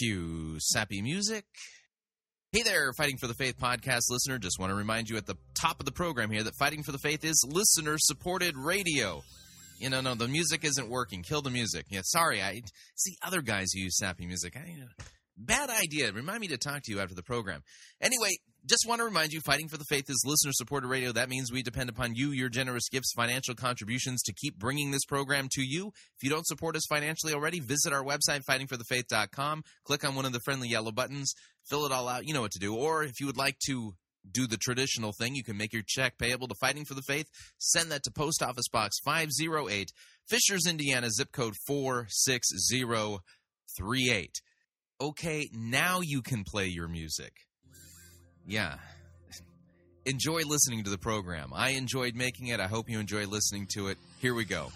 Cue sappy music. Hey there, Fighting for the Faith podcast listener. Just want to remind you at the top of the program here that Fighting for the Faith is listener supported radio. You know, no, the music isn't working. Kill the music. Yeah, sorry, I see other guys who use sappy music. I, bad idea. Remind me to talk to you after the program. Anyway, just want to remind you Fighting for the Faith is listener supported radio. That means we depend upon you, your generous gifts, financial contributions to keep bringing this program to you. If you don't support us financially already, visit our website, fightingforthefaith.com. Click on one of the friendly yellow buttons, fill it all out. You know what to do. Or if you would like to do the traditional thing, you can make your check payable to Fighting for the Faith. Send that to Post Office Box 508, Fishers, Indiana, zip code 46038. Okay, now you can play your music. Yeah. Enjoy listening to the program. I enjoyed making it. I hope you enjoy listening to it. Here we go.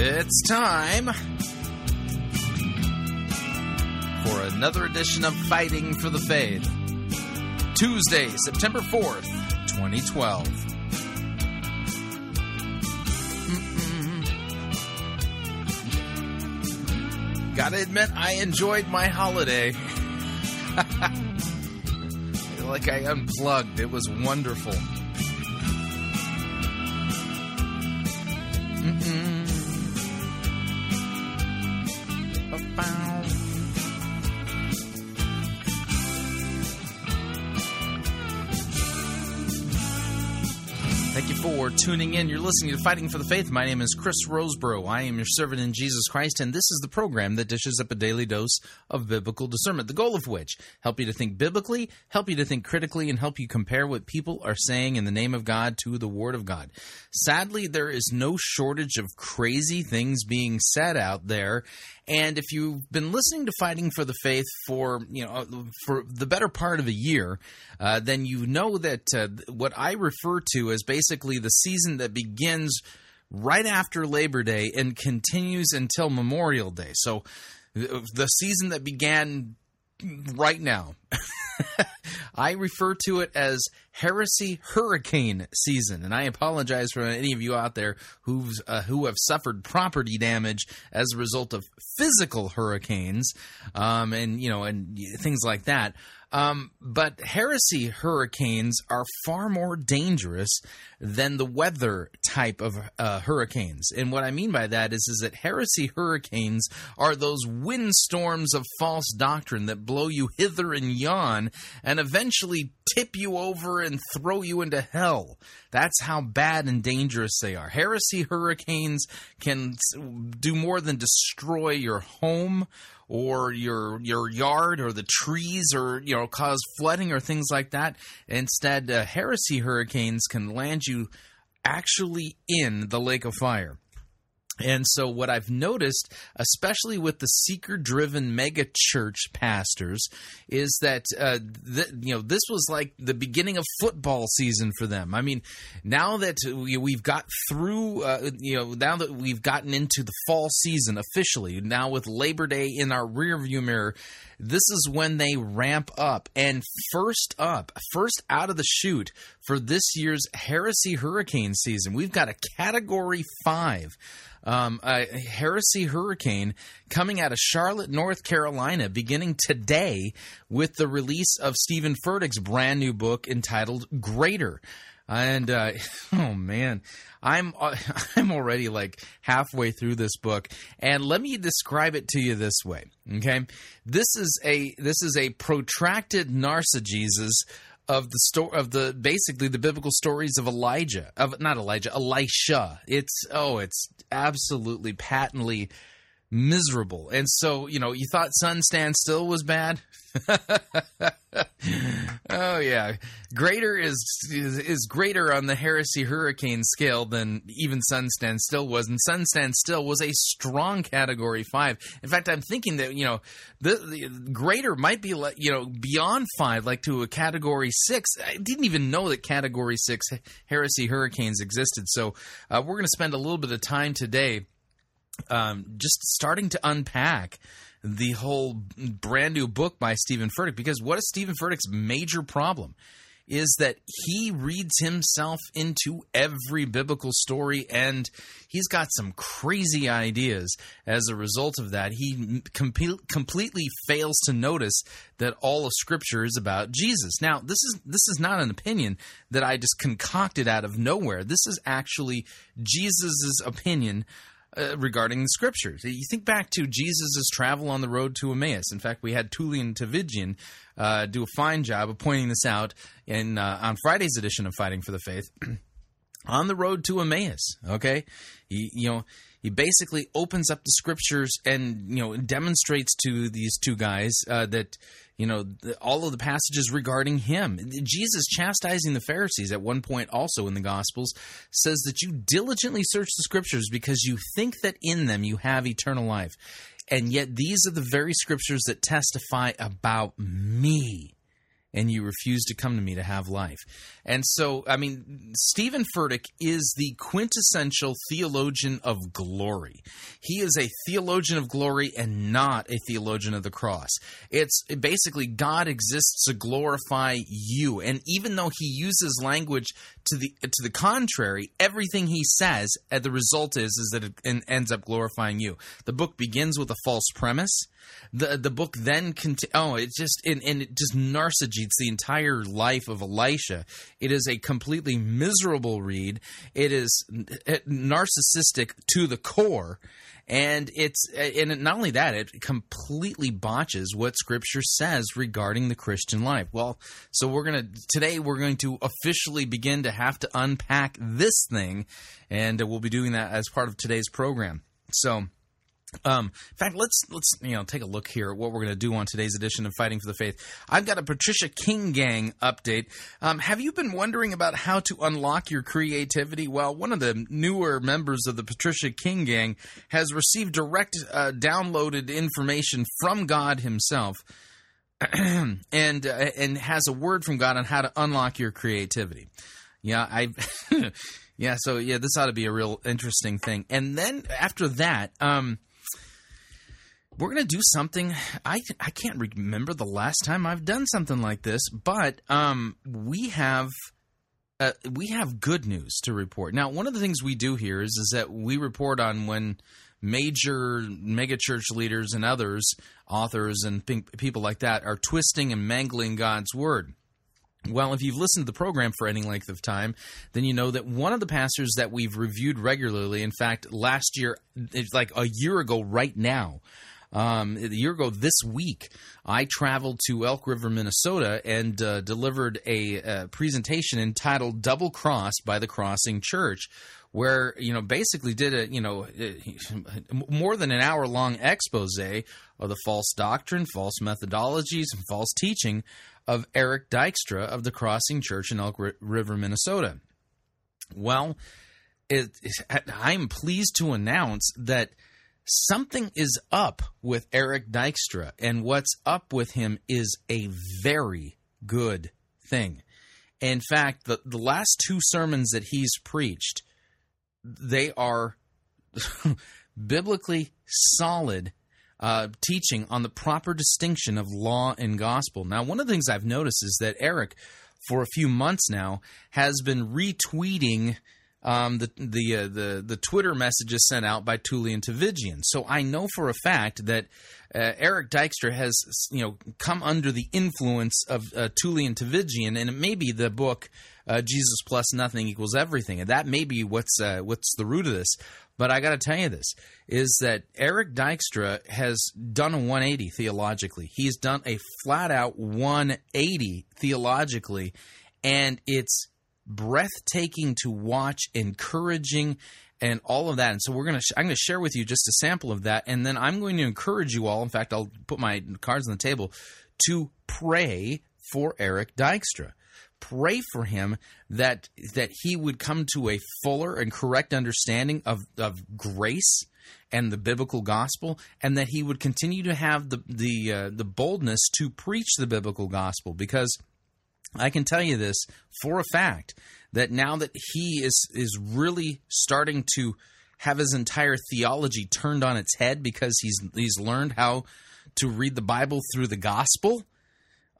It's time for another edition of Fighting for the Faith. Tuesday, September 4th, 2012. Mm-mm. Gotta admit, I enjoyed my holiday. like I unplugged. It was wonderful. Mm-mm. For tuning in. You're listening to Fighting for the Faith. My name is Chris Rosebrough. I am your servant in Jesus Christ, and this is the program that dishes up a daily dose of biblical discernment, the goal of which help you to think biblically, help you to think critically, and help you compare what people are saying in the name of God to the Word of God. Sadly, there is no shortage of crazy things being said out there, and if you've been listening to Fighting for the Faith for you know for the better part of a year, uh, then you know that uh, what I refer to as basically the season that begins right after Labor Day and continues until Memorial Day. So the season that began right now. I refer to it as heresy hurricane season, and I apologize for any of you out there who've uh, who have suffered property damage as a result of physical hurricanes, um, and you know, and things like that. Um, but heresy hurricanes are far more dangerous than the weather type of uh, hurricanes. And what I mean by that is, is that heresy hurricanes are those windstorms of false doctrine that blow you hither and yon and eventually tip you over and throw you into hell. That's how bad and dangerous they are. Heresy hurricanes can do more than destroy your home or your your yard or the trees or you know cause flooding or things like that. Instead, uh, heresy hurricanes can land you actually in the lake of fire. And so, what I've noticed, especially with the seeker-driven mega church pastors, is that uh, th- you know this was like the beginning of football season for them. I mean, now that we've got through, uh, you know, now that we've gotten into the fall season officially, now with Labor Day in our rearview mirror, this is when they ramp up. And first up, first out of the chute for this year's Heresy Hurricane season, we've got a Category Five um, a heresy hurricane coming out of Charlotte, North Carolina, beginning today with the release of Stephen Furtick's brand new book entitled Greater. And uh, oh man, I'm uh, I'm already like halfway through this book, and let me describe it to you this way. Okay, this is a this is a protracted narcigesis of the story of the basically the biblical stories of Elijah of not Elijah Elisha. It's oh, it's absolutely patently miserable. And so, you know, you thought Sun Stand Still was bad? oh yeah. Greater is, is, is greater on the heresy hurricane scale than even Sun Stand Still was. And Sun Stand Still was a strong category 5. In fact, I'm thinking that, you know, the, the greater might be like, you know, beyond 5 like to a category 6. I didn't even know that category 6 heresy hurricanes existed. So, uh, we're going to spend a little bit of time today um, just starting to unpack the whole brand new book by Stephen Furtick because what is Stephen Furtick's major problem? is that he reads himself into every biblical story and he's got some crazy ideas as a result of that. He com- completely fails to notice that all of scripture is about Jesus. Now, this is this is not an opinion that I just concocted out of nowhere. This is actually Jesus's opinion uh, regarding the scriptures. You think back to Jesus' travel on the road to Emmaus. In fact, we had Tullian Tchividjian uh, do a fine job of pointing this out in uh, on Friday's edition of Fighting for the Faith. on the road to Emmaus, okay, he, you know, he basically opens up the scriptures and you know demonstrates to these two guys uh, that you know, all of the passages regarding him. Jesus chastising the Pharisees at one point, also in the Gospels, says that you diligently search the scriptures because you think that in them you have eternal life. And yet, these are the very scriptures that testify about me and you refuse to come to me to have life. And so, I mean, Stephen Furtick is the quintessential theologian of glory. He is a theologian of glory and not a theologian of the cross. It's basically God exists to glorify you. And even though he uses language to the to the contrary, everything he says, uh, the result is is that it ends up glorifying you. The book begins with a false premise the the book then conti- oh it just and, and it just narcigetes the entire life of Elisha. It is a completely miserable read. It is narcissistic to the core, and it's and not only that it completely botches what Scripture says regarding the Christian life. Well, so we're gonna today we're going to officially begin to have to unpack this thing, and we'll be doing that as part of today's program. So um, in fact, let's let's you know take a look here at what we're going to do on today's edition of Fighting for the Faith. I've got a Patricia King Gang update. Um, have you been wondering about how to unlock your creativity? Well, one of the newer members of the Patricia King Gang has received direct uh, downloaded information from God Himself. and uh, and has a word from God on how to unlock your creativity. Yeah, I yeah, so yeah, this ought to be a real interesting thing. And then after that, um, we're going to do something I I can't remember the last time I've done something like this, but um we have uh, we have good news to report. Now, one of the things we do here is is that we report on when major megachurch leaders and others, authors and people like that are twisting and mangling God's word. Well, if you've listened to the program for any length of time, then you know that one of the pastors that we've reviewed regularly, in fact, last year, like a year ago right now, um, a year ago this week, I traveled to Elk River, Minnesota, and uh, delivered a, a presentation entitled "Double Crossed" by the Crossing Church, where you know basically did a you know more than an hour long expose of the false doctrine, false methodologies, and false teaching of Eric Dykstra of the Crossing Church in Elk River, Minnesota. Well, it, I'm pleased to announce that something is up with Eric Dykstra, and what's up with him is a very good thing. In fact, the, the last two sermons that he's preached, they are biblically solid uh, teaching on the proper distinction of law and gospel. Now, one of the things I've noticed is that Eric, for a few months now, has been retweeting um, the the uh, the the Twitter messages sent out by Tullian Tchividjian. So I know for a fact that uh, Eric Dykstra has you know come under the influence of uh, Tullian Tchividjian, and it may be the book uh, Jesus plus nothing equals everything, and that may be what's uh, what's the root of this. But I got to tell you this is that Eric Dykstra has done a 180 theologically. He's done a flat out 180 theologically, and it's breathtaking to watch, encouraging, and all of that. And so we're gonna sh- I'm gonna share with you just a sample of that, and then I'm going to encourage you all. In fact, I'll put my cards on the table to pray for Eric Dykstra. Pray for him that that he would come to a fuller and correct understanding of, of grace and the biblical gospel, and that he would continue to have the the uh, the boldness to preach the biblical gospel because I can tell you this for a fact that now that he is is really starting to have his entire theology turned on its head because he's he's learned how to read the Bible through the gospel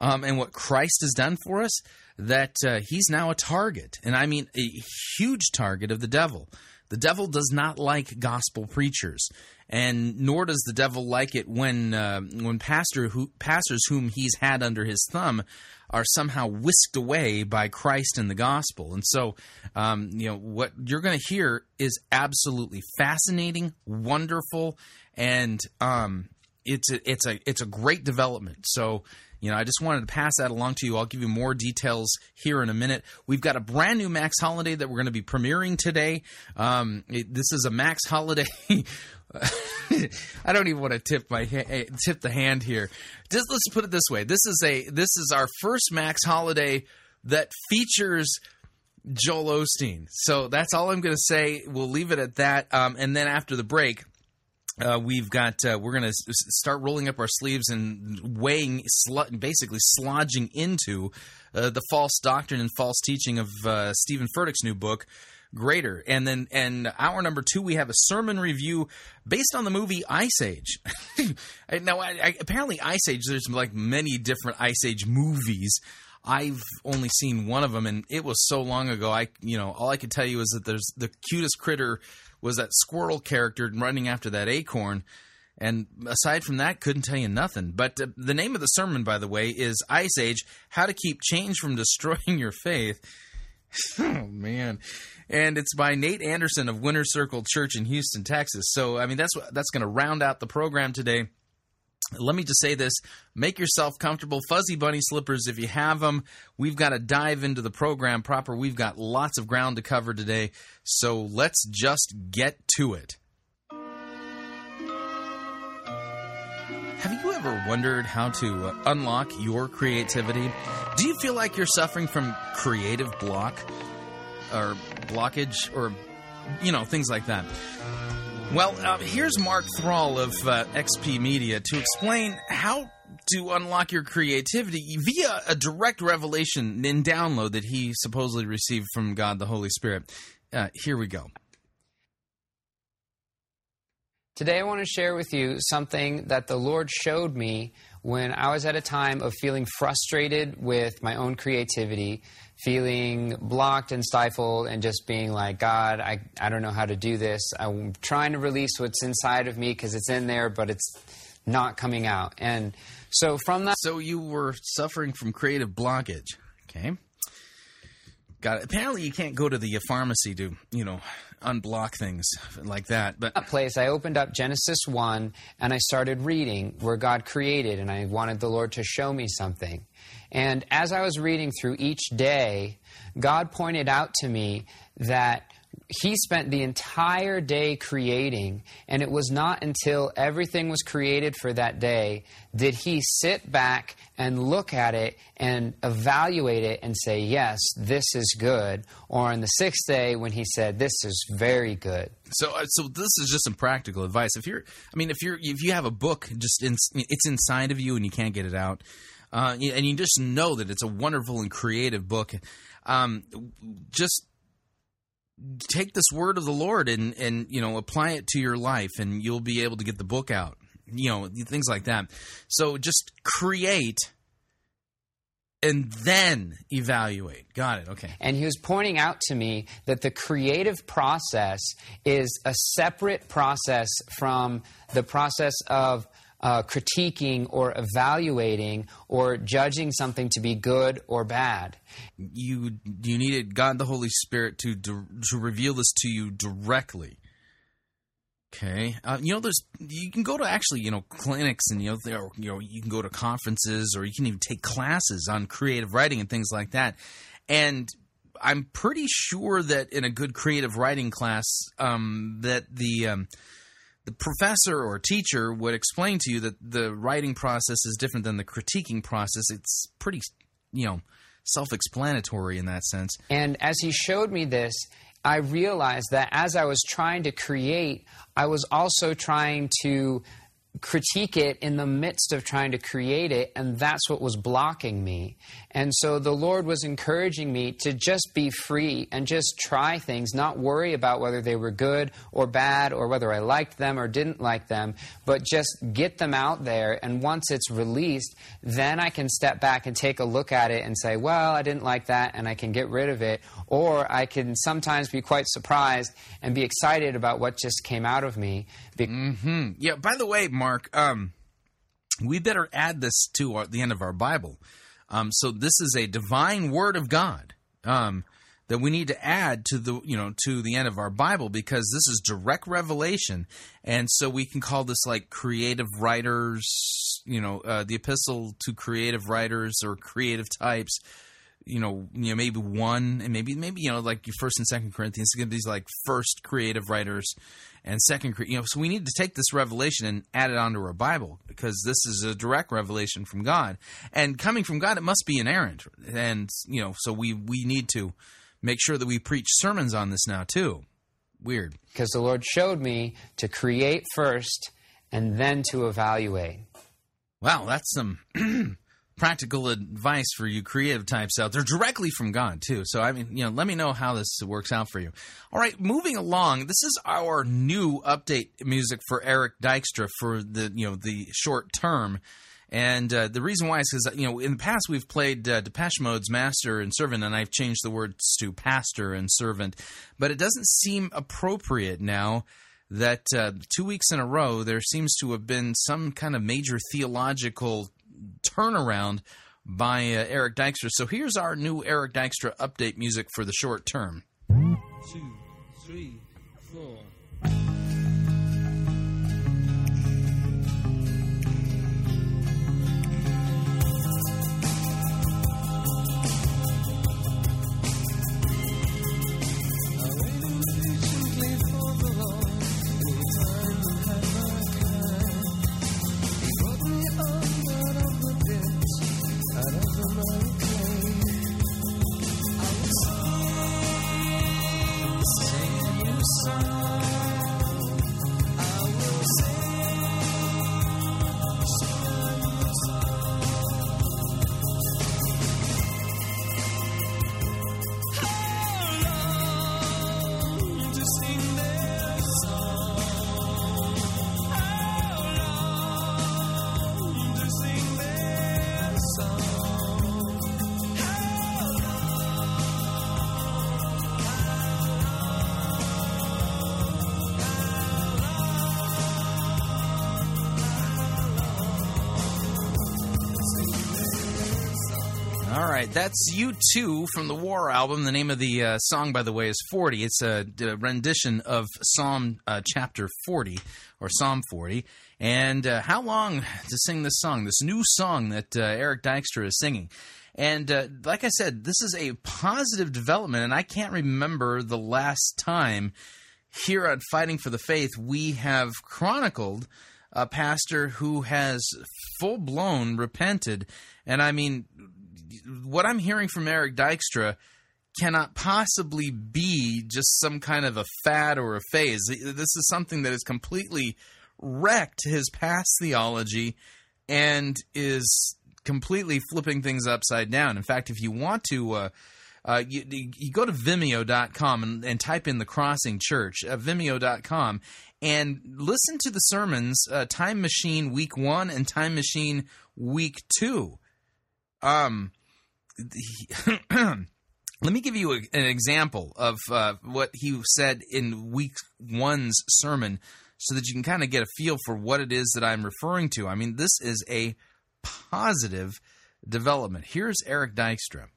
um, and what Christ has done for us, that uh, he's now a target, and I mean a huge target of the devil. The devil does not like gospel preachers, and nor does the devil like it when uh, when pastor who, pastors whom he's had under his thumb are somehow whisked away by Christ and the gospel. And so, um, you know, what you're going to hear is absolutely fascinating, wonderful, and um, it's a, it's a it's a great development. So you know, I just wanted to pass that along to you. I'll give you more details here in a minute. We've got a brand new Max Holiday that we're going to be premiering today. Um, it, this is a Max Holiday. I don't even want to tip my eh, tip the hand here. Just let's put it this way: this is a this is our first Max Holiday that features Joel Osteen. So that's all I'm going to say. We'll leave it at that. Um, and then after the break, uh, we've got uh, we're going to start rolling up our sleeves and weighing sl- basically slodging into uh, the false doctrine and false teaching of uh, Stephen Furtick's new book greater and then and hour number two we have a sermon review based on the movie ice age now I, I, apparently ice age there's like many different ice age movies I've only seen one of them, and it was so long ago. I, you know, all I could tell you is that there's the cutest critter was that squirrel character running after that acorn. And aside from that, couldn't tell you nothing. But uh, the name of the sermon, by the way, is Ice Age How to Keep Change from Destroying Your Faith. oh, man. And it's by Nate Anderson of Winter Circle Church in Houston, Texas. So, I mean, that's, that's going to round out the program today. Let me just say this. Make yourself comfortable. Fuzzy bunny slippers if you have them we've got to dive into the program proper. We've got lots of ground to cover today. So let's just get to it. Have you ever wondered how to uh, unlock your creativity? Do you feel like you're suffering from creative block or blockage or you know things like that well, uh, here's Mark Thrall of uh, XP Media to explain how to unlock your creativity via a direct revelation and download that he supposedly received from God the Holy Spirit. Uh, here we go. Today, I want to share with you something that the Lord showed me when I was at a time of feeling frustrated with my own creativity, feeling blocked and stifled, and just being like, God, I, I don't know how to do this. I'm trying to release what's inside of me because it's in there, but it's not coming out. And so from that. So you were suffering from creative blockage. Okay. Got it. Apparently, you can't go to the pharmacy to, you know, unblock things like that. But that place, I opened up Genesis one and I started reading where God created, and I wanted the Lord to show me something. And as I was reading through each day, God pointed out to me that he spent the entire day creating, and it was not until everything was created for that day did he sit back and look at it and evaluate it and say, Yes, this is good. Or on the sixth day, when he said, This is very good. So, uh, so this is just some practical advice. If you're, I mean, if you're, if you have a book, just in, it's inside of you and you can't get it out, uh, and you just know that it's a wonderful and creative book. Um, just take this word of the Lord and and you know apply it to your life, and you'll be able to get the book out. You know things like that. So just create and then evaluate. Got it. Okay. And he was pointing out to me that the creative process is a separate process from the process of uh, critiquing or evaluating or judging something to be good or bad. You you needed God the Holy Spirit to to reveal this to you directly. Okay, uh, you know, there's you can go to actually you know clinics and you know there you know you can go to conferences or you can even take classes on creative writing and things like that, and I'm pretty sure that in a good creative writing class, um, that the um, the professor or teacher would explain to you that the writing process is different than the critiquing process. It's pretty, you know, self-explanatory in that sense. And as he showed me this, I realized that as I was trying to create, I was also trying to critique it in the midst of trying to create it, and that's what was blocking me. And so the Lord was encouraging me to just be free and just try things, not worry about whether they were good or bad or whether I liked them or didn't like them, but just get them out there. And once it's released, then I can step back and take a look at it and say, well, I didn't like that, and I can get rid of it. Or I can sometimes be quite surprised and be excited about what just came out of me. Mm-hmm. Yeah, by the way, Mark, um, we better add this to our, the end of our Bible. Um, so this is a divine word of God um, that we need to add to the you know to the end of our Bible because this is direct revelation, and so we can call this like creative writers, you know, uh, the epistle to creative writers or creative types you know, you know, maybe one, and maybe maybe you know, like your first and second Corinthians, these like first creative writers, and second, you know. So we need to take this revelation and add it onto our Bible because this is a direct revelation from God, and coming from God, it must be inerrant, and you know, so we we need to make sure that we preach sermons on this now too. Weird, because the Lord showed me to create first and then to evaluate. Wow, that's some practical advice for you creative types out there directly from God too. So I mean, you know, let me know how this works out for you. All right, moving along. This is our new update music for Eric Dykstra for the you know the short term. And uh, the reason why is because you know in the past we've played uh, Depeche Mode's "Master and Servant," and I've changed the words to "pastor" and "servant," but it doesn't seem appropriate now that uh, two weeks in a row there seems to have been some kind of major theological turnaround by uh, Eric Dykstra. So here's our new Eric Dykstra update music for the short term. Two, three, four. Right, that's U2 from the War album. The name of the uh, song, by the way, is 40. It's a, a rendition of Psalm uh, chapter 40 or Psalm 40. And uh, how long to sing this song, this new song that uh, Eric Dykstra is singing? And uh, like I said, this is a positive development, and I can't remember the last time here at Fighting for the Faith we have chronicled a pastor who has full blown repented. And I mean, what I'm hearing from Eric Dykstra cannot possibly be just some kind of a fad or a phase. This is something that has completely wrecked his past theology and is completely flipping things upside down. In fact, if you want to, uh, uh, you, you, go to vimeo.com and, and, type in the Crossing Church, uh, vimeo.com, and listen to the sermons, uh, Time Machine Week 1 and Time Machine Week 2. Um, let me give you a, an example of uh, what he said in week one's sermon so that you can kind of get a feel for what it is that I'm referring to. I mean, this is a positive development. Here's Eric Dykstra.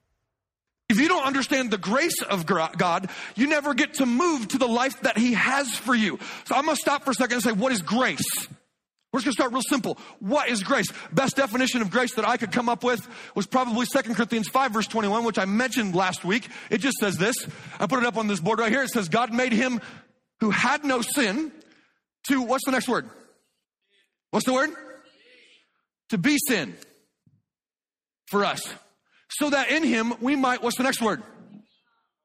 If you don't understand the grace of God, you never get to move to the life that He has for you. So I'm going to stop for a second and say, what is grace? We're just gonna start real simple. What is grace? Best definition of grace that I could come up with was probably 2 Corinthians 5 verse 21, which I mentioned last week. It just says this. I put it up on this board right here. It says, God made him who had no sin to, what's the next word? What's the word? To be sin for us. So that in him we might, what's the next word?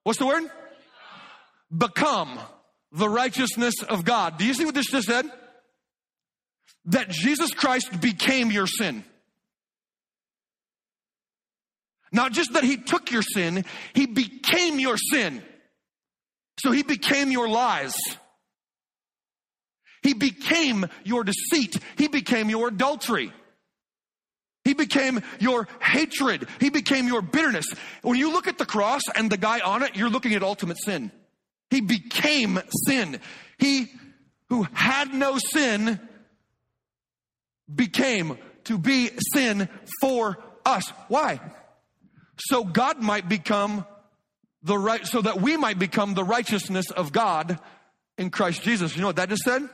What's the word? Become the righteousness of God. Do you see what this just said? That Jesus Christ became your sin. Not just that he took your sin, he became your sin. So he became your lies. He became your deceit. He became your adultery. He became your hatred. He became your bitterness. When you look at the cross and the guy on it, you're looking at ultimate sin. He became sin. He who had no sin became to be sin for us. Why? So God might become the right, so that we might become the righteousness of God in Christ Jesus. You know what that just said?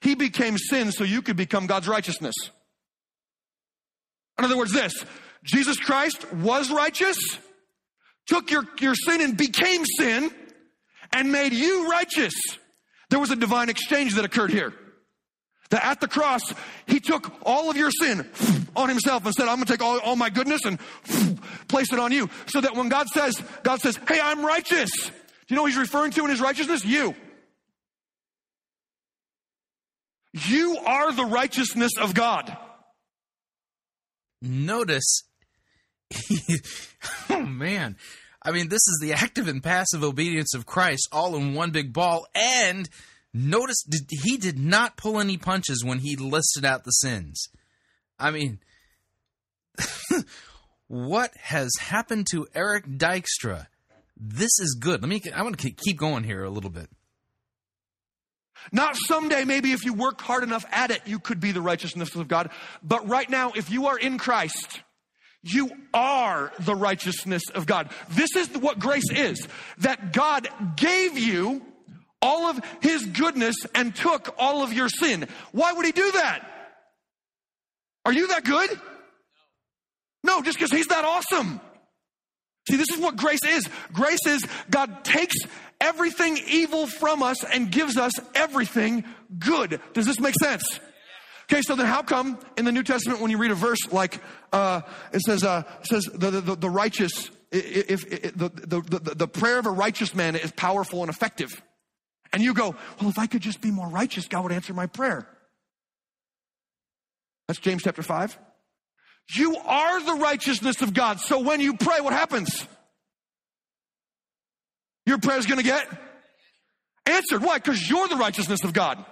He became sin so you could become God's righteousness. In other words, this Jesus Christ was righteous, took your, your sin and became sin, and made you righteous. There was a divine exchange that occurred here. That at the cross, he took all of your sin on himself and said, I'm gonna take all, all my goodness and place it on you. So that when God says, God says, Hey, I'm righteous. Do you know what he's referring to in his righteousness? You. You are the righteousness of God. Notice, oh man, I mean, this is the active and passive obedience of Christ all in one big ball. And notice he did not pull any punches when he listed out the sins. I mean, what has happened to Eric Dykstra? This is good. Let me. I want to keep going here a little bit. Not someday, maybe if you work hard enough at it, you could be the righteousness of God. But right now, if you are in Christ, you are the righteousness of God. This is what grace is that God gave you all of his goodness and took all of your sin. Why would he do that? Are you that good? No, just because he's that awesome. See, this is what grace is. Grace is God takes everything evil from us and gives us everything good. Does this make sense? Okay, so then how come in the New Testament when you read a verse like uh, it says uh, it says the, the, the righteous if, if the, the, the, the prayer of a righteous man is powerful and effective, and you go, well, if I could just be more righteous, God would answer my prayer. That's James chapter five. You are the righteousness of God. So when you pray, what happens? Your prayer is going to get answered. Why? Because you're the righteousness of God.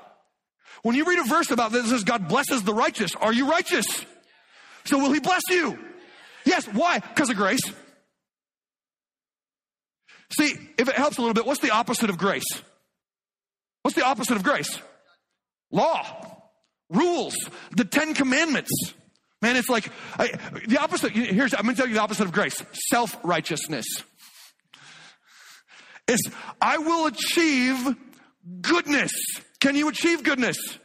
When you read a verse about this, says God blesses the righteous. Are you righteous? So will he bless you? Yes. Why? Because of grace. See, if it helps a little bit, what's the opposite of grace? What's the opposite of grace? Law, rules, the Ten Commandments. Man, it's like I, the opposite. Here's I'm going to tell you the opposite of grace: self righteousness. Is I will achieve goodness. Can you achieve goodness? No.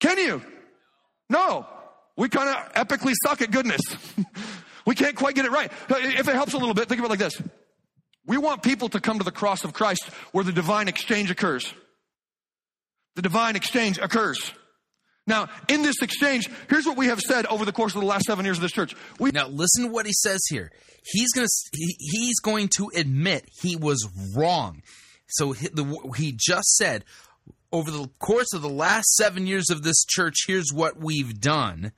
Can you? No. We kind of epically suck at goodness. we can't quite get it right. If it helps a little bit, think of it like this. We want people to come to the cross of Christ where the divine exchange occurs. The divine exchange occurs. Now, in this exchange, here's what we have said over the course of the last seven years of this church. We now listen to what he says here. He's going to he, he's going to admit he was wrong. So he, the, he just said, over the course of the last seven years of this church, here's what we've done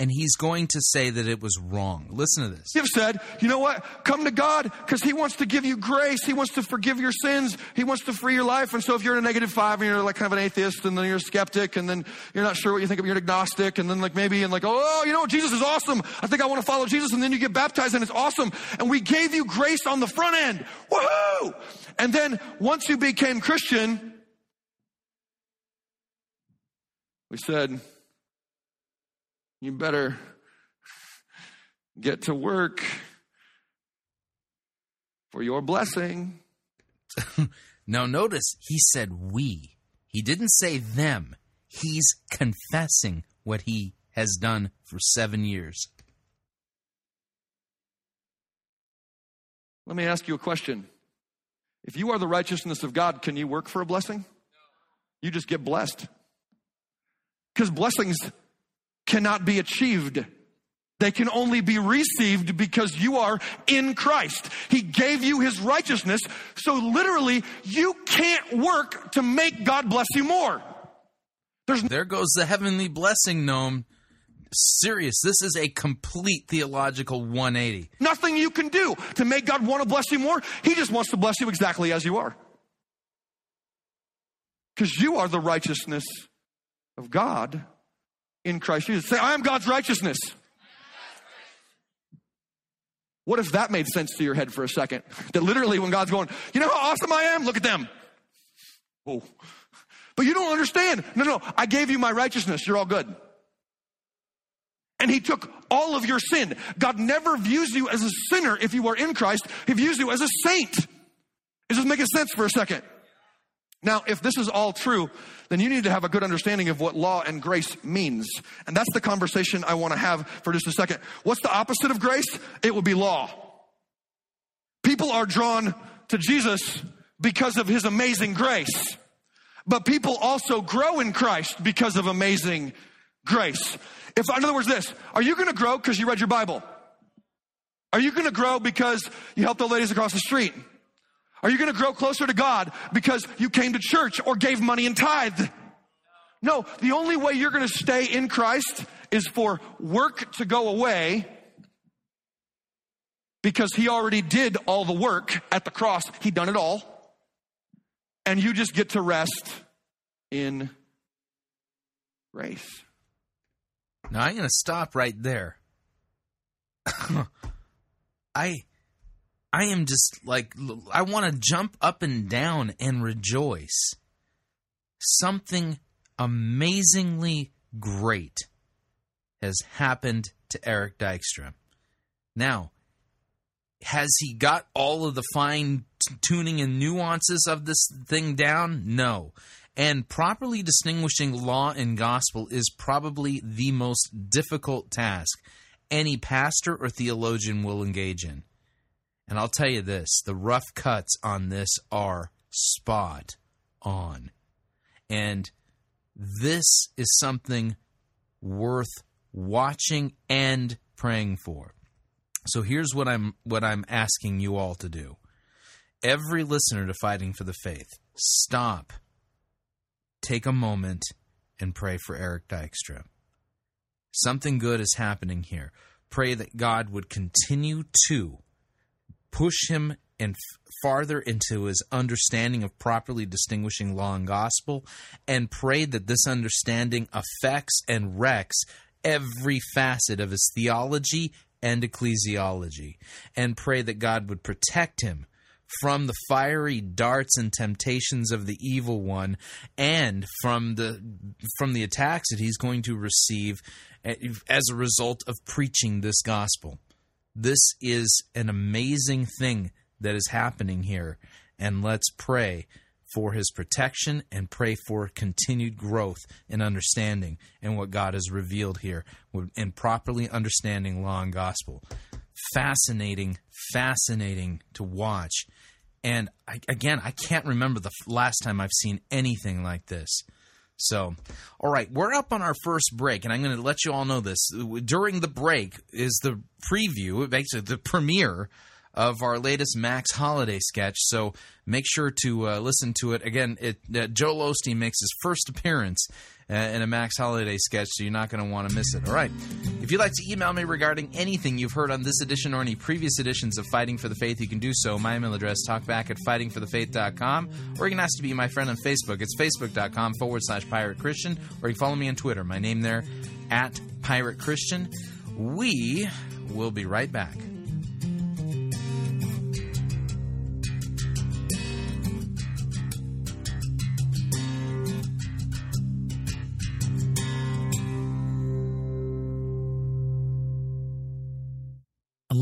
and he's going to say that it was wrong. Listen to this. You've said, you know what? Come to God because He wants to give you grace. He wants to forgive your sins. He wants to free your life. And so if you're in a negative five and you're like kind of an atheist and then you're a skeptic and then you're not sure what you think of, you're agnostic and then like maybe and like, oh, you know, what, Jesus is awesome. I think I want to follow Jesus. And then you get baptized and it's awesome. And we gave you grace on the front end. Woohoo! And then once you became Christian, we said, you better get to work for your blessing. now, notice he said we. He didn't say them. He's confessing what he has done for seven years. Let me ask you a question. If you are the righteousness of God, can you work for a blessing? You just get blessed. Because blessings cannot be achieved. They can only be received because you are in Christ. He gave you his righteousness. So literally, you can't work to make God bless you more. There's There goes the heavenly blessing gnome. Serious. This is a complete theological 180. nothing you can do to make God want to bless you more. He just wants to bless you exactly as you are. Because you are the righteousness of God in Christ Jesus. Say, I am God's righteousness. What if that made sense to your head for a second? That literally, when God's going, you know how awesome I am? Look at them. Oh. But you don't understand. No, no, I gave you my righteousness. You're all good. And he took all of your sin. God never views you as a sinner if you are in Christ. He views you as a saint. Is this making sense for a second? Now, if this is all true, then you need to have a good understanding of what law and grace means. And that's the conversation I want to have for just a second. What's the opposite of grace? It would be law. People are drawn to Jesus because of his amazing grace. But people also grow in Christ because of amazing grace. If, in other words, this, are you going to grow because you read your Bible? Are you going to grow because you helped the ladies across the street? Are you going to grow closer to God because you came to church or gave money and tithed? No, the only way you're going to stay in Christ is for work to go away because he already did all the work at the cross. He done it all. And you just get to rest in grace. Now I'm going to stop right there. I I am just like I want to jump up and down and rejoice. Something amazingly great has happened to Eric Dykstra. Now, has he got all of the fine t- tuning and nuances of this thing down? No. And properly distinguishing law and gospel is probably the most difficult task any pastor or theologian will engage in. And I'll tell you this the rough cuts on this are spot on. And this is something worth watching and praying for. So here's what I'm what I'm asking you all to do. Every listener to Fighting for the Faith, stop. Take a moment and pray for Eric Dykstra. Something good is happening here. Pray that God would continue to push him and farther into his understanding of properly distinguishing law and gospel, and pray that this understanding affects and wrecks every facet of his theology and ecclesiology, and pray that God would protect him from the fiery darts and temptations of the evil one and from the from the attacks that he's going to receive eh, as a result of preaching this gospel. This is an amazing thing that is happening here and let's pray for his protection and pray for continued growth in understanding and what God has revealed here in properly understanding law and gospel. Fascinating, fascinating to watch. And I, again, I can't remember the last time I've seen anything like this. So, all right, we're up on our first break, and I'm going to let you all know this. During the break is the preview, basically the premiere of our latest Max Holiday sketch. So make sure to uh, listen to it. Again, it, uh, Joel Osteen makes his first appearance Uh, in a Max Holiday sketch, so you're not going to want to miss it. All right. If you'd like to email me regarding anything you've heard on this edition or any previous editions of Fighting for the Faith, you can do so. My email address, talkback at fightingforthefaith.com, or you can ask to be my friend on Facebook. It's facebook.com forward slash pirate Christian, or you can follow me on Twitter. My name there, at pirate Christian. We will be right back.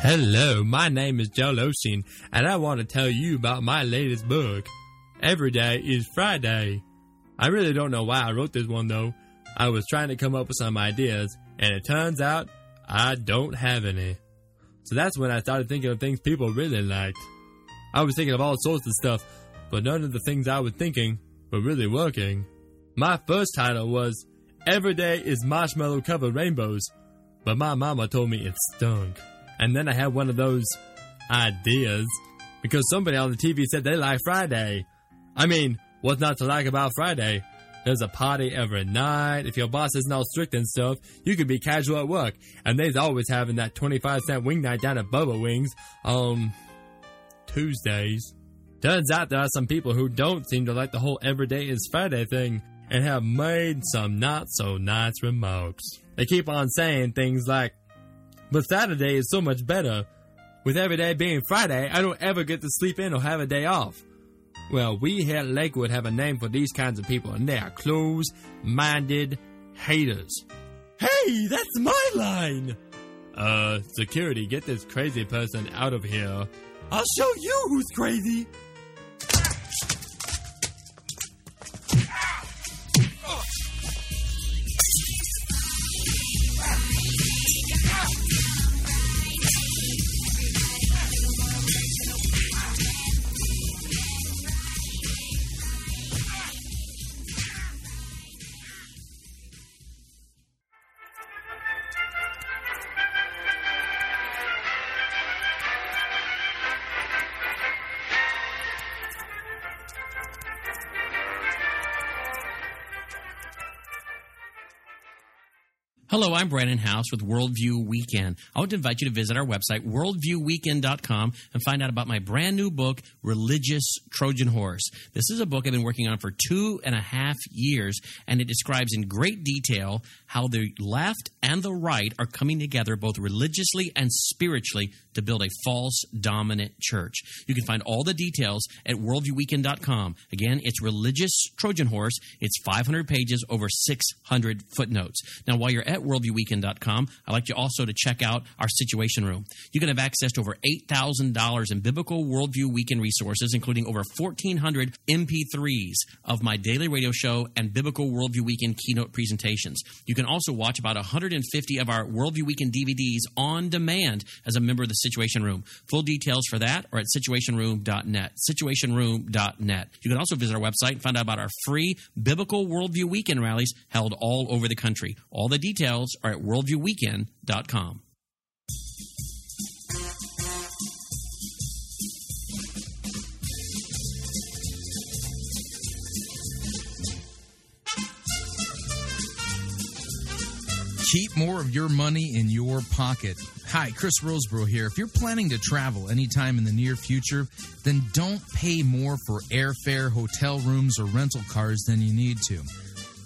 Hello, my name is Joe Losine, and I want to tell you about my latest book. Every day is Friday. I really don't know why I wrote this one though. I was trying to come up with some ideas, and it turns out I don't have any. So that's when I started thinking of things people really liked. I was thinking of all sorts of stuff, but none of the things I was thinking were really working. My first title was Every Day is Marshmallow Covered Rainbows, but my mama told me it stunk. And then I had one of those ideas because somebody on the TV said they like Friday. I mean, what's not to like about Friday? There's a party every night. If your boss isn't all strict and stuff, you can be casual at work. And they's always having that 25 cent wing night down at Bubba Wings on Tuesdays. Turns out there are some people who don't seem to like the whole everyday is Friday thing and have made some not so nice remarks. They keep on saying things like, but Saturday is so much better. With every day being Friday, I don't ever get to sleep in or have a day off. Well, we here at Lakewood have a name for these kinds of people, and they are closed minded haters. Hey, that's my line! Uh, security, get this crazy person out of here. I'll show you who's crazy! Hello, I'm Brannon Howse with Worldview Weekend. I want to invite you to visit our website, worldviewweekend.com, and find out about my brand new book, Religious Trojan Horse. This is a book I've been working on for two and a half years, and it describes in great detail how the left and the right are coming together both religiously and spiritually to build a false dominant church. You can find all the details at worldviewweekend.com. Again, it's Religious Trojan Horse. It's 500 pages, over 600 footnotes. Now, while you're at worldviewweekend.com, I'd like you also to check out our Situation Room. You can have access to over $8,000 in biblical worldview weekend resources, including over 1,400 MP3s of my daily radio show and biblical worldview weekend keynote presentations. You can also watch about 150 of our worldview weekend DVDs on demand as a member of the Situation Room. Full details for that are at situationroom.net. Situationroom.net. You can also visit our website and find out about our free biblical worldview weekend rallies held all over the country. All the details are at worldviewweekend.com. Keep more of your money in your pocket. Hi, Chris Rosebrough here. If you're planning to travel anytime in the near future, then don't pay more for airfare, hotel rooms, or rental cars than you need to.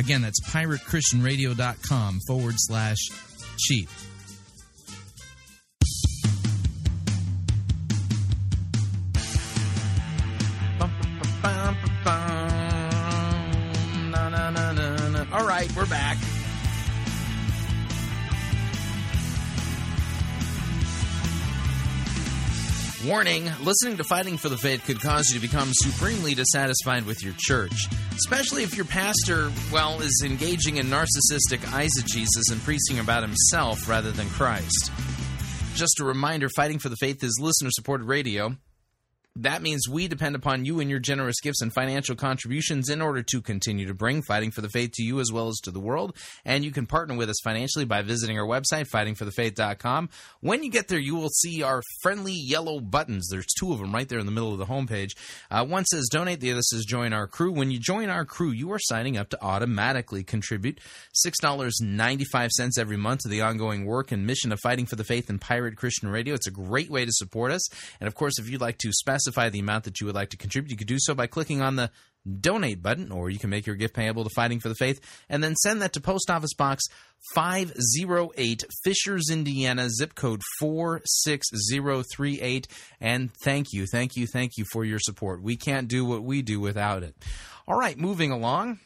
Again, that's piratechristianradio.com forward slash cheap. All right, we're back. Warning listening to Fighting for the Faith could cause you to become supremely dissatisfied with your church, especially if your pastor, well, is engaging in narcissistic eisegesis and preaching about himself rather than Christ. Just a reminder Fighting for the Faith is listener supported radio. That means we depend upon you and your generous gifts and financial contributions in order to continue to bring Fighting for the Faith to you as well as to the world. And you can partner with us financially by visiting our website, fightingforthefaith.com. When you get there, you will see our friendly yellow buttons. There's two of them right there in the middle of the homepage. Uh, one says donate, the other says join our crew. When you join our crew, you are signing up to automatically contribute $6.95 every month to the ongoing work and mission of Fighting for the Faith and Pirate Christian Radio. It's a great way to support us. And of course, if you'd like to specify the amount that you would like to contribute, you could do so by clicking on the donate button, or you can make your gift payable to Fighting for the Faith and then send that to Post Office Box 508, Fishers, Indiana, zip code 46038. And thank you, thank you, thank you for your support. We can't do what we do without it. All right, moving along.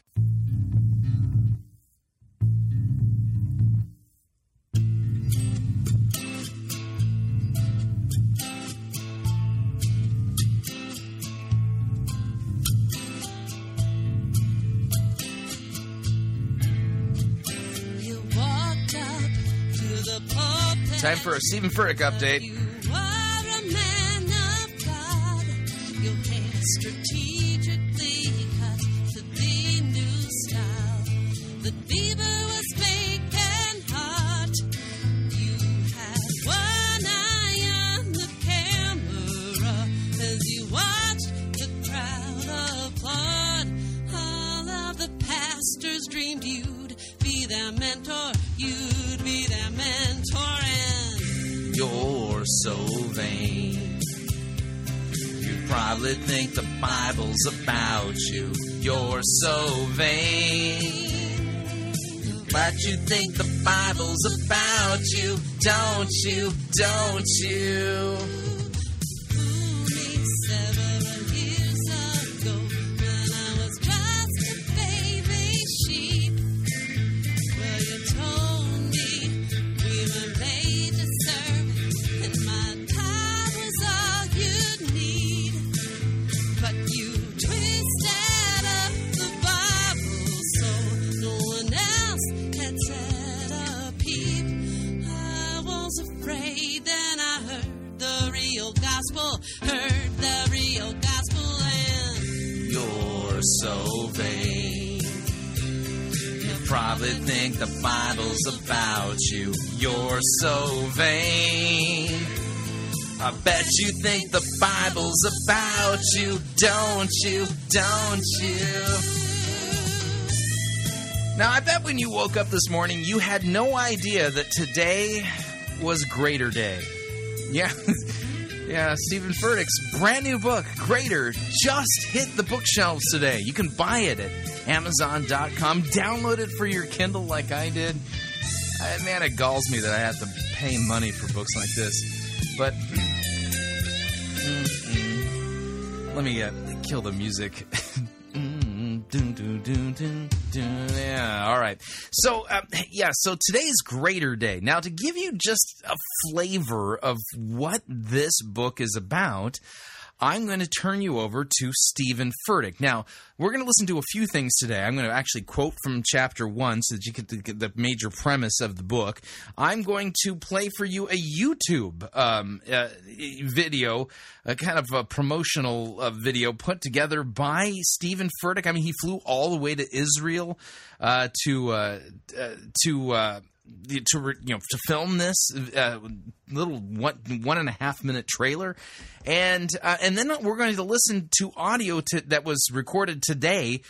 For a Stephen Furtick update. Probably think the Bible's about you. You're so vain. But you think the Bible's about you, don't you? Don't you? Bet you think the Bible's about you, don't you? Don't you? Now, I bet when you woke up this morning, you had no idea that today was Greater Day. Yeah. Yeah, Stephen Furtick's brand new book, Greater, just hit the bookshelves today. You can buy it at Amazon.com. Download it for your Kindle like I did. Uh, man, it galls me that I have to pay money for books like this. But let me uh, kill the music. Mm. Yeah, all right. So, uh, yeah, so today's Greater Day. Now, to give you just a flavor of what this book is about, I'm going to turn you over to Stephen Furtick. Now, we're going to listen to a few things today. I'm going to actually quote from chapter one so that you get the, major premise of the book. I'm going to play for you a YouTube um, uh, video, a kind of a promotional uh, video put together by Stephen Furtick. I mean, he flew all the way to Israel uh, to uh, uh, to uh, to you know to film this uh, little one one and a half minute trailer, and uh, and then we're going to listen to audio to, that was recorded today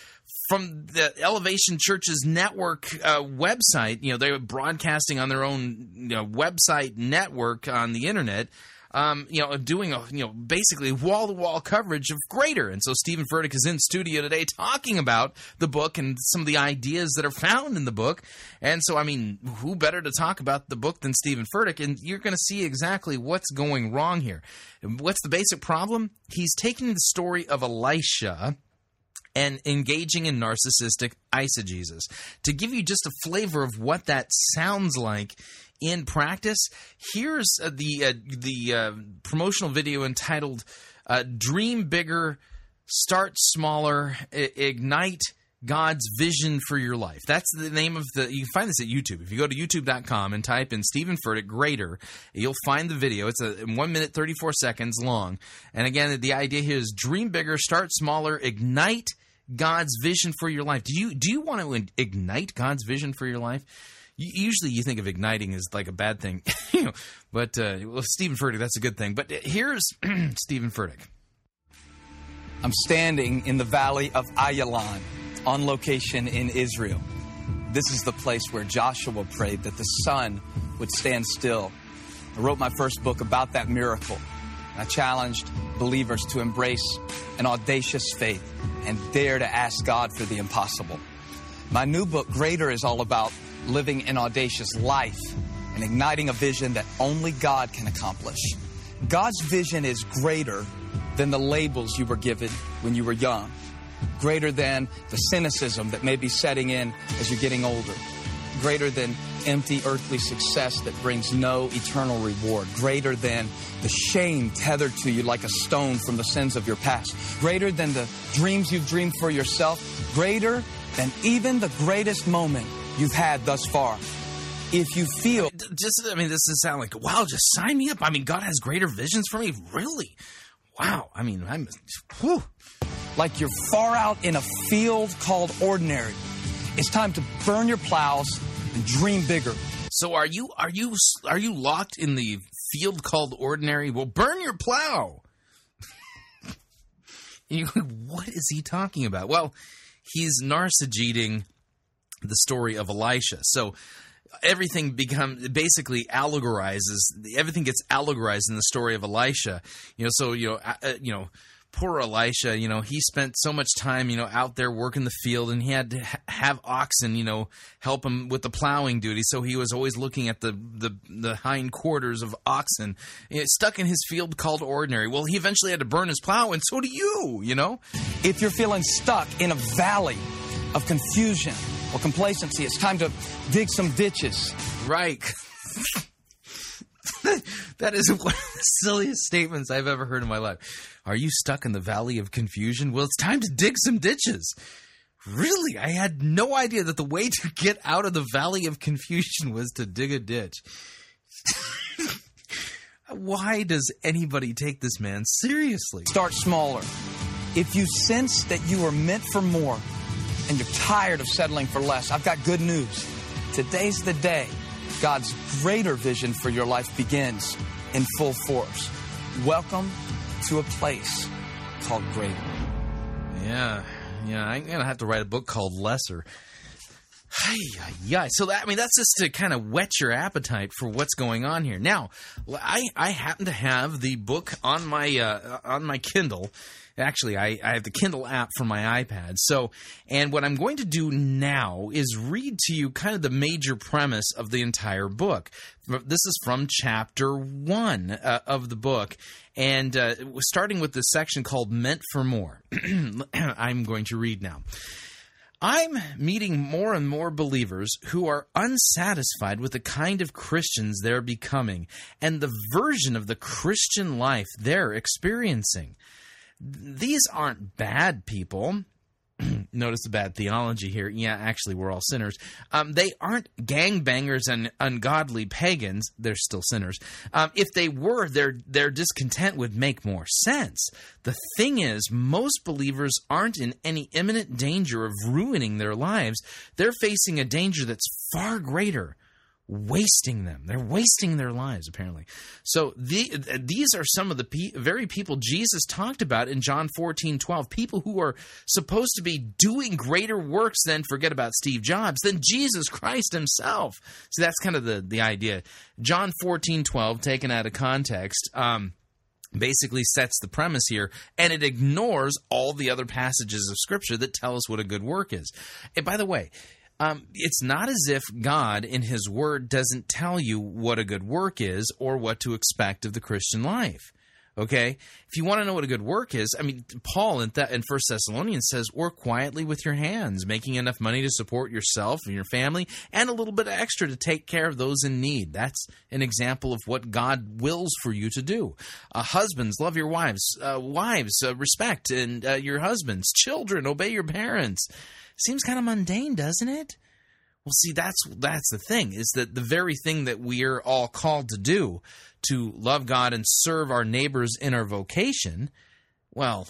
from the Elevation Church's network uh, website. You know they were broadcasting on their own you know, website network on the internet um, you know, doing a you know basically wall to wall coverage of Greater. And so Stephen Furtick is in studio today talking about the book and some of the ideas that are found in the book. And so, I mean, who better to talk about the book than Stephen Furtick? And you're going to see exactly what's going wrong here. What's the basic problem? He's taking the story of Elisha and engaging in narcissistic eisegesis. To give you just a flavor of what that sounds like in practice, here's uh, the uh, the uh, promotional video entitled "Dream Bigger, Start Smaller, I- Ignite God's vision for your life. That's the name of the. You can find this at YouTube. If you go to YouTube.com and type in Stephen Furtick Greater, you'll find the video. It's a one minute thirty four seconds long. And again, the idea here is dream bigger, start smaller, ignite God's vision for your life. Do you do you want to ignite God's vision for your life? Usually, you think of igniting as like a bad thing, you know. But uh, well, Stephen Furtick, that's a good thing. But here's Stephen Furtick. I'm standing in the valley of Ayalon on location in Israel. This is the place where Joshua prayed that the sun would stand still. I wrote my first book about that miracle. I challenged believers to embrace an audacious faith and dare to ask God for the impossible. My new book, Greater, is all about living an audacious life and igniting a vision that only God can accomplish. God's vision is greater than the labels you were given when you were young, greater than the cynicism that may be setting in as you're getting older, greater than empty earthly success that brings no eternal reward, greater than the shame tethered to you like a stone from the sins of your past, greater than the dreams you've dreamed for yourself, greater than even the greatest moment you've had thus far. If you feel just I mean, this doesn't sound like wow. Just sign me up. I mean, God has greater visions for me. Really? Wow. I mean, I'm. Whew. like you're far out in a field called ordinary, it's time to burn your plows and dream bigger. So are you are you are you locked in the field called ordinary? Well, burn your plow. you, what is he talking about? Well, he's narcigeting the story of Elisha. So everything becomes basically allegorizes everything gets allegorized in the story of Elisha. You know, so you know, uh, you know, poor Elisha. You know, he spent so much time, you know, out there working the field, and he had to ha- have oxen, you know, help him with the plowing duty. So he was always looking at the the, the hind quarters of oxen, stuck in his field called ordinary. Well, he eventually had to burn his plow, and so do you. You know, If you're feeling stuck in a valley of confusion or complacency, it's time to dig some ditches. Right. that is one of the silliest statements I've ever heard in my life. Are you stuck in the valley of confusion? Well, it's time to dig some ditches. Really? I had no idea that the way to get out of the valley of confusion was to dig a ditch. Why does anybody take this man seriously? Start smaller. If you sense that you are meant for more and you're tired of settling for less, I've got good news. Today's the day God's greater vision for your life begins in full force. Welcome to a place called Greater. Yeah, yeah. I'm gonna have to write a book called Lesser. Yeah. So that I mean, that's just to kind of whet your appetite for what's going on here. Now, I I happen to have the book on my uh, on my Kindle. Actually, I, I have the Kindle app for my iPad. So, and what I'm going to do now is read to you kind of the major premise of the entire book. This is from chapter one uh, of the book, and uh, starting with this section called "Meant for More." I'm going to read now. I'm meeting more and more believers who are unsatisfied with the kind of Christians they're becoming and the version of the Christian life they're experiencing. These aren't bad people. Notice the bad theology here. Yeah, actually, we're all sinners. Um, they aren't gangbangers and ungodly pagans. They're still sinners. Um, if they were, their their discontent would make more sense. The thing is, most believers aren't in any imminent danger of ruining their lives. They're facing a danger that's far greater wasting them. They're wasting their lives, apparently. So the, these are some of the pe- very people Jesus talked about in John 14, 12. People who are supposed to be doing greater works than, forget about Steve Jobs, than Jesus Christ himself. So that's kind of the, the idea. John 14, 12, taken out of context, um, basically sets the premise here and it ignores all the other passages of scripture that tell us what a good work is. And by the way, um, it's not as if God in His Word doesn't tell you what a good work is or what to expect of the Christian life. Okay, if you want to know what a good work is, I mean, Paul in, Th- in First Thessalonians says, "Work quietly with your hands, making enough money to support yourself and your family, and a little bit extra to take care of those in need." That's an example of what God wills for you to do. Uh, husbands, love your wives. Uh, wives, uh, respect and uh, your husbands. Children, obey your parents. Seems kind of mundane, doesn't it? Well, see, that's that's the thing is that the very thing that we are all called to do, to love God and serve our neighbors in our vocation, well,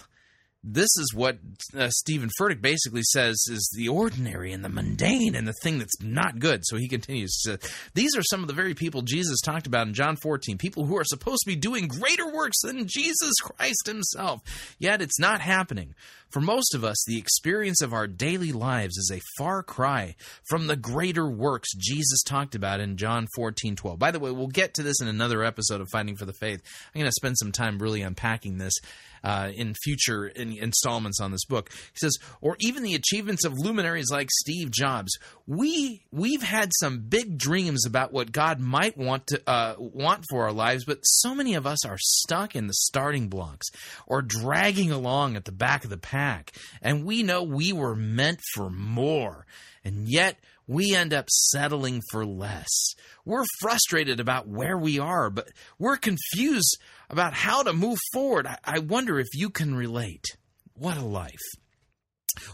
this is what uh, Stephen Furtick basically says is the ordinary and the mundane and the thing that's not good. So he continues. These are some of the very people Jesus talked about in John 14, people who are supposed to be doing greater works than Jesus Christ himself. Yet it's not happening. For most of us, the experience of our daily lives is a far cry from the greater works Jesus talked about in John 14 12. By the way, we'll get to this in another episode of Fighting for the Faith. I'm going to spend some time really unpacking this uh, in future in installments on this book. He says, or even the achievements of luminaries like Steve Jobs. We we've had some big dreams about what God might want to uh, want for our lives, but so many of us are stuck in the starting blocks or dragging along at the back of the pack, and we know we were meant for more, and yet we end up settling for less. We're frustrated about where we are, but we're confused about how to move forward. I, I wonder if you can relate. What a life.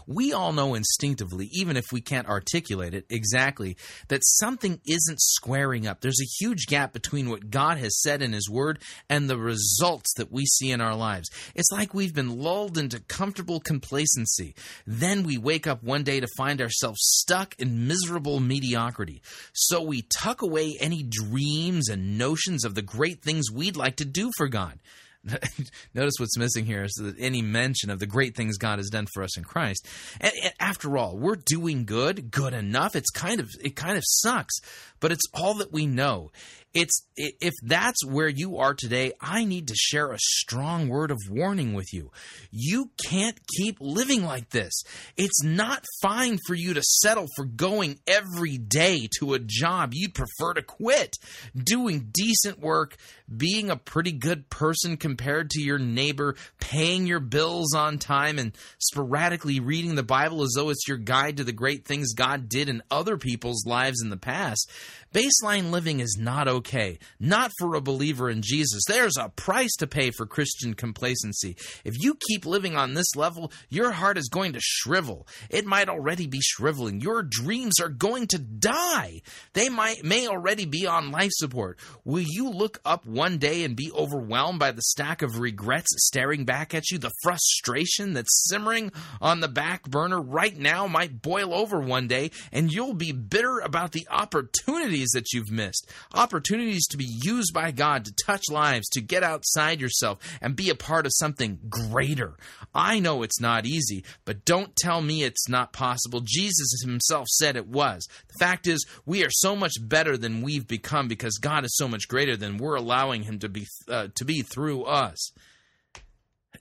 We all know instinctively, even if we can't articulate it exactly, that something isn't squaring up. There's a huge gap between what God has said in His Word and the results that we see in our lives. It's like we've been lulled into comfortable complacency. Then we wake up one day to find ourselves stuck in miserable mediocrity. So we tuck away any dreams and notions of the great things we'd like to do for God. Notice what's missing here is that any mention of the great things God has done for us in Christ. And, and after all, we're doing good, good enough. It's kind of it kind of sucks, but it's all that we know. It's if that's where you are today, I need to share a strong word of warning with you. You can't keep living like this. It's not fine for you to settle for going every day to a job you'd prefer to quit, doing decent work, being a pretty good person compared to your neighbor, paying your bills on time, and sporadically reading the Bible as though it's your guide to the great things God did in other people's lives in the past. Baseline living is not okay. Not for a believer in Jesus. There's a price to pay for Christian complacency. If you keep living on this level, your heart is going to shrivel. It might already be shriveling. Your dreams are going to die. They might may already be on life support. Will you look up day and be overwhelmed by the stack of regrets staring back at you? The frustration that's simmering on the back burner right now might boil over one day and you'll be bitter about the opportunities that you've missed. Opportunities to be used by God to touch lives, to get outside yourself and be a part of something greater. I know it's not easy, but don't tell me it's not possible. Jesus himself said it was. The fact is, we are so much better than we've become because God is so much greater than we're allowing him to be uh, to be through us.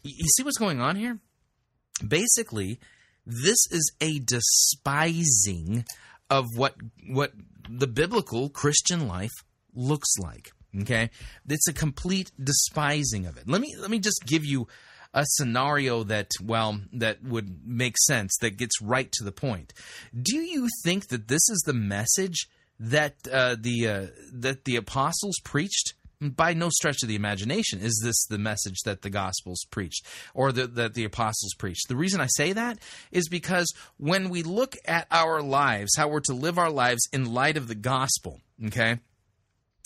You see what's going on here? Basically, this is a despising of what what the biblical Christian life looks like. Okay, it's a complete despising of it. Let me let me just give you a scenario that well that would make sense that gets right to the point. Do you think that this is the message that uh, the uh, that the apostles preached? By no stretch of the imagination is this the message that the Gospels preached or the, that the apostles preached. The reason I say that is because when we look at our lives, how we're to live our lives in light of the gospel, okay,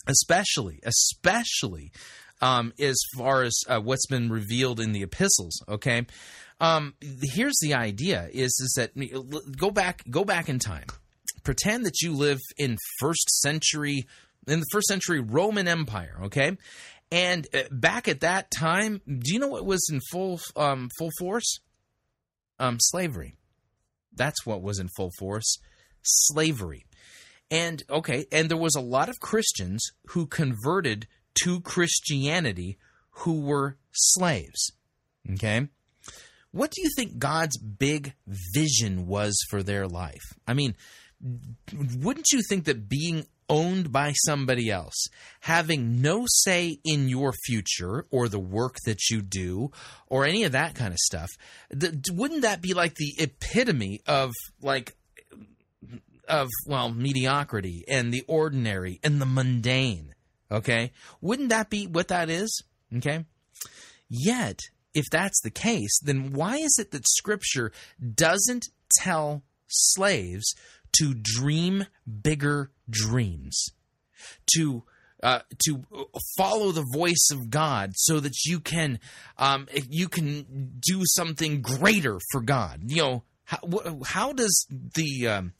especially, especially um, as far as uh, what's been revealed in the epistles, okay. Um, here's the idea: is is that go back, go back in time. Pretend that you live in first century in the first century Roman Empire, okay? And uh, back at that time, do you know what was in full um, full force? Um, slavery. That's what was in full force. Slavery. And okay, and there was a lot of Christians who converted to Christianity who were slaves. Okay? What do you think God's big vision was for their life? I mean, wouldn't you think that being owned by somebody else, having no say in your future or the work that you do or any of that kind of stuff, wouldn't that be like the epitome of like of well mediocrity and the ordinary and the mundane? Okay, wouldn't that be what that is? Okay, yet if that's the case, then why is it that Scripture doesn't tell slaves to dream bigger dreams, to uh, to follow the voice of God, so that you can um, you can do something greater for God? You know, how, how does the um,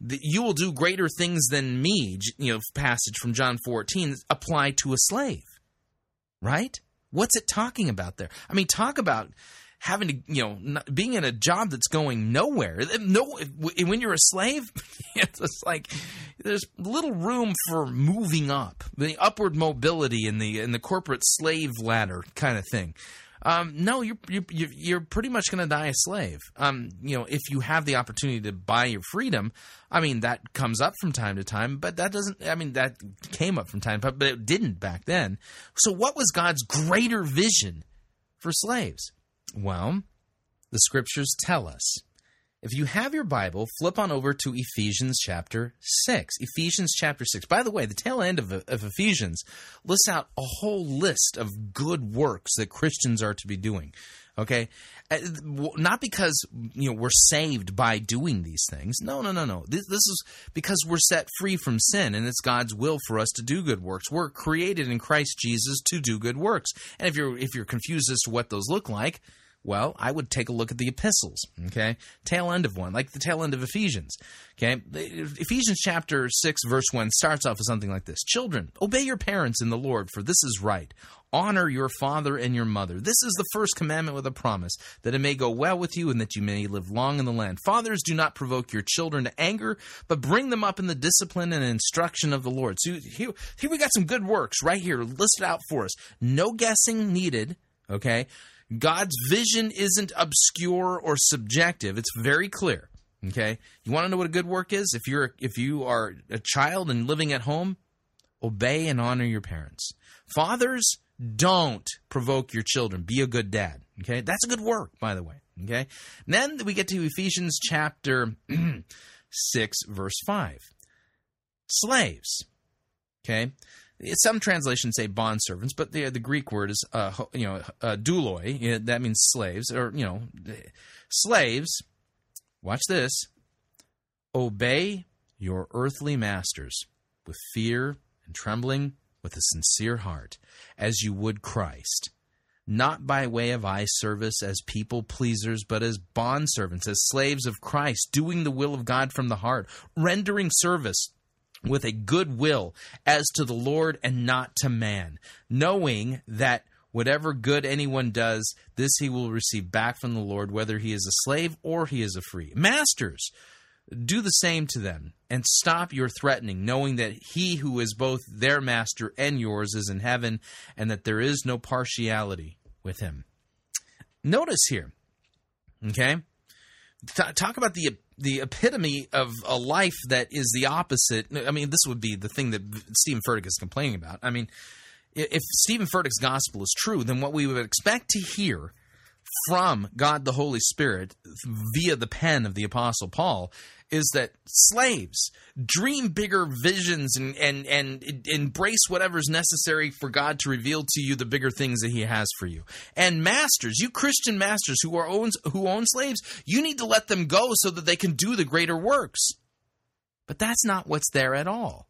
the, you will do greater things than me, you know, passage from John 14 apply to a slave, right? What's it talking about there? I mean, talk about having to, you know, being in a job that's going nowhere. No, when you're a slave, it's like there's little room for moving up, the upward mobility in the in the corporate slave ladder kind of thing. Um, no, you're, you're you're pretty much going to die a slave. Um, you know, if you have the opportunity to buy your freedom, I mean that comes up from time to time, but that doesn't. I mean that came up from time, time, but it didn't back then. So, what was God's greater vision for slaves? Well, the scriptures tell us. If you have your Bible, flip on over to Ephesians chapter 6. Ephesians chapter 6. By the way, the tail end of, of Ephesians lists out a whole list of good works that Christians are to be doing. Okay? Uh, Not because you know we're saved by doing these things. No, no, no, no. This, this is because we're set free from sin and it's God's will for us to do good works. We're created in Christ Jesus to do good works. And if you're if you're confused as to what those look like, well, I would take a look at the epistles, okay? Tail end of one, like the tail end of Ephesians, okay? Ephesians chapter 6, verse 1 starts off with something like this Children, obey your parents in the Lord, for this is right. Honor your father and your mother. This is the first commandment with a promise, that it may go well with you and that you may live long in the land. Fathers, do not provoke your children to anger, but bring them up in the discipline and instruction of the Lord. So here, here we got some good works right here listed out for us. No guessing needed, okay? God's vision isn't obscure or subjective. It's very clear. Okay? You want to know what a good work is? If you're if you are a child and living at home, obey and honor your parents. Fathers, don't provoke your children. Be a good dad. Okay? That's a good work, by the way. Okay? Then we get to Ephesians chapter 6 verse 5. Slaves. Okay? Some translations say bond servants, but the the Greek word is uh, you know uh, douloi. That means slaves, or you know, slaves. Watch this. Obey your earthly masters with fear and trembling, with a sincere heart, as you would Christ, not by way of eye service as people pleasers, but as bond servants, as slaves of Christ, doing the will of God from the heart, rendering service with a good will as to the Lord and not to man, knowing that whatever good anyone does, this he will receive back from the Lord, whether he is a slave or he is a free. Masters, do the same to them and stop your threatening, knowing that he who is both their master and yours is in heaven, and that there is no partiality with him. Notice here, okay? Talk about the the epitome of a life that is the opposite. I mean, this would be the thing that Stephen Furtick is complaining about. I mean, if Stephen Furtick's gospel is true, then what we would expect to hear from God the Holy Spirit via the pen of the Apostle Paul is that slaves dream bigger visions and, and, and embrace whatever's necessary for God to reveal to you the bigger things that He has for you. And masters, you Christian masters who are owns who own slaves, you need to let them go so that they can do the greater works. But that's not what's there at all.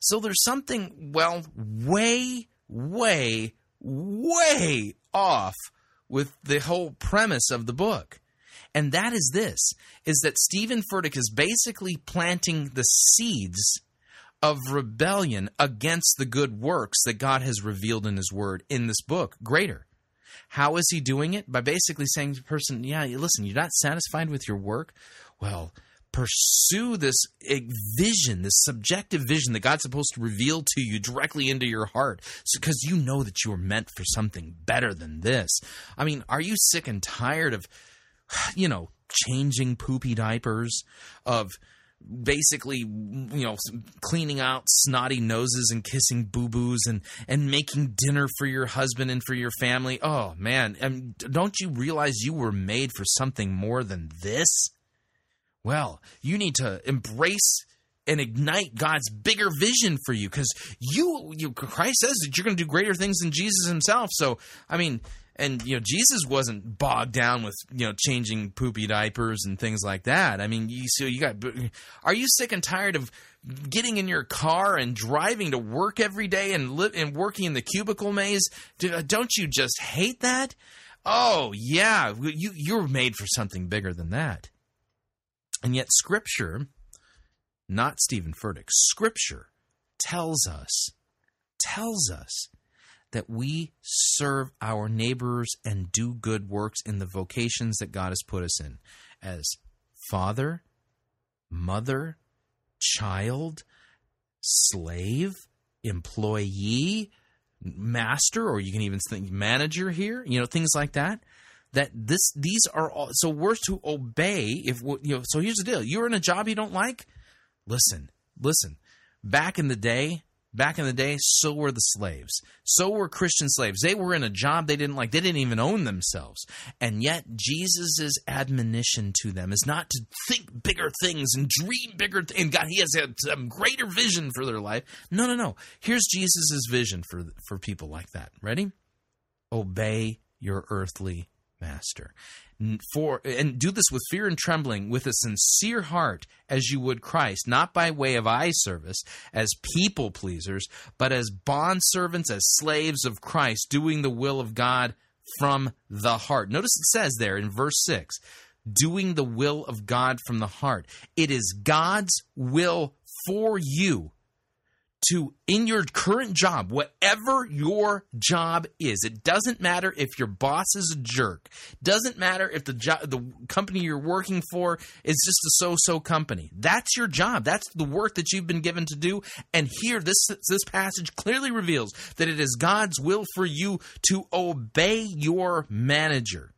So there's something, well, way, way, way off with the whole premise of the book. And that is this is that Stephen Furtick is basically planting the seeds of rebellion against the good works that God has revealed in his word in this book, greater. How is he doing it? By basically saying to the person, yeah, listen, you're not satisfied with your work? Well, pursue this vision, this subjective vision that God's supposed to reveal to you directly into your heart because you know that you are meant for something better than this. I mean, are you sick and tired of, you know, changing poopy diapers, of basically you know cleaning out snotty noses and kissing boo-boos and and making dinner for your husband and for your family. Oh man. And don't you realize you were made for something more than this? Well you need to embrace and ignite God's bigger vision for you because you, you Christ says that you're going to do greater things than Jesus himself. So I mean and you know Jesus wasn't bogged down with you know changing poopy diapers and things like that. I mean, you so you got are you sick and tired of getting in your car and driving to work every day and li- and working in the cubicle maze? Do- uh, Don't you just hate that? Oh yeah, you you're made for something bigger than that. And yet Scripture, not Stephen Furtick, Scripture tells us tells us that we serve our neighbors and do good works in the vocations that God has put us in as father, mother, child, slave, employee, master, or you can even think manager here, you know, things like that. That this, these are all, so we're to obey if, you know, so here's the deal. You're in a job you don't like? Listen, listen. Back in the day, Back in the day, so were the slaves. So were Christian slaves. They were in a job they didn't like. They didn't even own themselves. And yet, Jesus' admonition to them is not to think bigger things and dream bigger and God, He has a greater vision for their life. No, no, no. Here's Jesus' vision for, for people like that. Ready? Obey your earthly master. For and do this with fear and trembling, with a sincere heart, as you would Christ, not by way of eye service, as people pleasers, but as bondservants, as slaves of Christ, doing the will of God from the heart. Notice it says there in verse 6 doing the will of God from the heart. It is God's will for you to in your current job, whatever your job is, it doesn't matter if your boss is a jerk. Doesn't matter if the job, the company you're working for is just a so-so company. That's your job. That's the work that you've been given to do. And here, this this passage clearly reveals that it is God's will for you to obey your manager,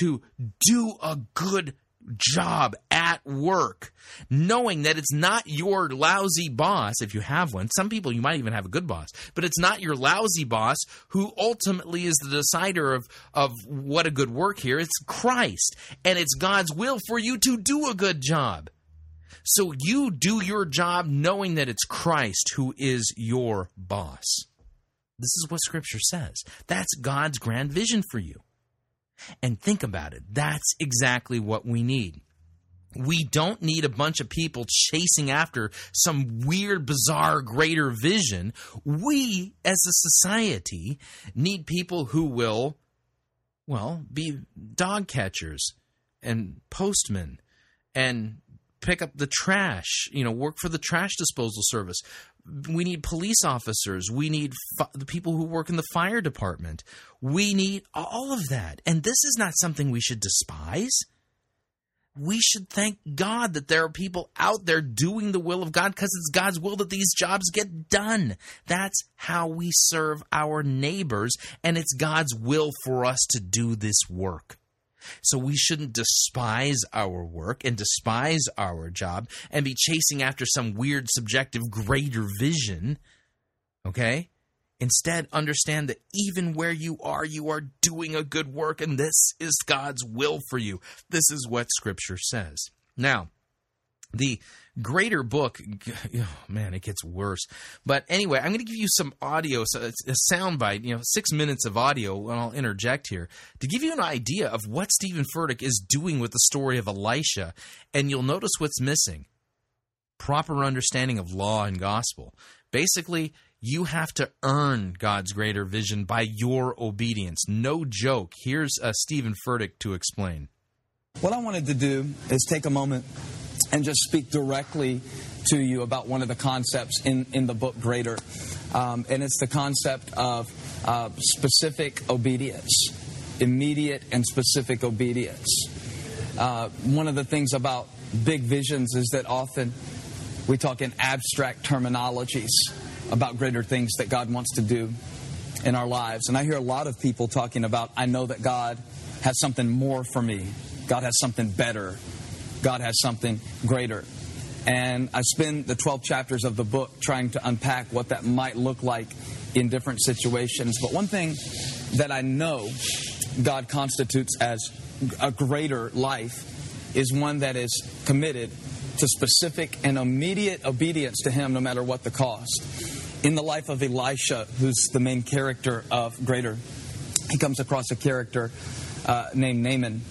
to do a good job at work, knowing that it's not your lousy boss, if you have one. Some people, you might even have a good boss, but it's not your lousy boss who ultimately is the decider of, of what a good work here. It's Christ. And it's God's will for you to do a good job. So you do your job knowing that it's Christ who is your boss. This is what Scripture says. That's God's grand vision for you. And think about it. That's exactly what we need. We don't need a bunch of people chasing after some weird, bizarre, greater vision. We, as a society, need people who will, well, be dog catchers and postmen and pick up the trash, you know, work for the trash disposal service. We need police officers. We need the people who work in the fire department. We need all of that. And this is not something we should despise. We should thank God that there are people out there doing the will of God because it's God's will that these jobs get done. That's how we serve our neighbors, and it's God's will for us to do this work. So we shouldn't despise our work and despise our job and be chasing after some weird subjective greater vision. Okay? Instead, understand that even where you are, you are doing a good work, and this is God's will for you. This is what Scripture says. Now, the greater book, oh man, it gets worse. But anyway, I'm going to give you some audio, so it's a sound bite, you know, six minutes of audio, and I'll interject here to give you an idea of what Stephen Furtick is doing with the story of Elisha. And you'll notice what's missing proper understanding of law and gospel. Basically, you have to earn God's greater vision by your obedience. No joke. Here's uh, Stephen Furtick to explain. What I wanted to do is take a moment and just speak directly to you about one of the concepts in, in the book Greater. Um, and it's the concept of uh, specific obedience, immediate and specific obedience. Uh, one of the things about big visions is that often we talk in abstract terminologies about greater things that God wants to do in our lives. And I hear a lot of people talking about, I know that God has something more for me, God has something better, God has something greater. And I spend the 12 chapters of the book trying to unpack what that might look like in different situations. But one thing that I know God constitutes as a greater life is one that is committed to specific and immediate obedience to Him no matter what the cost. In the life of Elisha, who's the main character of Greater, he comes across a character uh, named Naaman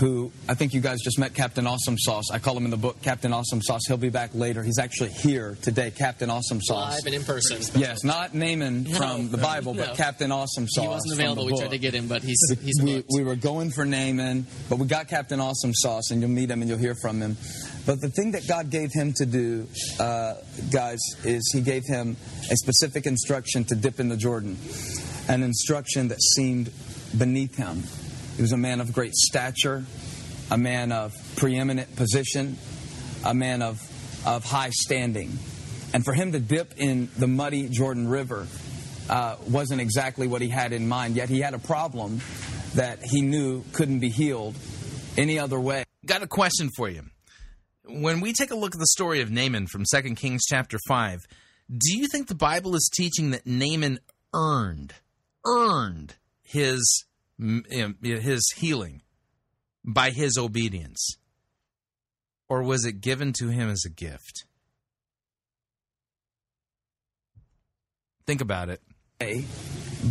who I think you guys just met Captain Awesome Sauce. I call him in the book Captain Awesome Sauce. He'll be back later. He's actually here today, Captain Awesome Sauce. Live and in person. Yes, not Naaman No, from the Bible, but. Captain Awesome Sauce. He wasn't available. We tried to get him, but he's he's we, we were going for Naaman, but we got Captain Awesome Sauce, and you'll meet him and you'll hear from him. But the thing that God gave him to do, uh, guys, is He gave him a specific instruction to dip in the Jordan, an instruction that seemed beneath him. He was a man of great stature, a man of preeminent position, a man of, of high standing. And for him to dip in the muddy Jordan River uh, wasn't exactly what he had in mind, yet he had a problem that he knew couldn't be healed any other way. Got a question for you. When we take a look at the story of Naaman from 2 Kings chapter 5, do you think the Bible is teaching that Naaman earned earned his his healing by his obedience? Or was it given to him as a gift? Think about it.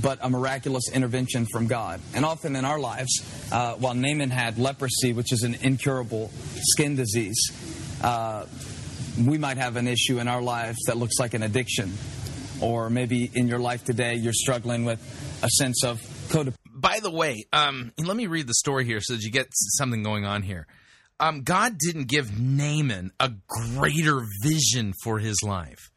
but a miraculous intervention from God. And often in our lives, uh, while Naaman had leprosy, which is an incurable skin disease, uh, we might have an issue in our lives that looks like an addiction. Or maybe in your life today, you're struggling with a sense of codependence. By the way, um, let me read the story here so that you get something going on here. Um, God didn't give Naaman a greater vision for his life.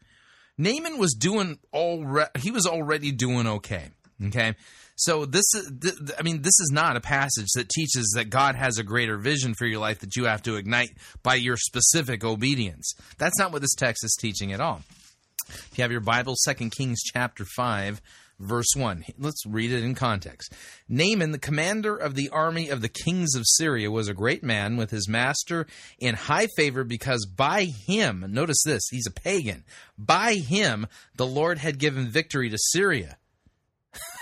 Naaman was doing already. He was already doing okay. Okay, so this is. Th- I mean, this is not a passage that teaches that God has a greater vision for your life that you have to ignite by your specific obedience. That's not what this text is teaching at all. If you have your Bible, Second Kings chapter 5, verse 1. Let's read it in context. Naaman, the commander of the army of the kings of Syria, was a great man with his master in high favor because by him, notice this, he's a pagan, by him the Lord had given victory to Syria.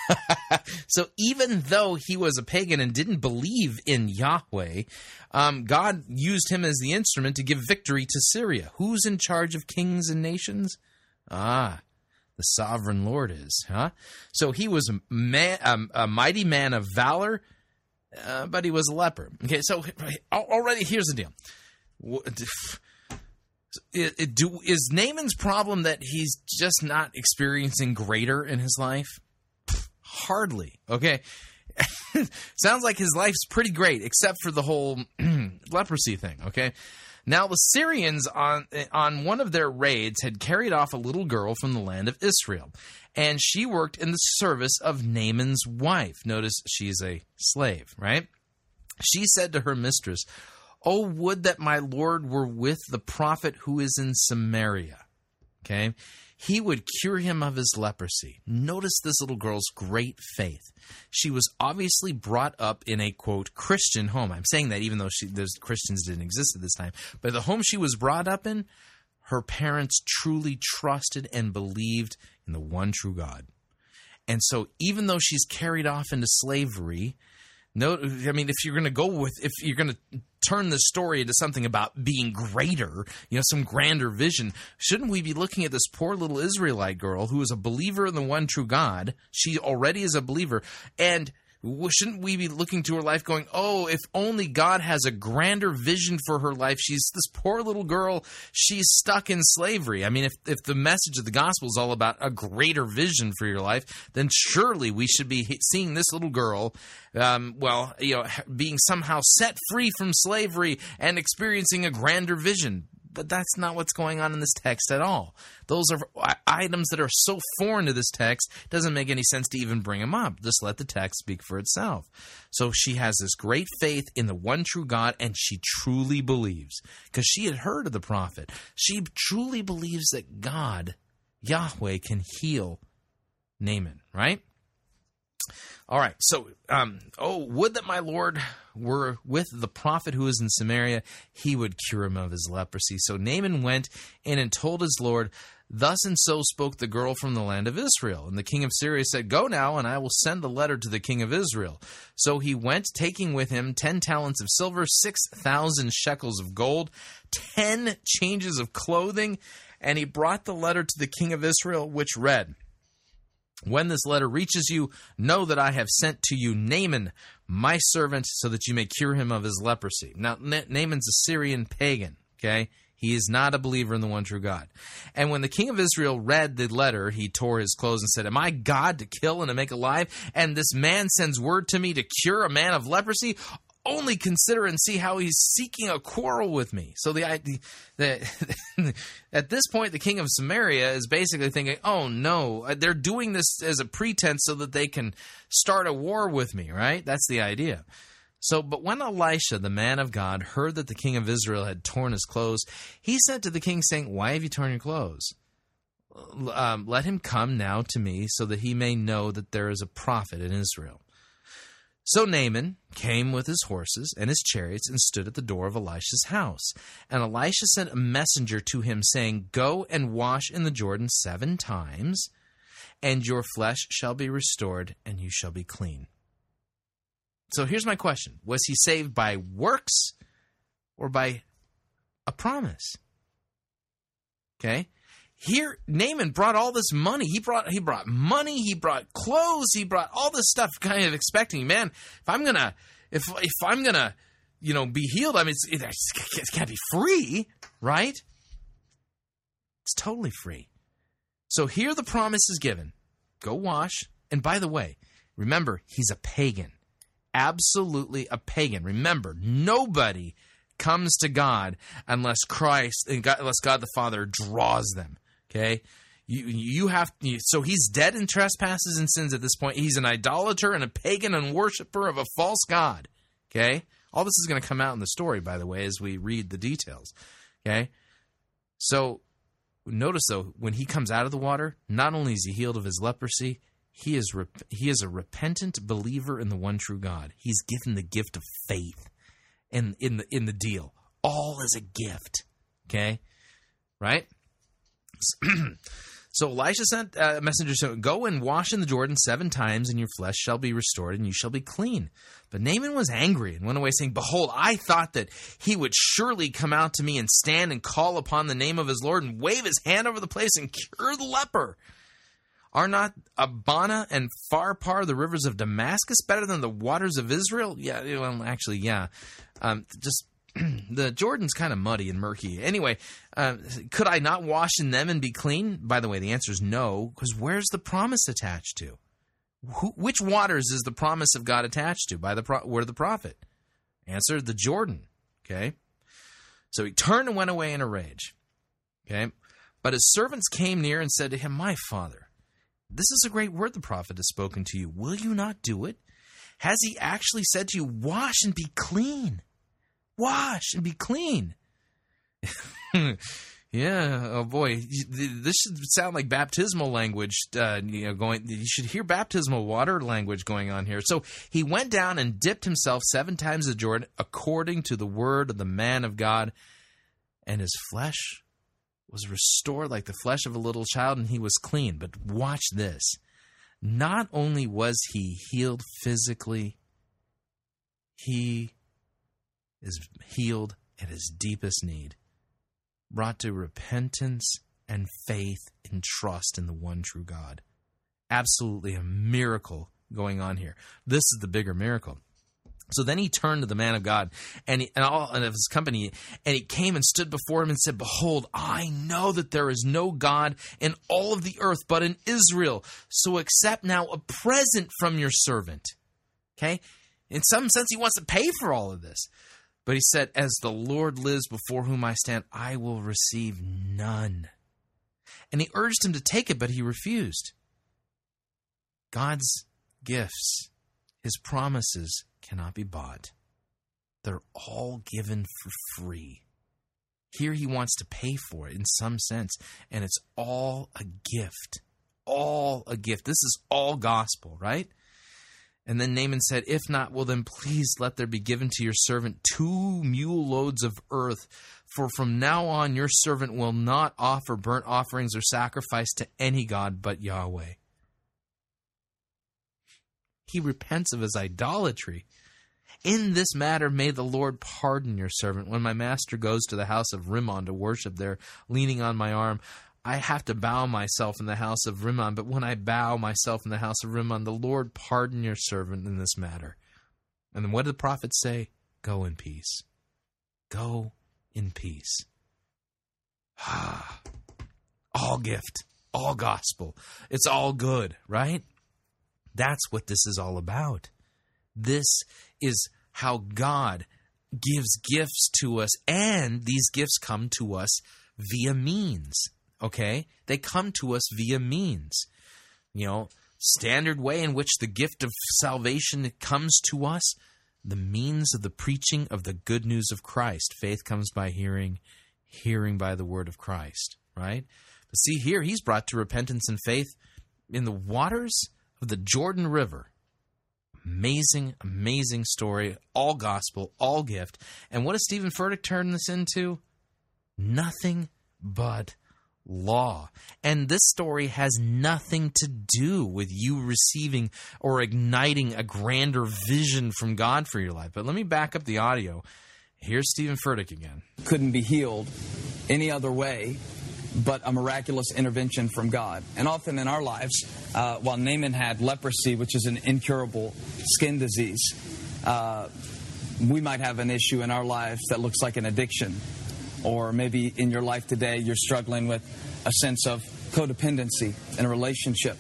so even though he was a pagan and didn't believe in Yahweh, um, God used him as the instrument to give victory to Syria. Who's in charge of kings and nations? Ah, the sovereign Lord is, huh? So he was a, man, um, a mighty man of valor, uh, but he was a leper. Okay, so already here's the deal. Do, is Naaman's problem that he's just not experiencing greater in his life? Hardly. Okay. Sounds like his life's pretty great, except for the whole leprosy thing. Okay. Now the Syrians on on one of their raids had carried off a little girl from the land of Israel, and she worked in the service of Naaman's wife. Notice she's a slave, right? She said to her mistress, "Oh, would that my lord were with the prophet who is in Samaria." Okay? He would cure him of his leprosy. Notice this little girl's great faith. She was obviously brought up in a quote Christian home. I'm saying that even though she, those Christians didn't exist at this time, but the home she was brought up in, her parents truly trusted and believed in the one true God. And so, even though she's carried off into slavery, no, I mean, if you're going to go with, if you're going to turn this story into something about being greater, you know, some grander vision, shouldn't we be looking at this poor little Israelite girl who is a believer in the one true God? She already is a believer. And shouldn't we be looking to her life going, oh, if only God has a grander vision for her life? She's this poor little girl. She's stuck in slavery. I mean, if, if the message of the gospel is all about a greater vision for your life, then surely we should be seeing this little girl, um, well, you know, being somehow set free from slavery and experiencing a grander vision. But that's not what's going on in this text at all. Those are items that are so foreign to this text, it doesn't make any sense to even bring them up. Just let the text speak for itself. So she has this great faith in the one true God, and she truly believes because she had heard of the prophet. She truly believes that God, Yahweh, can heal Naaman, right? All right. So, um, oh, would that my Lord were with the prophet who is in Samaria, he would cure him of his leprosy. So Naaman went in and told his Lord, Thus and so spoke the girl from the land of Israel. And the king of Syria said, Go now, and I will send the letter to the king of Israel. So he went, taking with him ten talents of silver, six thousand shekels of gold, ten changes of clothing, and he brought the letter to the king of Israel, which read, when this letter reaches you, know that I have sent to you Naaman, my servant, so that you may cure him of his leprosy. Now, Na- Naaman's a Syrian pagan, okay? He is not a believer in the one true God. And when the king of Israel read the letter, he tore his clothes and said, Am I God to kill and to make alive? And this man sends word to me to cure a man of leprosy? Only consider and see how he's seeking a quarrel with me. So the, idea that at this point, the king of Samaria is basically thinking, "Oh no, they're doing this as a pretense so that they can start a war with me." Right? That's the idea. So, but when Elisha, the man of God, heard that the king of Israel had torn his clothes, he said to the king, saying, Why have you torn your clothes? Um, let him come now to me, so that he may know that there is a prophet in Israel. So Naaman came with his horses and his chariots and stood at the door of Elisha's house. And Elisha sent a messenger to him, saying, Go and wash in the Jordan seven times, and your flesh shall be restored, and you shall be clean. So here's my question Was he saved by works or by a promise? Okay. Here, Naaman brought all this money. He brought he brought money. He brought clothes. He brought all this stuff, kind of expecting, man, if I'm gonna if if I'm gonna you know be healed, I mean, it's, it, it can't be free, right? It's totally free. So here the promise is given: go wash. And by the way, remember he's a pagan, absolutely a pagan. Remember, nobody comes to God unless Christ, unless God the Father draws them. Okay, you you have so he's dead in trespasses and sins at this point. He's an idolater and a pagan and worshiper of a false god. Okay, all this is going to come out in the story, by the way, as we read the details. Okay, so notice though when he comes out of the water, not only is he healed of his leprosy, he is he is a repentant believer in the one true God. He's given the gift of faith in in the in the deal. All is a gift. Okay, right? so Elisha sent a messenger saying, Go and wash in the Jordan seven times, and your flesh shall be restored, and you shall be clean. But Naaman was angry and went away, saying, Behold, I thought that he would surely come out to me and stand and call upon the name of his Lord and wave his hand over the place and cure the leper. Are not Abana and Pharpar, the rivers of Damascus, better than the waters of Israel? Yeah, well, actually, yeah. Um, just the Jordan's kind of muddy and murky. Anyway, uh, could I not wash in them and be clean? By the way, the answer is no, because where's the promise attached to? Which waters is the promise of God attached to by the pro- of the prophet? Answer: the Jordan. Okay. So he turned and went away in a rage. Okay. But his servants came near and said to him, My father, this is a great word the prophet has spoken to you. Will you not do it? Has he actually said to you, Wash and be clean? Wash and be clean. yeah. Oh boy, this should sound like baptismal language. Uh, you know, going. You should hear baptismal water language going on here. So he went down and dipped himself seven times in Jordan, according to the word of the man of God, and his flesh was restored like the flesh of a little child, and he was clean. But watch this. Not only was he healed physically, he is healed at his deepest need, brought to repentance and faith and trust in the one true God. Absolutely a miracle going on here. This is the bigger miracle. So then he turned to the man of God and, he, and all and of his company, and he came and stood before him and said, Behold, I know that there is no God in all of the earth but in Israel. So accept now a present from your servant. Okay? In some sense, he wants to pay for all of this. But he said, As the Lord lives before whom I stand, I will receive none. And he urged him to take it, but he refused. God's gifts, his promises, cannot be bought. They're all given for free. Here he wants to pay for it in some sense, and it's all a gift. All a gift. This is all gospel, right? And then Naaman said, If not, well, then please let there be given to your servant two mule loads of earth. For from now on, your servant will not offer burnt offerings or sacrifice to any God but Yahweh. He repents of his idolatry. In this matter, may the Lord pardon your servant. When my master goes to the house of Rimmon to worship there, leaning on my arm, I have to bow myself in the house of Rimmon. But when I bow myself in the house of Rimmon, the Lord pardon your servant in this matter. And then what did the prophet say? Go in peace. Go in peace. Ah, all gift, all gospel. It's all good, right? That's what this is all about. This is how God gives gifts to us, and these gifts come to us via means. Okay? They come to us via means. You know, standard way in which the gift of salvation comes to us, the means of the preaching of the good news of Christ. Faith comes by hearing, hearing by the word of Christ, right? But see here, he's brought to repentance and faith in the waters of the Jordan River. Amazing, amazing story. All gospel, all gift. And what does Stephen Furtick turn this into? Nothing but law. And this story has nothing to do with you receiving or igniting a grander vision from God for your life. But let me back up the audio. Here's Stephen Furtick again. couldn't be healed any other way but a miraculous intervention from God. And often in our lives, uh, while Naaman had leprosy, which is an incurable skin disease, uh, we might have an issue in our lives that looks like an addiction. Or maybe in your life today, you're struggling with a sense of codependency in a relationship.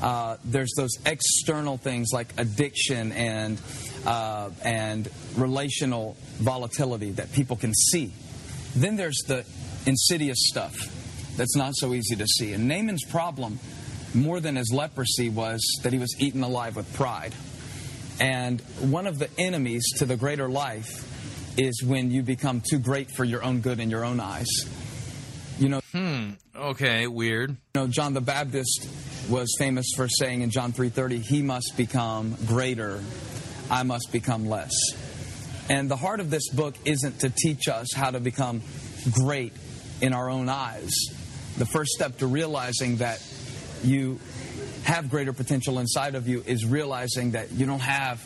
Uh, there's those external things like addiction and uh, and relational volatility that people can see. Then there's the insidious stuff that's not so easy to see. And Naaman's problem, more than his leprosy, was that he was eaten alive with pride. And one of the enemies to the greater life is when you become too great for your own good in your own eyes. You know, Hmm. Okay, weird. you know, John the Baptist was famous for saying in John 3:30, "He must become greater, I must become less." And the heart of this book isn't to teach us how to become great in our own eyes. The first step to realizing that you have greater potential inside of you is realizing that you don't have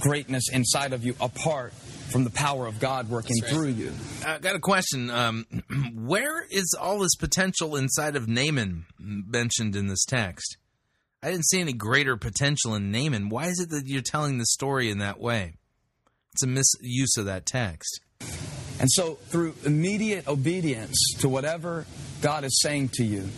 greatness inside of you apart from the power of God working through you. I got a question. Um, where is all this potential inside of Naaman mentioned in this text? I didn't see any greater potential in Naaman. Why is it that you're telling the story in that way? It's a misuse of that text. And so, through immediate obedience to whatever God is saying to you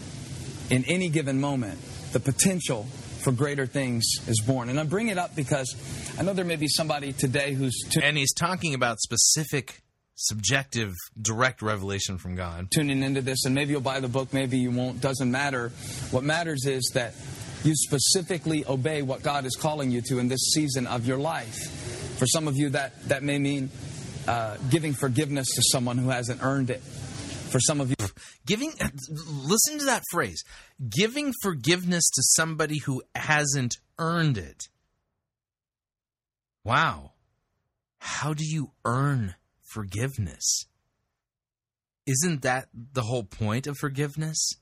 in any given moment, the potential for greater things is born. And I bring it up because I know there may be somebody today who's tu- And he's talking about specific, subjective, direct revelation from God. tuning into this, and maybe you'll buy the book, maybe you won't, doesn't matter. What matters is that you specifically obey what God is calling you to in this season of your life. For some of you, that, that may mean uh, giving forgiveness to someone who hasn't earned it. For some of you, Giving, listen to that phrase giving forgiveness to somebody who hasn't earned it. Wow. How do you earn forgiveness? Isn't that the whole point of forgiveness?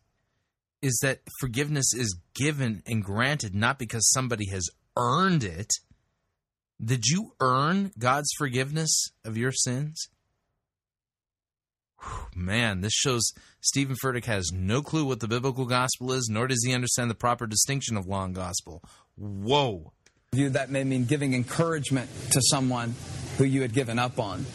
Is that forgiveness is given and granted not because somebody has earned it. Did you earn God's forgiveness of your sins? Man, this shows Stephen Furtick has no clue what the biblical gospel is, nor does he understand the proper distinction of law and gospel. Whoa. You that may mean giving encouragement to someone who you had given up on.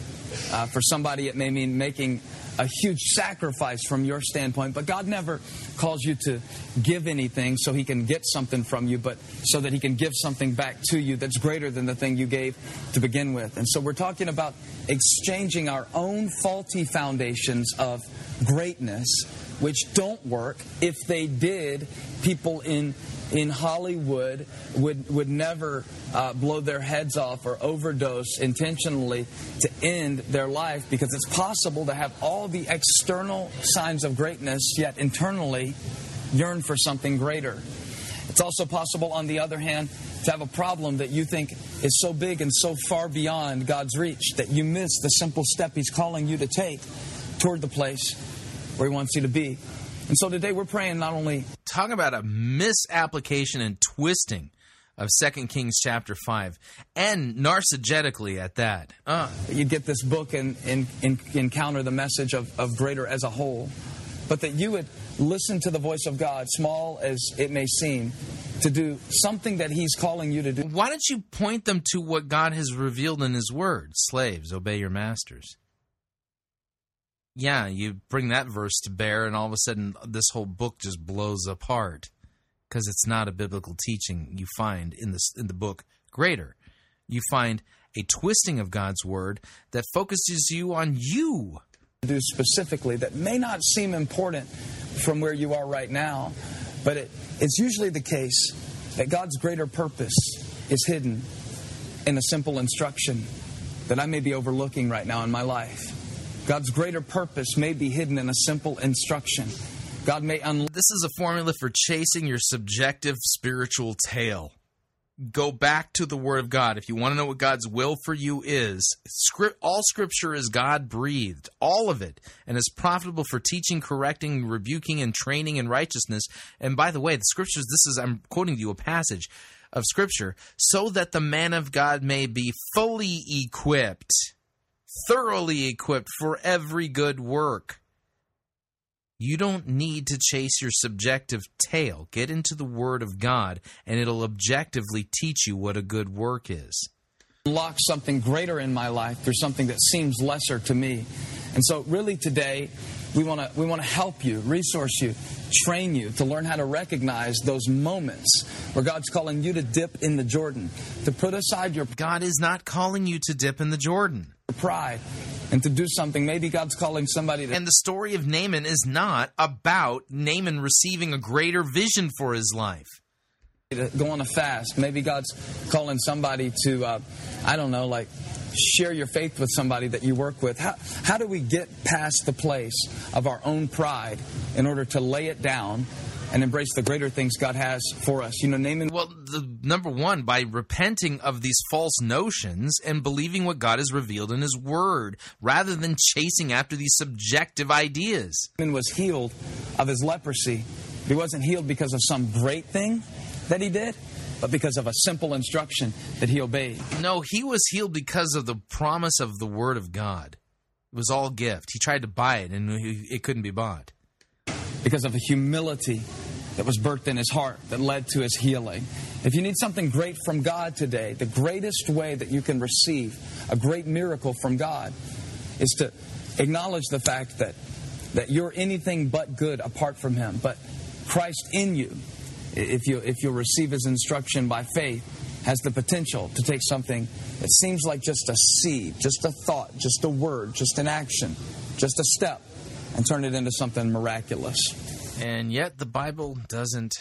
Uh, for somebody, it may mean making a huge sacrifice from your standpoint, but God never calls you to give anything so He can get something from you, but so that He can give something back to you that's greater than the thing you gave to begin with. And so we're talking about exchanging our own faulty foundations of greatness, which don't work. If they did, people in in Hollywood would would never uh, blow their heads off or overdose intentionally to end their life because it's possible to have all the external signs of greatness yet internally yearn for something greater. It's also possible, on the other hand, to have a problem that you think is so big and so far beyond God's reach that you miss the simple step He's calling you to take toward the place where He wants you to be. And so today we're praying not only Talk about a misapplication and twisting of 2 Kings chapter 5, and narcissistically at that. Uh, you get this book and, and, and encounter the message of, of greater as a whole, but that you would listen to the voice of God, small as it may seem, to do something that He's calling you to do. why don't you point them to what God has revealed in His Word? Slaves, obey your masters. Yeah, you bring that verse to bear, and all of a sudden, this whole book just blows apart because it's not a biblical teaching you find in this in the book. Greater, you find a twisting of God's word that focuses you on you. do specifically that may not seem important from where you are right now, but it, it's usually the case that God's greater purpose is hidden in a simple instruction that I may be overlooking right now in my life. God's greater purpose may be hidden in a simple instruction. God may unlock. This is a formula for chasing your subjective spiritual tail. Go back to the Word of God. If you want to know what God's will for you is, script, all Scripture is God breathed, all of it, and is profitable for teaching, correcting, rebuking, and training in righteousness. And by the way, the Scriptures, this is, I'm quoting to you a passage of Scripture, so that the man of God may be fully equipped, thoroughly equipped for every good work. You don't need to chase your subjective tail. Get into the Word of God, and it'll objectively teach you what a good work is. unlock something greater in my life through something that seems lesser to me. And so really today we want to we want to help you, resource you, train you to learn how to recognize those moments where God's calling you to dip in the Jordan, to put aside your God is not calling you to dip in the Jordan. pride and to do something. Maybe God's calling somebody to And the story of Naaman is not about Naaman receiving a greater vision for his life. to go on a fast. Maybe God's calling somebody to, uh, I don't know, like share your faith with somebody that you work with. How, how do we get past the place of our own pride in order to lay it down and embrace the greater things God has for us? You know, Naaman. Well, the number one, by repenting of these false notions and believing what God has revealed in His Word, rather than chasing after these subjective ideas. Naaman was healed of his leprosy. He wasn't healed because of some great thing that he did, but because of a simple instruction that he obeyed. No, he was healed because of the promise of the Word of God. It was all gift. He tried to buy it, and it couldn't be bought. because of a humility that was birthed in his heart that led to his healing. If you need something great from God today, the greatest way that you can receive a great miracle from God is to acknowledge the fact that, that you're anything but good apart from him. But Christ in you, if you if you'll receive his instruction by faith, has the potential to take something that seems like just a seed, just a thought, just a word, just an action, just a step, and turn it into something miraculous. And yet, the Bible doesn't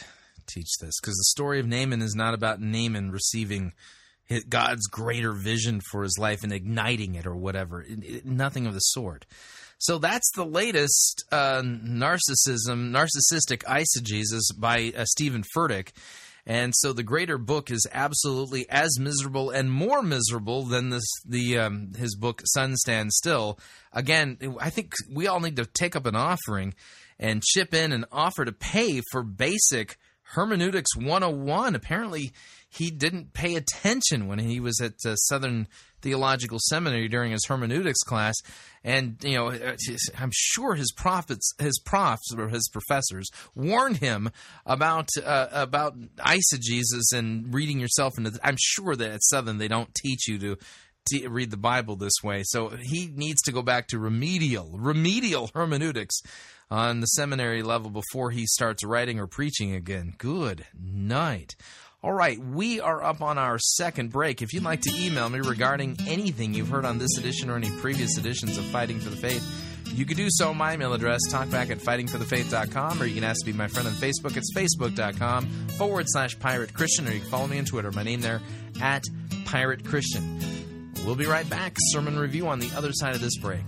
teach this because the story of Naaman is not about Naaman receiving God's greater vision for his life and igniting it or whatever. It- it- nothing of the sort. So that's the latest uh, narcissism, narcissistic eisegesis by uh, Stephen Furtick. And so the greater book is absolutely as miserable and more miserable than this the um, his book Sun Stands Still. Again, I think we all need to take up an offering and chip in and offer to pay for basic hermeneutics 101. Apparently, he didn't pay attention when he was at uh, Southern Theological Seminary during his hermeneutics class, and you know, uh, I'm sure his prophets, his profs or his professors warned him about uh, about eisegesis and reading yourself into. The, I'm sure that at Southern they don't teach you to to read the Bible this way. So he needs to go back to remedial, remedial hermeneutics on the seminary level before he starts writing or preaching again. Good night. All right, we are up on our second break. If you'd like to email me regarding anything you've heard on this edition or any previous editions of Fighting for the Faith, you can do so. My email address, talkback at fightingforthefaith.com, or you can ask to be my friend on Facebook. It's facebook.com forward slash pirate Christian, or you can follow me on Twitter. My name there, at pirate Christian. We'll be right back. Sermon review on the other side of this break.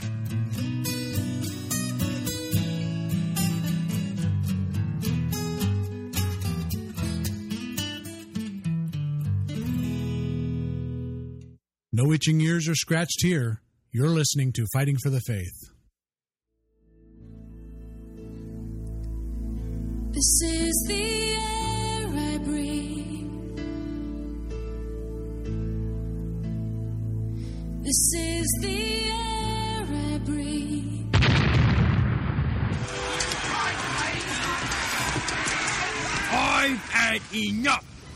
No itching ears are scratched here. You're listening to Fighting for the Faith. This is the air I breathe. This is the air I breathe. I've had enough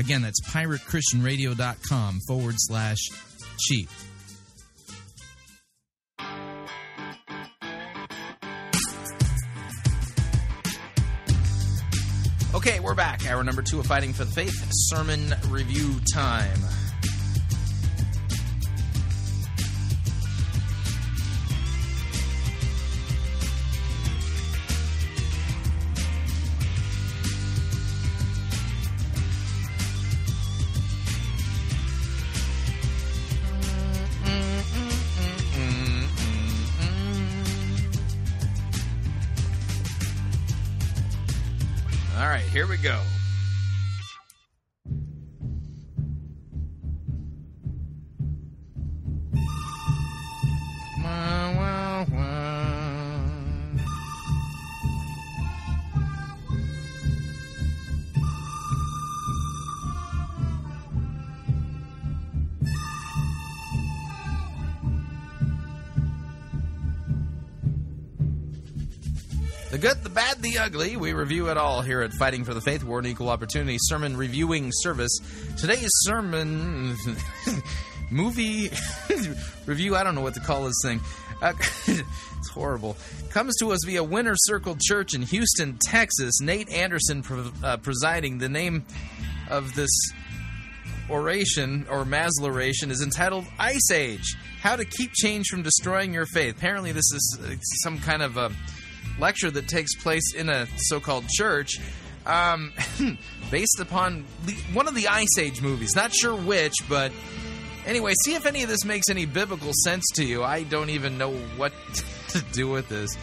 Again, that's piratechristianradio.com forward slash cheap. Okay, we're back. Hour number two of Fighting for the Faith sermon review time. Here we go. Ugly. We review it all here at Fighting for the Faith. We're equal opportunity sermon reviewing service. Today's sermon movie review. I don't know what to call this thing. Uh, it's horrible. Comes to us via Winter Circle Church in Houston, Texas. Nate Anderson pre- uh, presiding. The name of this oration or masloration is entitled Ice Age How to Keep Change from Destroying Your Faith. Apparently, this is uh, some kind of a lecture that takes place in a so called church. Um, based upon one of the Ice Age movies. Not sure which, but anyway, see if any of this makes any biblical sense to you. I don't even know what to do with this.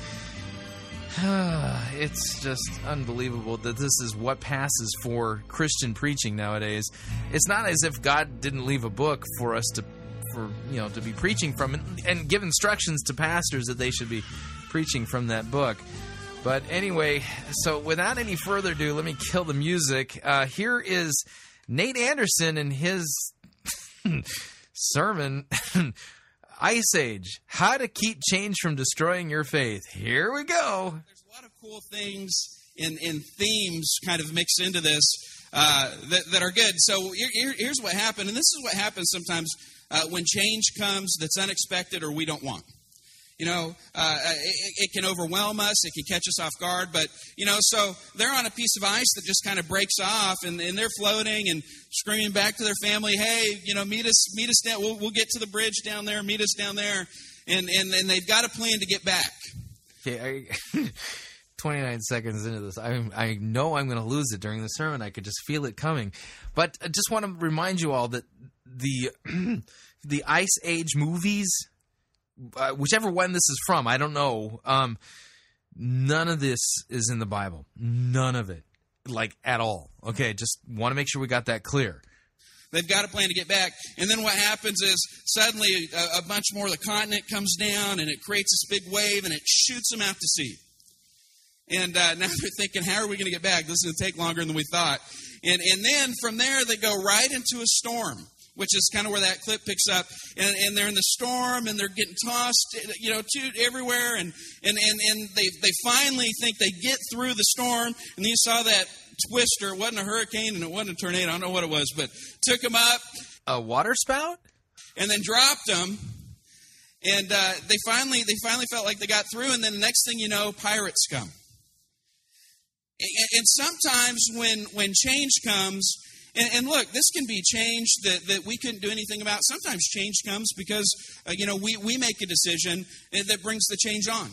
it's just unbelievable that this is what passes for Christian preaching nowadays. It's not as if God didn't leave a book for us to for you know to be preaching from and, and give instructions to pastors that they should be preaching from that book. But anyway, so without any further ado, let me kill the music. Uh, here is Nate Anderson and his sermon Ice Age How to Keep Change from Destroying Your Faith. Here we go. There's a lot of cool things in, in themes kind of mixed into this uh, that, that are good. So here- here's what happened, and this is what happens sometimes uh, when change comes that's unexpected or we don't want. You know, uh, it, it can overwhelm us. It can catch us off guard. But, you know, so they're on a piece of ice that just kind of breaks off and, and they're floating and screaming back to their family, hey, you know, meet us, meet us down. We'll, we'll get to the bridge down there, meet us down there. And, and, and they've got a plan to get back. Okay, I, 29 seconds into this, I, I know I'm going to lose it during the sermon. I could just feel it coming. But I just want to remind you all that the the Ice Age movies uh, whichever one this is from, I don't know. Um, none of this is in the Bible. None of it, like at all. Okay, just want to make sure we got that clear. They've got a plan to get back. And then what happens is suddenly a, a bunch more of the continent comes down and it creates this big wave and it shoots them out to sea. And uh, now they're thinking, how are we going to get back? This is going to take longer than we thought. And, and then from there, they go right into a storm, which is kind of where that clip picks up. And, and they're in the storm and they're getting tossed, you know, to everywhere. And, and, and, and they, they finally think they get through the storm. And you saw that twister. It wasn't a hurricane and it wasn't a tornado. I don't know what it was, but took them up. A water spout? And then dropped them. And uh, they finally they finally felt like they got through. And then the next thing you know, pirates come. And, and sometimes when when change comes, and, and, look, this can be change that, that we couldn't do anything about. Sometimes change comes because uh, you know we, we make a decision that brings the change on.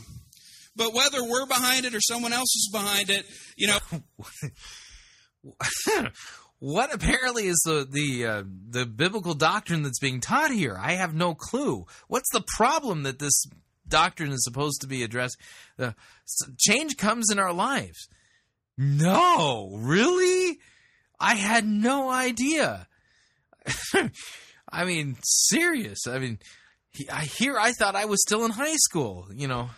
But whether we're behind it or someone else is behind it, you know. what apparently is the the uh, the biblical doctrine that's being taught here? I have no clue. What's the problem that this doctrine is supposed to be addressed? Uh, change comes in our lives. No, really? I had no idea. I mean, serious. I mean, I here I thought I was still in high school. You know.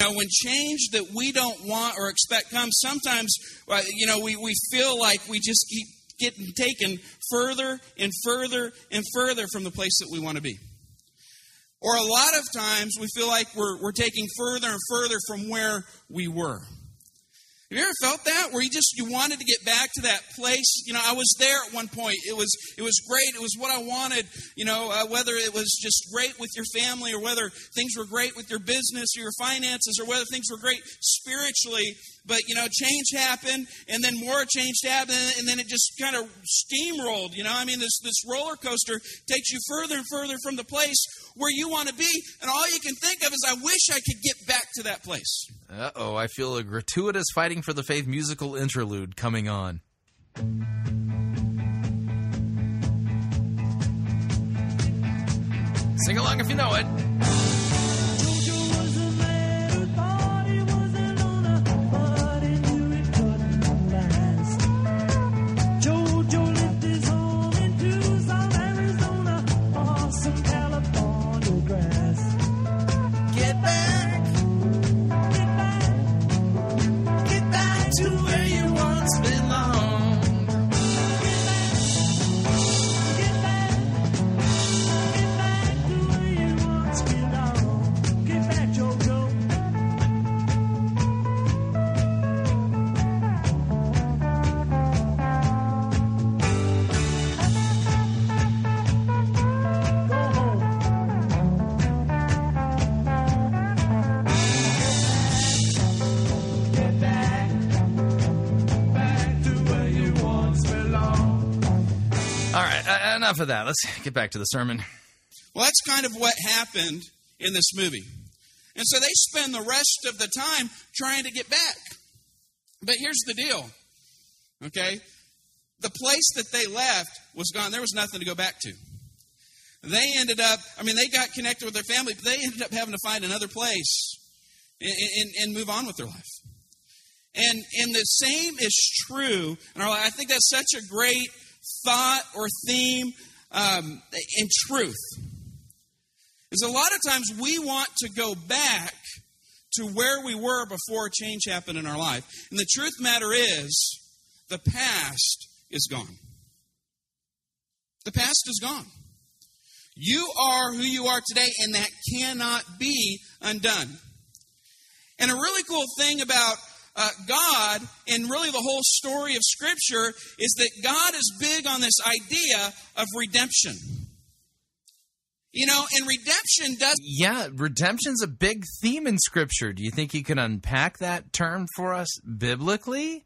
Now, when change that we don't want or expect comes, sometimes uh, you know we, we feel like we just keep getting taken further and further and further from the place that we want to be. Or a lot of times we feel like we're, we're taking further and further from where we were. Have you ever felt that? Where you just you wanted to get back to that place? You know, I was there at one point. It was it was great. It was what I wanted. You know, uh, whether it was just great with your family, or whether things were great with your business or your finances, or whether things were great spiritually. But you know, change happened, and then more change happened, and then it just kind of steamrolled. You know, I mean, this this roller coaster takes you further and further from the place where you want to be, and all you can think of is, I wish I could get back to that place. Uh oh, I feel a gratuitous fighting for the faith musical interlude coming on. Sing along if you know it. Enough of that. Let's get back to the sermon. Well, that's kind of what happened in this movie. And so they spend the rest of the time trying to get back. But here's the deal, okay? The place that they left was gone. There was nothing to go back to. They ended up, I mean, they got connected with their family, but they ended up having to find another place and, and, and move on with their life. And, and the same is true. And I think that's such a great thought or theme um, in truth. Is a lot of times we want to go back to where we were before change happened in our life. And the truth matter is, the past is gone. The past is gone. You are who you are today, and that cannot be undone. And a really cool thing about uh, God and really the whole story of Scripture is that God is big on this idea of redemption. You know, and redemption does. Yeah, redemption's a big theme in Scripture. Do you think you can unpack that term for us biblically?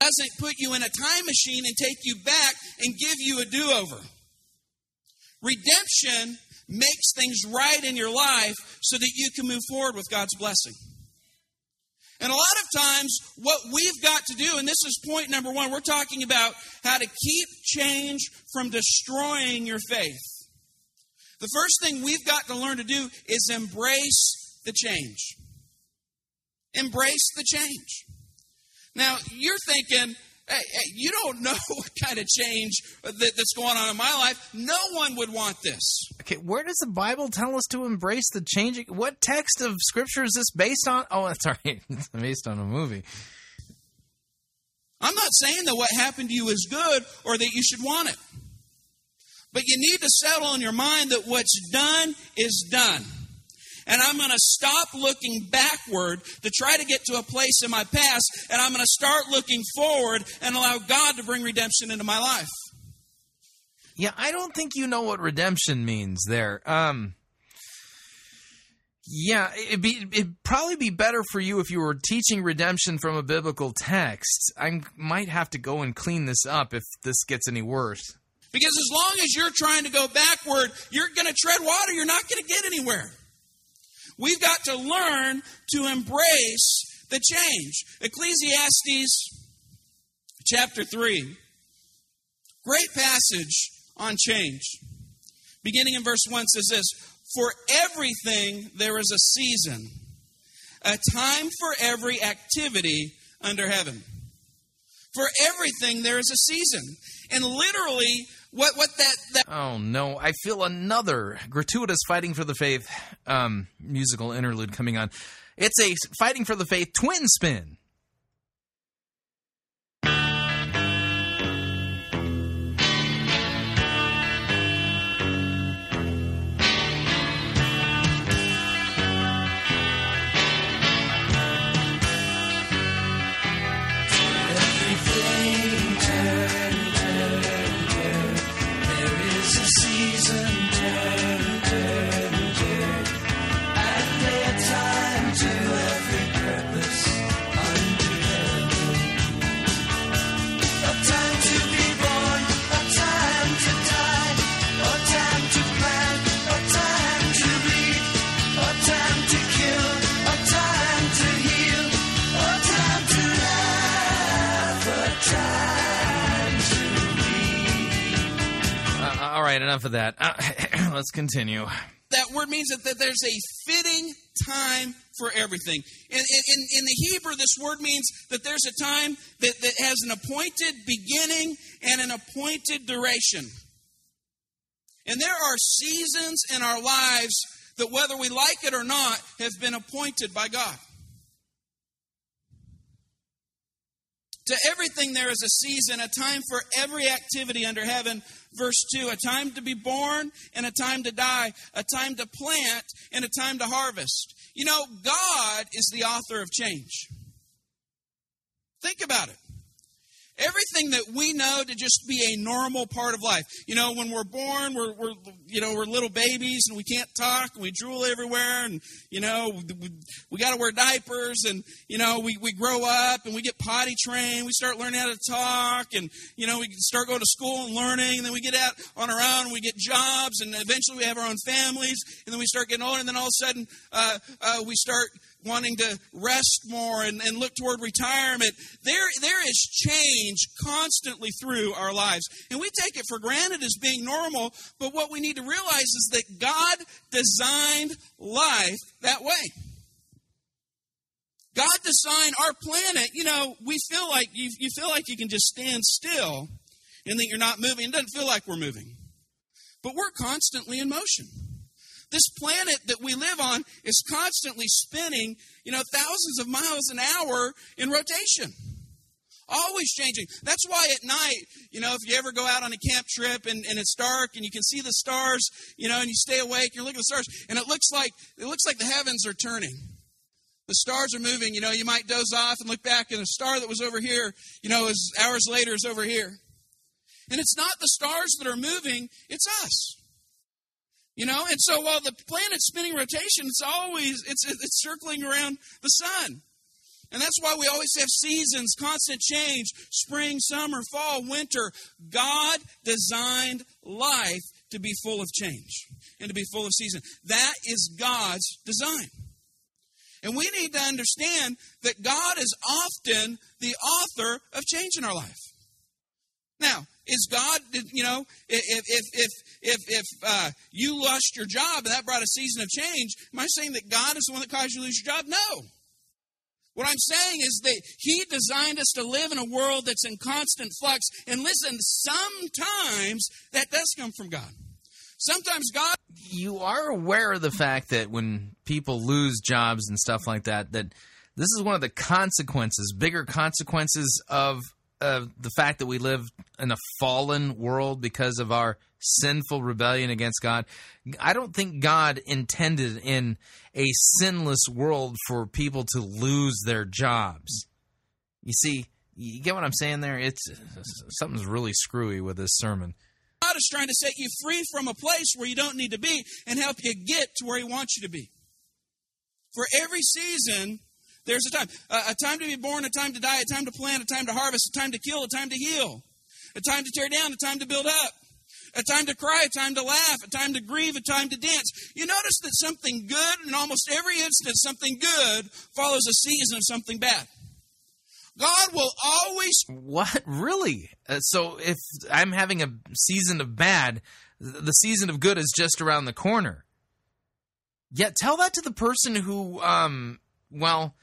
Doesn't put you in a time machine and take you back and give you a do over. Redemption makes things right in your life so that you can move forward with God's blessing. And a lot of times, what we've got to do, and this is point number one, we're talking about how to keep change from destroying your faith. The first thing we've got to learn to do is embrace the change. Embrace the change. Now, you're thinking, hey, hey, you don't know what kind of change that, that's going on in my life. No one would want this. Okay, where does the Bible tell us to embrace the changing? What text of scripture is this based on? Oh, sorry, it's based on a movie. I'm not saying that what happened to you is good or that you should want it. But you need to settle in your mind that what's done is done. And I'm going to stop looking backward to try to get to a place in my past, and I'm going to start looking forward and allow God to bring redemption into my life. Yeah, I don't think you know what redemption means there. Um, yeah, it'd be it'd probably be better for you if you were teaching redemption from a biblical text. I might have to go and clean this up if this gets any worse. Because as long as you're trying to go backward, you're going to tread water. You're not going to get anywhere. We've got to learn to embrace the change. Ecclesiastes chapter 3. Great passage on change. Beginning in verse 1 says this For everything there is a season, a time for every activity under heaven. For everything there is a season. And literally, what, what that, that Oh no, I feel another gratuitous fighting for the faith um, musical interlude coming on. It's a fighting for the faith twin spin. Right, enough of that. Uh, let's continue. that word means that, that there's a fitting time for everything. In, in, in the Hebrew, this word means that there's a time that, that has an appointed beginning and an appointed duration. And there are seasons in our lives that, whether we like it or not, have been appointed by God. To everything there is a season, a time for every activity under heaven. Verse 2 a time to be born and a time to die, a time to plant and a time to harvest. You know, God is the author of change. Think about it. Everything that we know to just be a normal part of life. You know, when we're born, we're, we're you know we're little babies and we can't talk and we drool everywhere and you know we, we got to wear diapers and you know we, we grow up and we get potty trained. We start learning how to talk and you know we start going to school and learning and then we get out on our own. And we get jobs and eventually we have our own families and then we start getting older and then all of a sudden uh, uh, we start wanting to rest more and, and look toward retirement. There, there is change constantly through our lives. And we take it for granted as being normal, but what we need to realize is that God designed life that way. God designed our planet. You know, we feel like you, you feel like you can just stand still and that you're not moving. It doesn't feel like we're moving. But we're constantly in motion. This planet that we live on is constantly spinning, you know, thousands of miles an hour in rotation. Always changing. That's why at night, you know, if you ever go out on a camp trip and, and it's dark and you can see the stars, you know, and you stay awake, you're looking at the stars, and it looks like it looks like the heavens are turning. The stars are moving, you know, you might doze off and look back and a star that was over here, you know, is hours later is over here. And it's not the stars that are moving, it's us. You know, and so while the planet's spinning rotation, it's always it's it's circling around the sun. And that's why we always have seasons, constant change, spring, summer, fall, winter. God designed life to be full of change and to be full of season. That is God's design. And we need to understand that God is often the author of change in our life. Now, Is God, you know, if if if if if uh, you lost your job and that brought a season of change, am I saying that God is the one that caused you to lose your job? No. What I'm saying is that He designed us to live in a world that's in constant flux. And listen, sometimes that does come from God. Sometimes God. You are aware of the fact that when people lose jobs and stuff like that, that this is one of the consequences, bigger consequences of the fact that we live in a fallen world because of our sinful rebellion against God. I don't think God intended in a sinless world for people to lose their jobs. You see, you get what I'm saying there? It's something's really screwy with this sermon. God is trying to set you free from a place where you don't need to be and help you get to where He wants you to be. For every season, there's a time. A, a time to be born, a time to die, a time to plant, a time to harvest, a time to kill, a time to heal, a time to tear down, a time to build up, a time to cry, a time to laugh, a time to grieve, a time to dance. You notice that something good, in almost every instance, something good follows a season of something bad. God will always. What? Really? Uh, so if I'm having a season of bad, the season of good is just around the corner. Yet tell that to the person who, um, well,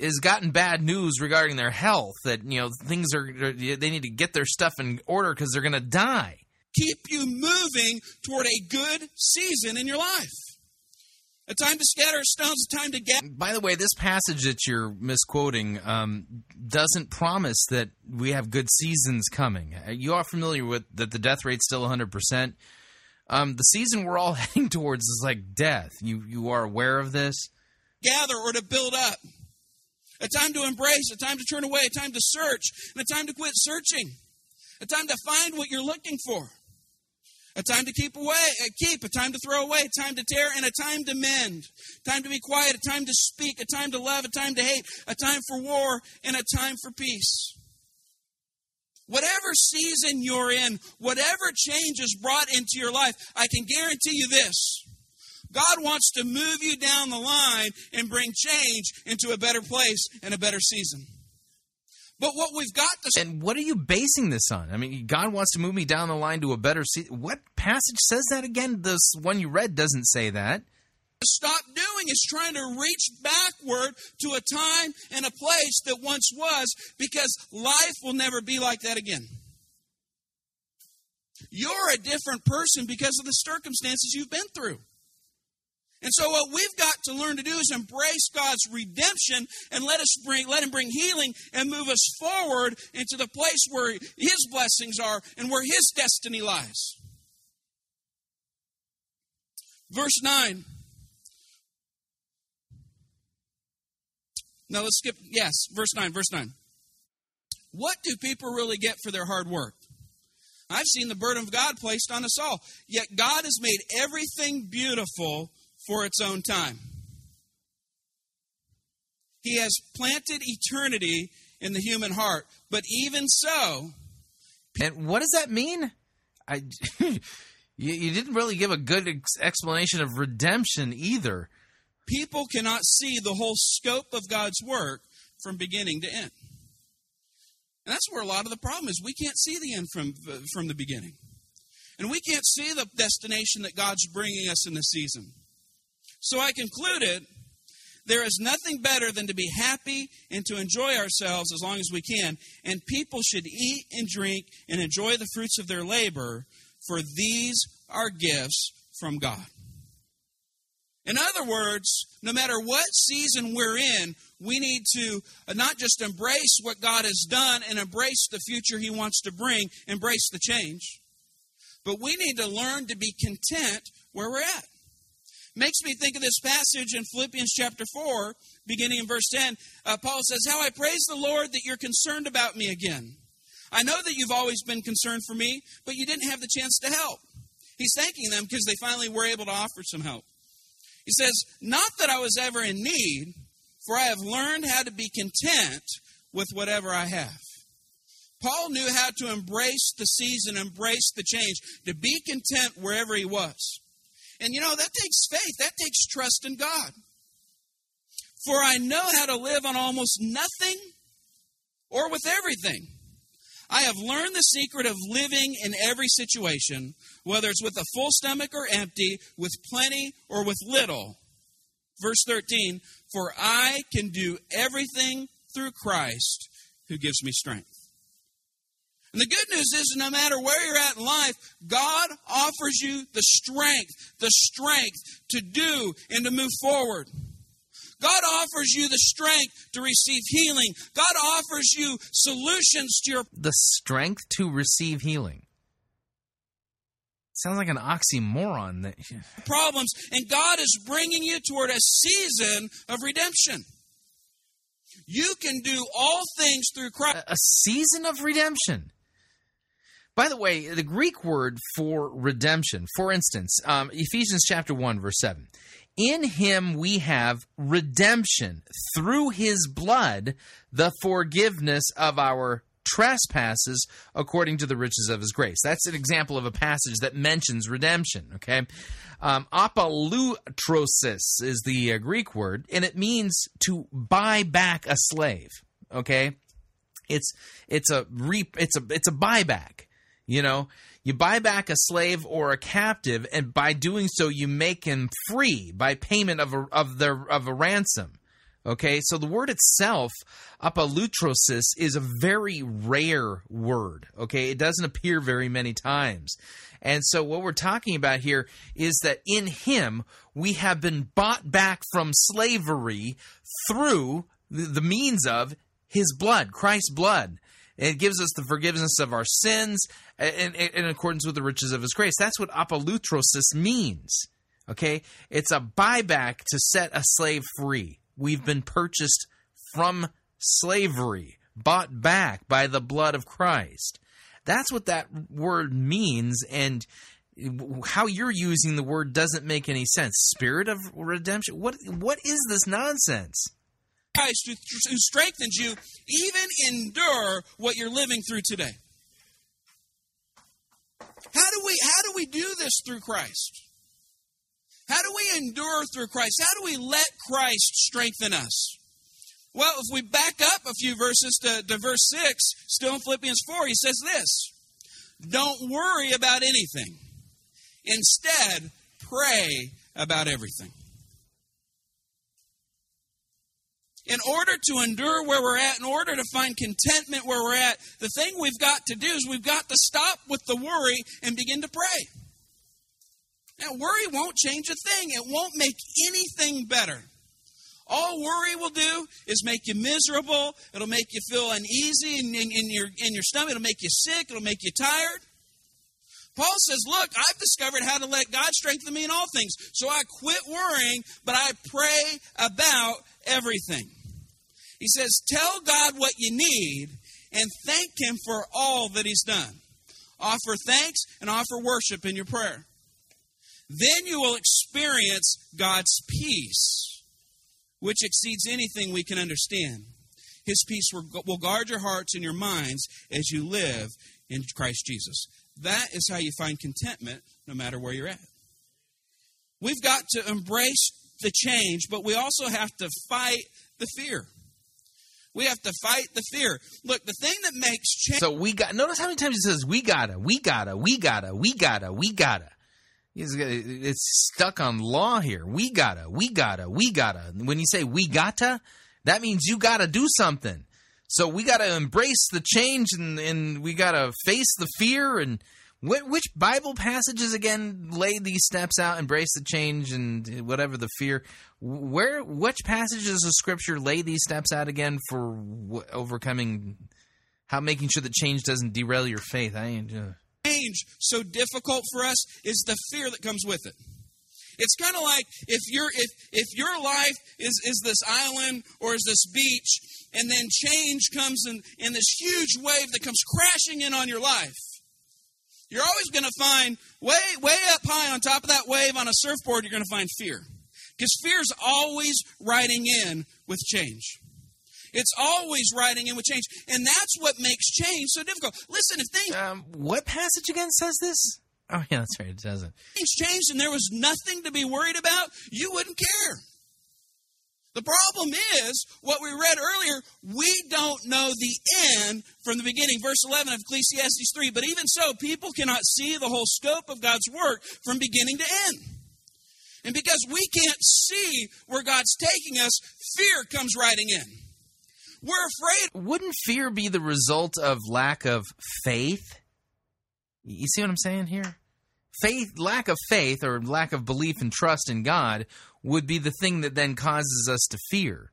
has gotten bad news regarding their health that you know things are they need to get their stuff in order because they're going to die. Keep you moving toward a good season in your life. A time to scatter stones, a time to get. By the way, this passage that you're misquoting um, doesn't promise that we have good seasons coming. Uh, You are familiar with that the death rate's still 100 percent. Um, the season we're all heading towards is like death. You you are aware of this? gather or to build up. A time to embrace, a time to turn away, a time to search, and a time to quit searching. A time to find what you're looking for. A time to keep away, uh, keep, a time to throw away, a time to tear, and a time to mend. Time to be quiet, a time to speak, a time to love, a time to hate, a time for war, and a time for peace. Whatever season you're in, whatever change is brought into your life, I can guarantee you this. God wants to move you down the line and bring change into a better place and a better season. But what we've got to And what are you basing this on? I mean, God wants to move me down the line to a better season. What passage says that again? This one you read doesn't say that. stop doing is trying to reach backward to a time and a place that once was because life will never be like that again. You're a different person because of the circumstances you've been through. And so what we've got to learn to do is embrace God's redemption and let us bring let him bring healing and move us forward into the place where his blessings are and where his destiny lies. Verse 9. Now let's skip yes, verse 9, verse 9. What do people really get for their hard work? I've seen the burden of God placed on us all. Yet God has made everything beautiful for its own time. He has planted eternity in the human heart, but even so. And what does that mean? I, you, you didn't really give a good ex- explanation of redemption either. People cannot see the whole scope of God's work from beginning to end. And that's where a lot of the problem is. We can't see the end from, from the beginning. And we can't see the destination that God's bringing us in the season. So I concluded there is nothing better than to be happy and to enjoy ourselves as long as we can. And people should eat and drink and enjoy the fruits of their labor, for these are gifts from God. In other words, no matter what season we're in, we need to not just embrace what God has done and embrace the future He wants to bring, embrace the change, but we need to learn to be content where we're at. Makes me think of this passage in Philippians chapter 4, beginning in verse 10. Uh, Paul says, How I praise the Lord that you're concerned about me again. I know that you've always been concerned for me, but you didn't have the chance to help. He's thanking them because they finally were able to offer some help. He says, Not that I was ever in need, for I have learned how to be content with whatever I have. Paul knew how to embrace the season, embrace the change, to be content wherever he was. And you know, that takes faith, that takes trust in God. For I know how to live on almost nothing or with everything. I have learned the secret of living in every situation, whether it's with a full stomach or empty, with plenty or with little. Verse 13, for I can do everything through Christ who gives me strength. And the good news is, no matter where you're at in life, God offers you the strength, the strength to do and to move forward. God offers you the strength to receive healing. God offers you solutions to your The strength to receive healing. Sounds like an oxymoron. That problems, and God is bringing you toward a season of redemption. You can do all things through Christ. a season of redemption. By the way, the Greek word for redemption, for instance, um, Ephesians chapter 1, verse 7. In him we have redemption through his blood, the forgiveness of our trespasses according to the riches of his grace. That's an example of a passage that mentions redemption, okay? Um, apolutrosis is the uh, Greek word, and it means to buy back a slave, okay? It's it's a re, it's a it's a buyback. You know, you buy back a slave or a captive, and by doing so, you make him free by payment of a of the of a ransom. Okay, so the word itself, apolutrosis, is a very rare word. Okay, it doesn't appear very many times. And so, what we're talking about here is that in Him we have been bought back from slavery through the means of His blood, Christ's blood. It gives us the forgiveness of our sins in, in, in accordance with the riches of His grace. That's what apolutrosis means. Okay, it's a buyback to set a slave free. We've been purchased from slavery, bought back by the blood of Christ. That's what that word means, and how you're using the word doesn't make any sense. Spirit of redemption. What what is this nonsense? Christ who, who strengthens you, even endure what you're living through today. How do we how do we do this through Christ? How do we endure through Christ? How do we let Christ strengthen us? Well, if we back up a few verses to, to verse 6, still in Philippians 4, he says this Don't worry about anything. Instead, pray about everything. In order to endure where we're at, in order to find contentment where we're at, the thing we've got to do is we've got to stop with the worry and begin to pray. Now, worry won't change a thing, it won't make anything better. All worry will do is make you miserable. It'll make you feel uneasy in, in, in, your, in your stomach. It'll make you sick. It'll make you tired. Paul says, Look, I've discovered how to let God strengthen me in all things. So I quit worrying, but I pray about everything. He says, Tell God what you need and thank Him for all that He's done. Offer thanks and offer worship in your prayer. Then you will experience God's peace which exceeds anything we can understand. His peace will guard your hearts and your minds as you live in Christ Jesus. That is how you find contentment no matter where you're at. We've got to embrace the change, but we also have to fight the fear. We have to fight the fear. Look, the thing that makes change. So we got. Notice how many times he says, "We gotta, we gotta, we gotta, we gotta, we gotta." It's stuck on law here. We gotta, we gotta, we gotta. When you say we gotta, that means you gotta do something. So we gotta embrace the change and, and we gotta face the fear. And wh- which Bible passages again lay these steps out? Embrace the change and whatever the fear. Where which passages of Scripture lay these steps out again for overcoming? How making sure that change doesn't derail your faith? I ain't. Uh, change so difficult for us is the fear that comes with it. It's kind of like if your if if your life is is this island or is this beach, and then change comes in in this huge wave that comes crashing in on your life. You're always going to find way way up high on top of that wave on a surfboard. You're going to find fear because fear is always riding in with change. It's always riding in with change. And that's what makes change so difficult. Listen, if things. Um, what passage again says this? Oh, yeah, that's right. It doesn't. Things changed and there was nothing to be worried about, you wouldn't care. The problem is, what we read earlier, we don't know the end from the beginning. Verse 11 of Ecclesiastes 3. But even so, people cannot see the whole scope of God's work from beginning to end. And because we can't see where God's taking us, fear comes riding in. We're afraid. Wouldn't fear be the result of lack of faith? You see what I'm saying here? Faith, lack of faith or lack of belief and trust in God would be the thing that then causes us to fear.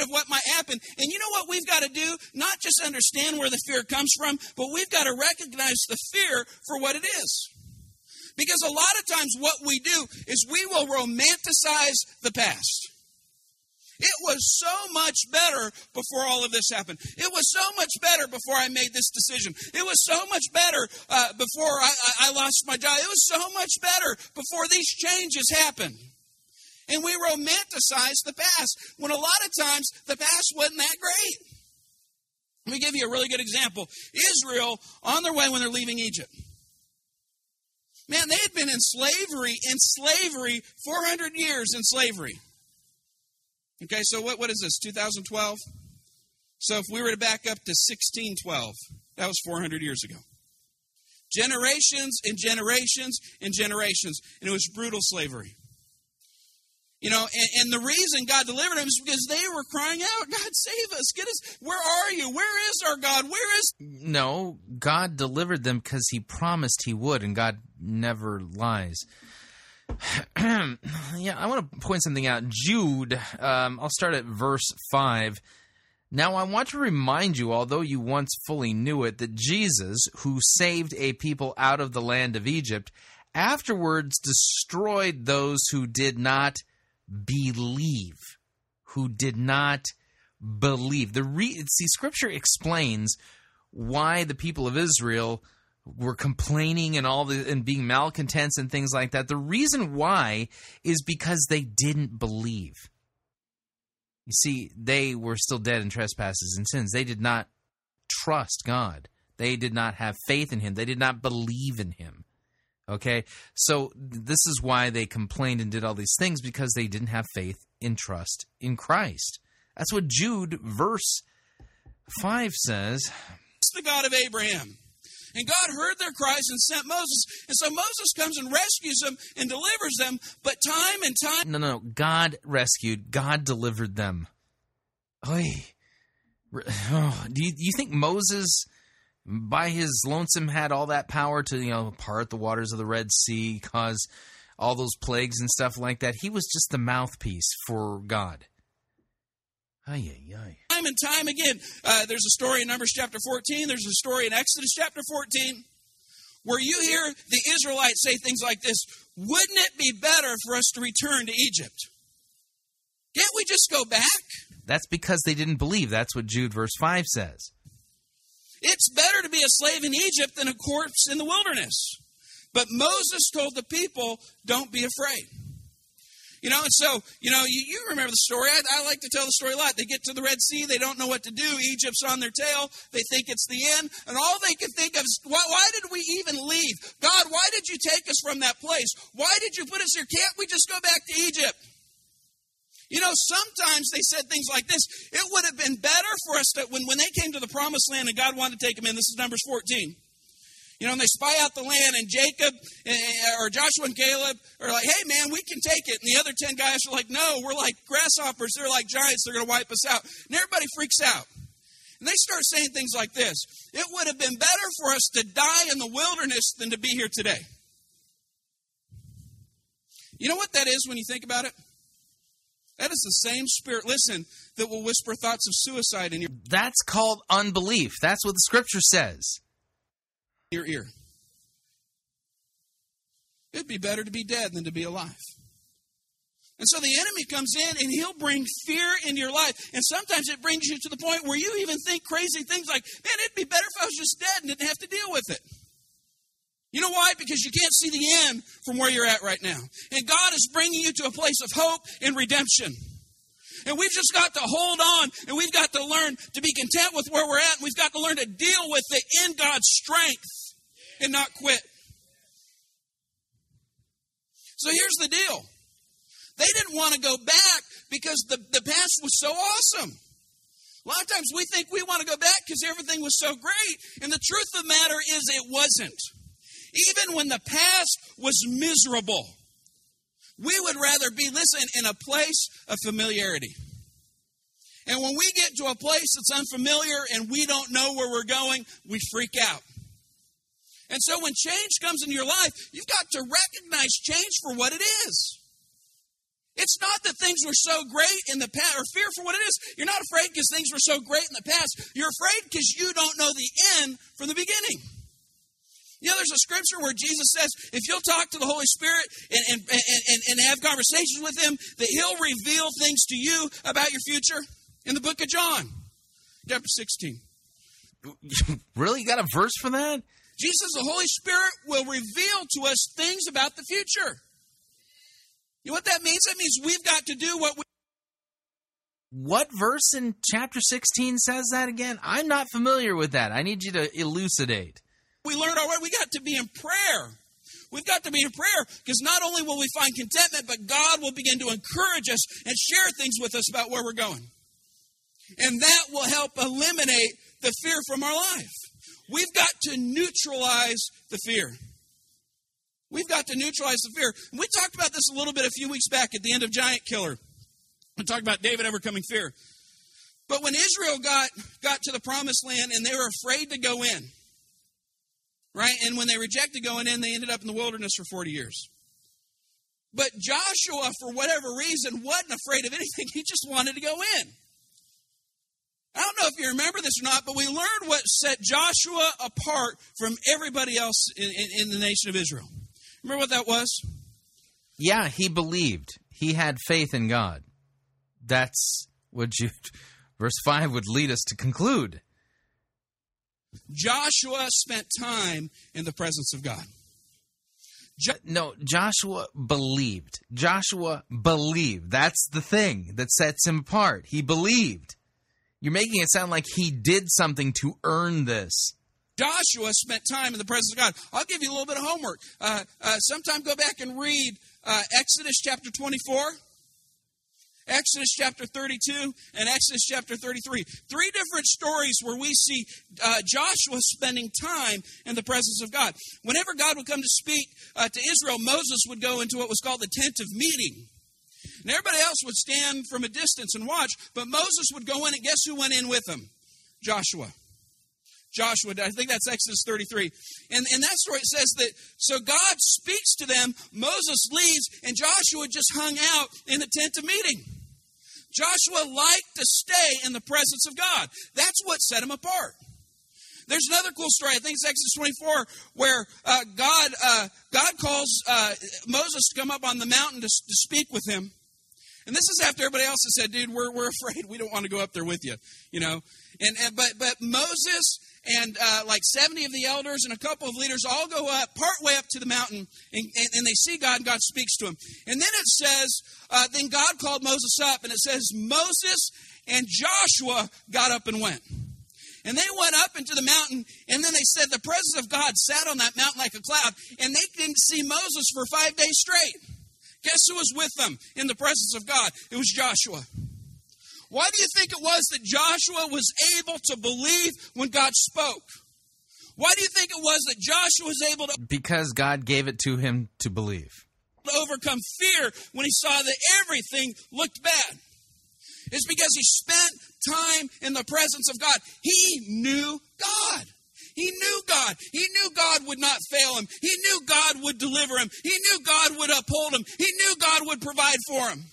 of what might happen. And you know what we've got to do? Not just understand where the fear comes from, but we've got to recognize the fear for what it is. Because a lot of times what we do is we will romanticize the past. It was so much better before all of this happened. It was so much better before I made this decision. It was so much better uh, before I, I, I lost my job. It was so much better before these changes happened. And we romanticize the past when a lot of times the past wasn't that great. Let me give you a really good example. Israel, on their way when they're leaving Egypt. Man, they had been in slavery, in slavery, 400 years in slavery. Okay, so what, what is this, 2012? So if we were to back up to 1612, that was 400 years ago. Generations and generations and generations, and it was brutal slavery. You know, and, and, the reason God delivered them is because they were crying out, God, save us, get us. Where are you? Where is our God? Where is. No, God delivered them because He promised He would, and God never lies. yeah, I want to point something out. Jude, um, I'll start at verse 5. Now, I want to remind you, although you once fully knew it, that Jesus, who saved a people out of the land of Egypt, afterwards destroyed those who did not believe. Who did not believe. The re- See, Scripture explains why the people of Israel were complaining and all the and being malcontents and things like that. The reason why is because they didn't believe. You see, they were still dead in trespasses and sins. They did not trust God. They did not have faith in him. They did not believe in him. Okay? So this is why they complained and did all these things because they didn't have faith and trust in Christ. That's what Jude verse 5 says. It's the God of Abraham. And God heard their cries and sent Moses. And so Moses comes and rescues them and delivers them. But time and time. No, no, no. God rescued, God delivered them. Oy. Oh, do, you, you think Moses, by his lonesome, had all that power to, you know, part the waters of the Red Sea, cause all those plagues and stuff like that? He was just the mouthpiece for God. Ay, ay, ay time and time again. Uh, there's a story in Numbers chapter 14, there's a story in Exodus chapter 14, where you hear the Israelites say things like this Wouldn't it be better for us to return to Egypt? Can't we just go back? That's because they didn't believe. That's what Jude verse 5 says. It's better to be a slave in Egypt than a corpse in the wilderness. But Moses told the people, Don't be afraid. You know, and so, you know, you, you remember the story. I, I, like to tell the story a lot. They get to the Red Sea, they don't know what to do. Egypt's on their tail. They think it's the end. And all they can think of is, why, why did we even leave? God, why did you take us from that place? Why did you put us here? Can't we just go back to Egypt? You know, sometimes they said things like this. It would have been better for us that when, when they came to the promised land and God wanted to take them in, this is Numbers 14. You know, and they spy out the land, and Jacob eh, or Joshua and Caleb are like, hey, man, we can take it. And the other 10 guys are like, no, we're like grasshoppers. They're like giants. They're going to wipe us out. And everybody freaks out. And they start saying things like this It would have been better for us to die in the wilderness than to be here today. You know what that is when you think about it? That is the same spirit, listen, that will whisper thoughts of suicide in your. That's called unbelief. That's what the scripture says your ear. It'd be better to be dead than to be alive. And so the enemy comes in and he'll bring fear into your life. And sometimes it brings you to the point where you even think crazy things like, man, it'd be better if I was just dead and didn't have to deal with it. You know why? Because you can't see the end from where you're at right now. And God is bringing you to a place of hope and redemption. And we've just got to hold on and we've got to learn to be content with where we're at. And we've got to learn to deal with it in God's strength and not quit. So here's the deal. They didn't want to go back because the, the past was so awesome. A lot of times we think we want to go back because everything was so great, and the truth of the matter is it wasn't. Even when the past was miserable, we would rather be, listen, in a place of familiarity. And when we get to a place that's unfamiliar and we don't know where we're going, we freak out. And so when change comes into your life, you've got to recognize change for what it is. It's not that things were so great in the past, or fear for what it is. You're not afraid because things were so great in the past. You're afraid because you don't know the end from the beginning. You know, there's a scripture where Jesus says, if you'll talk to the Holy Spirit and, and, and, and have conversations with Him, that He'll reveal things to you about your future in the book of John, chapter 16. really? You got a verse for that? Jesus, the Holy Spirit, will reveal to us things about the future. You know what that means? That means we've got to do what we. What verse in chapter 16 says that again? I'm not familiar with that. I need you to elucidate. We learned already. We got to be in prayer. We've got to be in prayer because not only will we find contentment, but God will begin to encourage us and share things with us about where we're going. And that will help eliminate the fear from our life. We've got to neutralize the fear. We've got to neutralize the fear. We talked about this a little bit a few weeks back at the end of Giant Killer. We talked about David overcoming fear. But when Israel got, got to the promised land and they were afraid to go in, right? And when they rejected going in, they ended up in the wilderness for 40 years. But Joshua, for whatever reason, wasn't afraid of anything. He just wanted to go in. I don't know if you remember this or not, but we learned what set Joshua apart from everybody else in, in, in the nation of Israel. Remember what that was? Yeah, he believed. He had faith in God. That's what you, verse 5 would lead us to conclude. Joshua spent time in the presence of God. Jo- no, Joshua believed. Joshua believed. That's the thing that sets him apart. He believed. You're making it sound like he did something to earn this. Joshua spent time in the presence of God. I'll give you a little bit of homework. Uh, uh, sometime go back and read uh, Exodus chapter 24, Exodus chapter 32, and Exodus chapter 33. Three different stories where we see uh, Joshua spending time in the presence of God. Whenever God would come to speak uh, to Israel, Moses would go into what was called the tent of meeting. And everybody else would stand from a distance and watch, but Moses would go in, and guess who went in with him? Joshua. Joshua, I think that's Exodus 33. And in that story, it says that so God speaks to them, Moses leaves, and Joshua just hung out in the tent of meeting. Joshua liked to stay in the presence of God. That's what set him apart. There's another cool story. I think it's Exodus 24, where uh, God uh, God calls uh, Moses to come up on the mountain to, to speak with him. And this is after everybody else has said, "Dude, we're, we're afraid. We don't want to go up there with you." You know, and, and but but Moses and uh, like 70 of the elders and a couple of leaders all go up, part way up to the mountain, and, and, and they see God, and God speaks to him. And then it says, uh, then God called Moses up, and it says, Moses and Joshua got up and went. And they went up into the mountain, and then they said the presence of God sat on that mountain like a cloud, and they didn't see Moses for five days straight. Guess who was with them in the presence of God? It was Joshua. Why do you think it was that Joshua was able to believe when God spoke? Why do you think it was that Joshua was able to Because God gave it to him to believe. overcome fear when he saw that everything looked bad? It's because he spent time in the presence of God. He knew God. He knew God. He knew God would not fail him. He knew God would deliver him. He knew God would uphold him. He knew God would provide for him.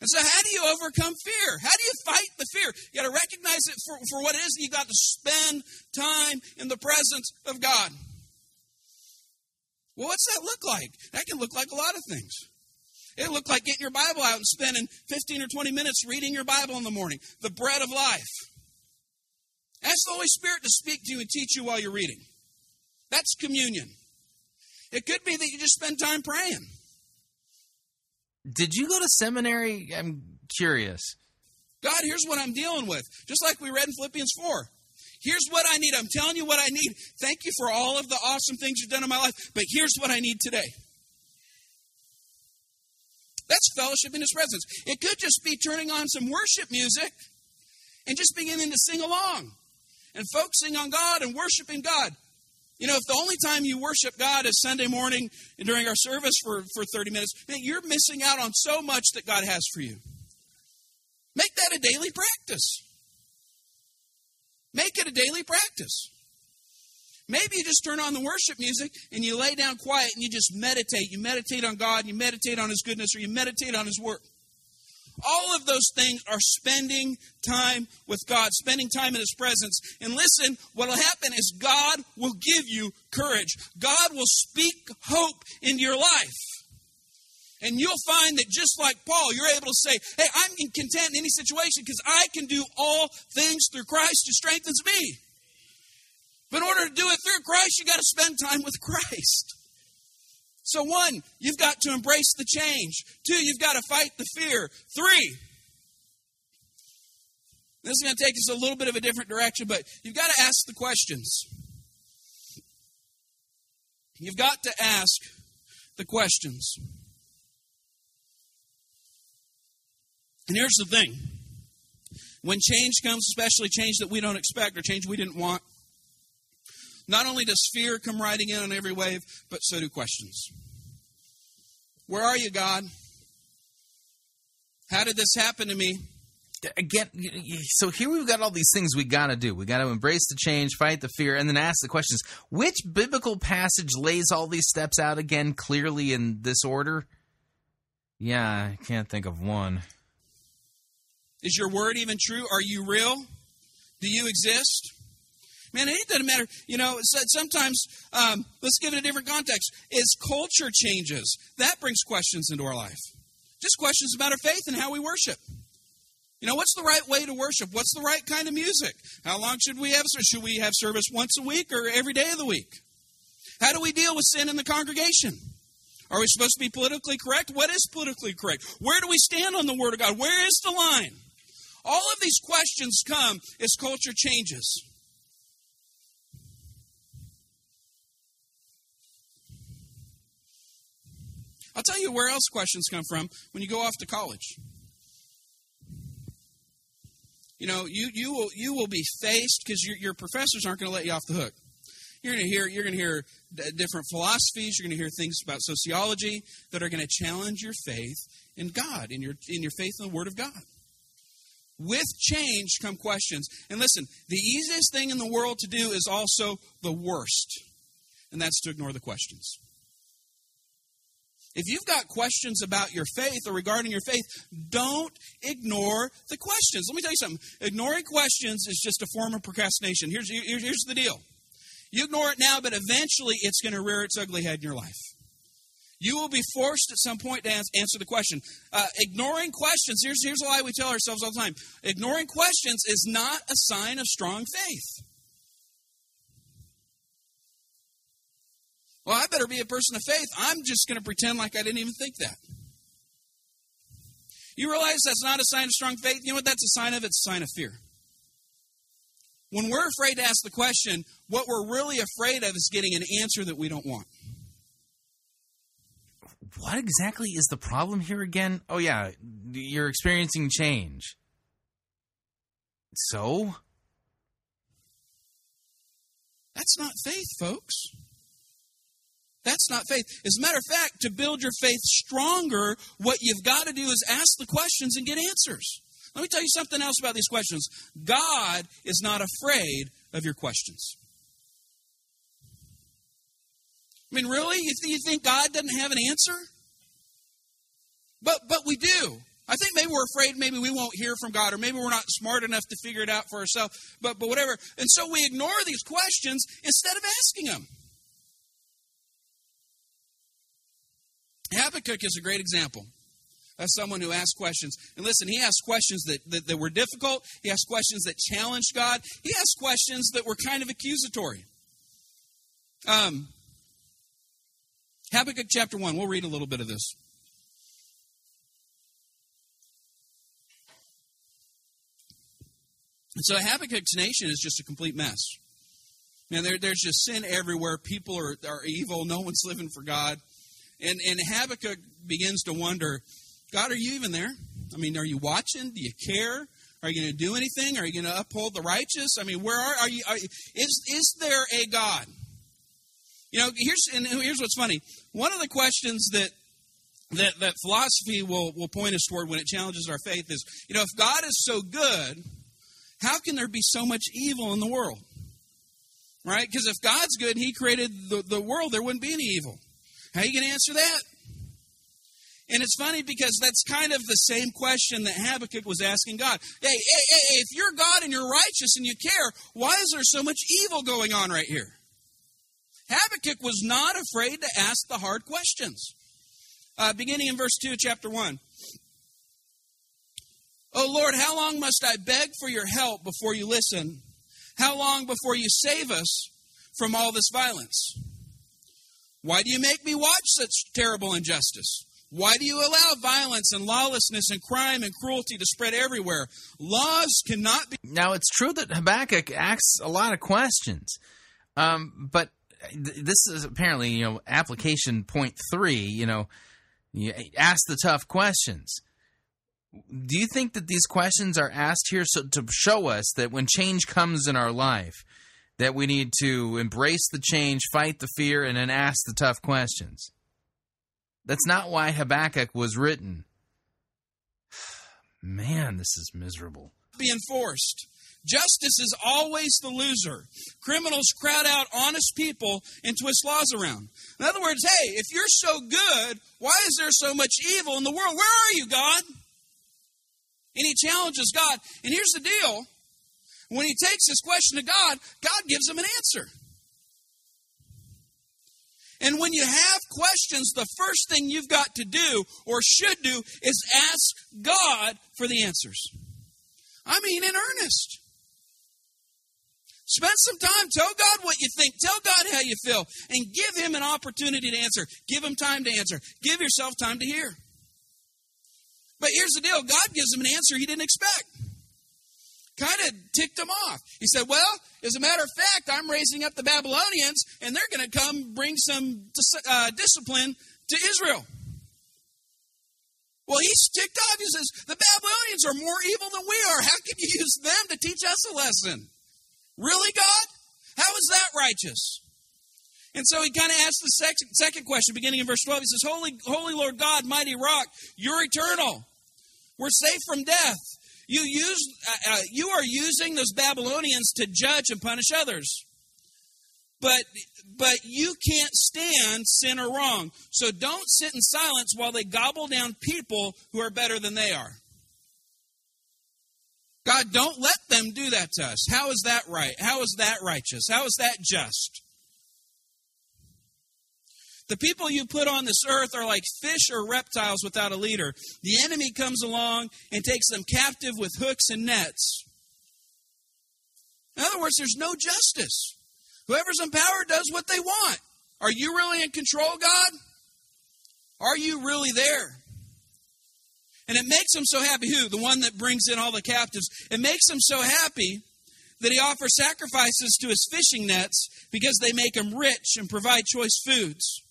And so, how do you overcome fear? How do you fight the fear? You got to recognize it for, for what it is, and you got to spend time in the presence of God. Well, what's that look like? That can look like a lot of things. It looked like getting your Bible out and spending 15 or 20 minutes reading your Bible in the morning, the bread of life. Ask the Holy Spirit to speak to you and teach you while you're reading. That's communion. It could be that you just spend time praying. Did you go to seminary? I'm curious. God, here's what I'm dealing with. Just like we read in Philippians 4. Here's what I need. I'm telling you what I need. Thank you for all of the awesome things you've done in my life, but here's what I need today. That's fellowship in His presence. It could just be turning on some worship music and just beginning to sing along and focusing on God and worshiping God. You know, if the only time you worship God is Sunday morning and during our service for, for 30 minutes, man, you're missing out on so much that God has for you. Make that a daily practice. Make it a daily practice. Maybe you just turn on the worship music and you lay down quiet and you just meditate. You meditate on God, you meditate on His goodness, or you meditate on His Word. All of those things are spending time with God, spending time in His presence. And listen, what will happen is God will give you courage. God will speak hope into your life. And you'll find that just like Paul, you're able to say, Hey, I'm content in any situation because I can do all things through Christ who strengthens me. But in order to do it through Christ, you got to spend time with Christ. So, one, you've got to embrace the change. Two, you've got to fight the fear. Three, this is going to take us a little bit of a different direction, but you've got to ask the questions. You've got to ask the questions. And here's the thing when change comes, especially change that we don't expect or change we didn't want, not only does fear come riding in on every wave, but so do questions. Where are you, God? How did this happen to me? Again, so here we've got all these things we got to do. We got to embrace the change, fight the fear, and then ask the questions. Which biblical passage lays all these steps out again clearly in this order? Yeah, I can't think of one. Is your word even true? Are you real? Do you exist? Man, it doesn't matter. You know, sometimes, um, let's give it a different context. As culture changes, that brings questions into our life. Just questions about our faith and how we worship. You know, what's the right way to worship? What's the right kind of music? How long should we have? Should we have service once a week or every day of the week? How do we deal with sin in the congregation? Are we supposed to be politically correct? What is politically correct? Where do we stand on the Word of God? Where is the line? All of these questions come as culture changes. I'll tell you where else questions come from when you go off to college. You know, you, you will you will be faced because your, your professors aren't going to let you off the hook. You're going to hear you're going to hear different philosophies. You're going to hear things about sociology that are going to challenge your faith in God, in your in your faith in the Word of God. With change come questions. And listen, the easiest thing in the world to do is also the worst, and that's to ignore the questions. If you've got questions about your faith or regarding your faith, don't ignore the questions. Let me tell you something. Ignoring questions is just a form of procrastination. Here's, here's, the deal you ignore it now, but eventually it's going to rear its ugly head in your life. You will be forced at some point to answer the question. Uh, ignoring questions, here's, here's a lie we tell ourselves all the time ignoring questions is not a sign of strong faith. Well, I better be a person of faith. I'm just going to pretend like I didn't even think that. You realize that's not a sign of strong faith? You know what that's a sign of? It's a sign of fear. When we're afraid to ask the question, what we're really afraid of is getting an answer that we don't want. What exactly is the problem here again? Oh, yeah, you're experiencing change. So? That's not faith, folks. That's not faith. As a matter of fact, to build your faith stronger, what you've got to do is ask the questions and get answers. Let me tell you something else about these questions. God is not afraid of your questions. I mean, really? You, th- you think God doesn't have an answer? But but we do. I think maybe we're afraid maybe we won't hear from God or maybe we're not smart enough to figure it out for ourselves. But but whatever. And so we ignore these questions instead of asking them. Habakkuk is a great example of someone who asked questions. And listen, he asked questions that, that, that were difficult. He asked questions that challenged God. He asked questions that were kind of accusatory. Um, Habakkuk chapter 1, we'll read a little bit of this. And so Habakkuk's nation is just a complete mess. Man, there, there's just sin everywhere. People are, are evil. No one's living for God. And, and Habakkuk begins to wonder, God, are you even there? I mean, are you watching? Do you care? Are you going to do anything? Are you going to uphold the righteous? I mean, where are, are you? Are, is is there a God? You know, here's and here's what's funny. One of the questions that that that philosophy will will point us toward when it challenges our faith is, you know, if God is so good, how can there be so much evil in the world? Right? Because if God's good He created the, the world, there wouldn't be any evil. How are you going to answer that? And it's funny because that's kind of the same question that Habakkuk was asking God. Hey, hey, hey, if you're God and you're righteous and you care, why is there so much evil going on right here? Habakkuk was not afraid to ask the hard questions. Uh, beginning in verse 2 chapter 1. Oh Lord, how long must I beg for your help before you listen? How long before you save us from all this violence? Why do you make me watch such terrible injustice? Why do you allow violence and lawlessness and crime and cruelty to spread everywhere? Laws cannot be. Now, it's true that Habakkuk asks a lot of questions, um, but th- this is apparently, you know, application point three, you know, you ask the tough questions. Do you think that these questions are asked here so, to show us that when change comes in our life, that we need to embrace the change, fight the fear, and then ask the tough questions? That's not why Habakkuk was written. Man, this is miserable. be enforced. Justice is always the loser. Criminals crowd out honest people and twist laws around. In other words, hey, if you're so good, why is there so much evil in the world? Where are you, God? And he challenges God. And here's the deal when he takes this question to God, God gives him an answer. And when you have questions, the first thing you've got to do or should do is ask God for the answers. I mean, in earnest. Spend some time. Tell God what you think. Tell God how you feel. And give Him an opportunity to answer. Give Him time to answer. Give yourself time to hear. But here's the deal God gives him an answer he didn't expect. Kind of ticked him off. He said, Well, as a matter of fact, I'm raising up the Babylonians, and they're going to come bring some dis- uh, discipline to Israel. Well, he's ticked off. He says, The Babylonians are more evil than we are. How can you use them to teach us a lesson? Really, God? How is that righteous? And so he kind of asks the second, second question, beginning in verse 12. He says, Holy, Holy Lord God, mighty rock, you're eternal. We're safe from death. You, use, uh, uh, you are using those Babylonians to judge and punish others. But, but you can't stand sin or wrong. So don't sit in silence while they gobble down people who are better than they are. God, don't let them do that to us. How is that right? How is that righteous? How is that just? The people you put on this earth are like fish or reptiles without a leader. The enemy comes along and takes them captive with hooks and nets. In other words, there's no justice. Whoever's in power does what they want. Are you really in control, God? Are you really there? And it makes him so happy. Who? The one that brings in all the captives. It makes him so happy that he offers sacrifices to his fishing nets because they make him rich and provide choice foods.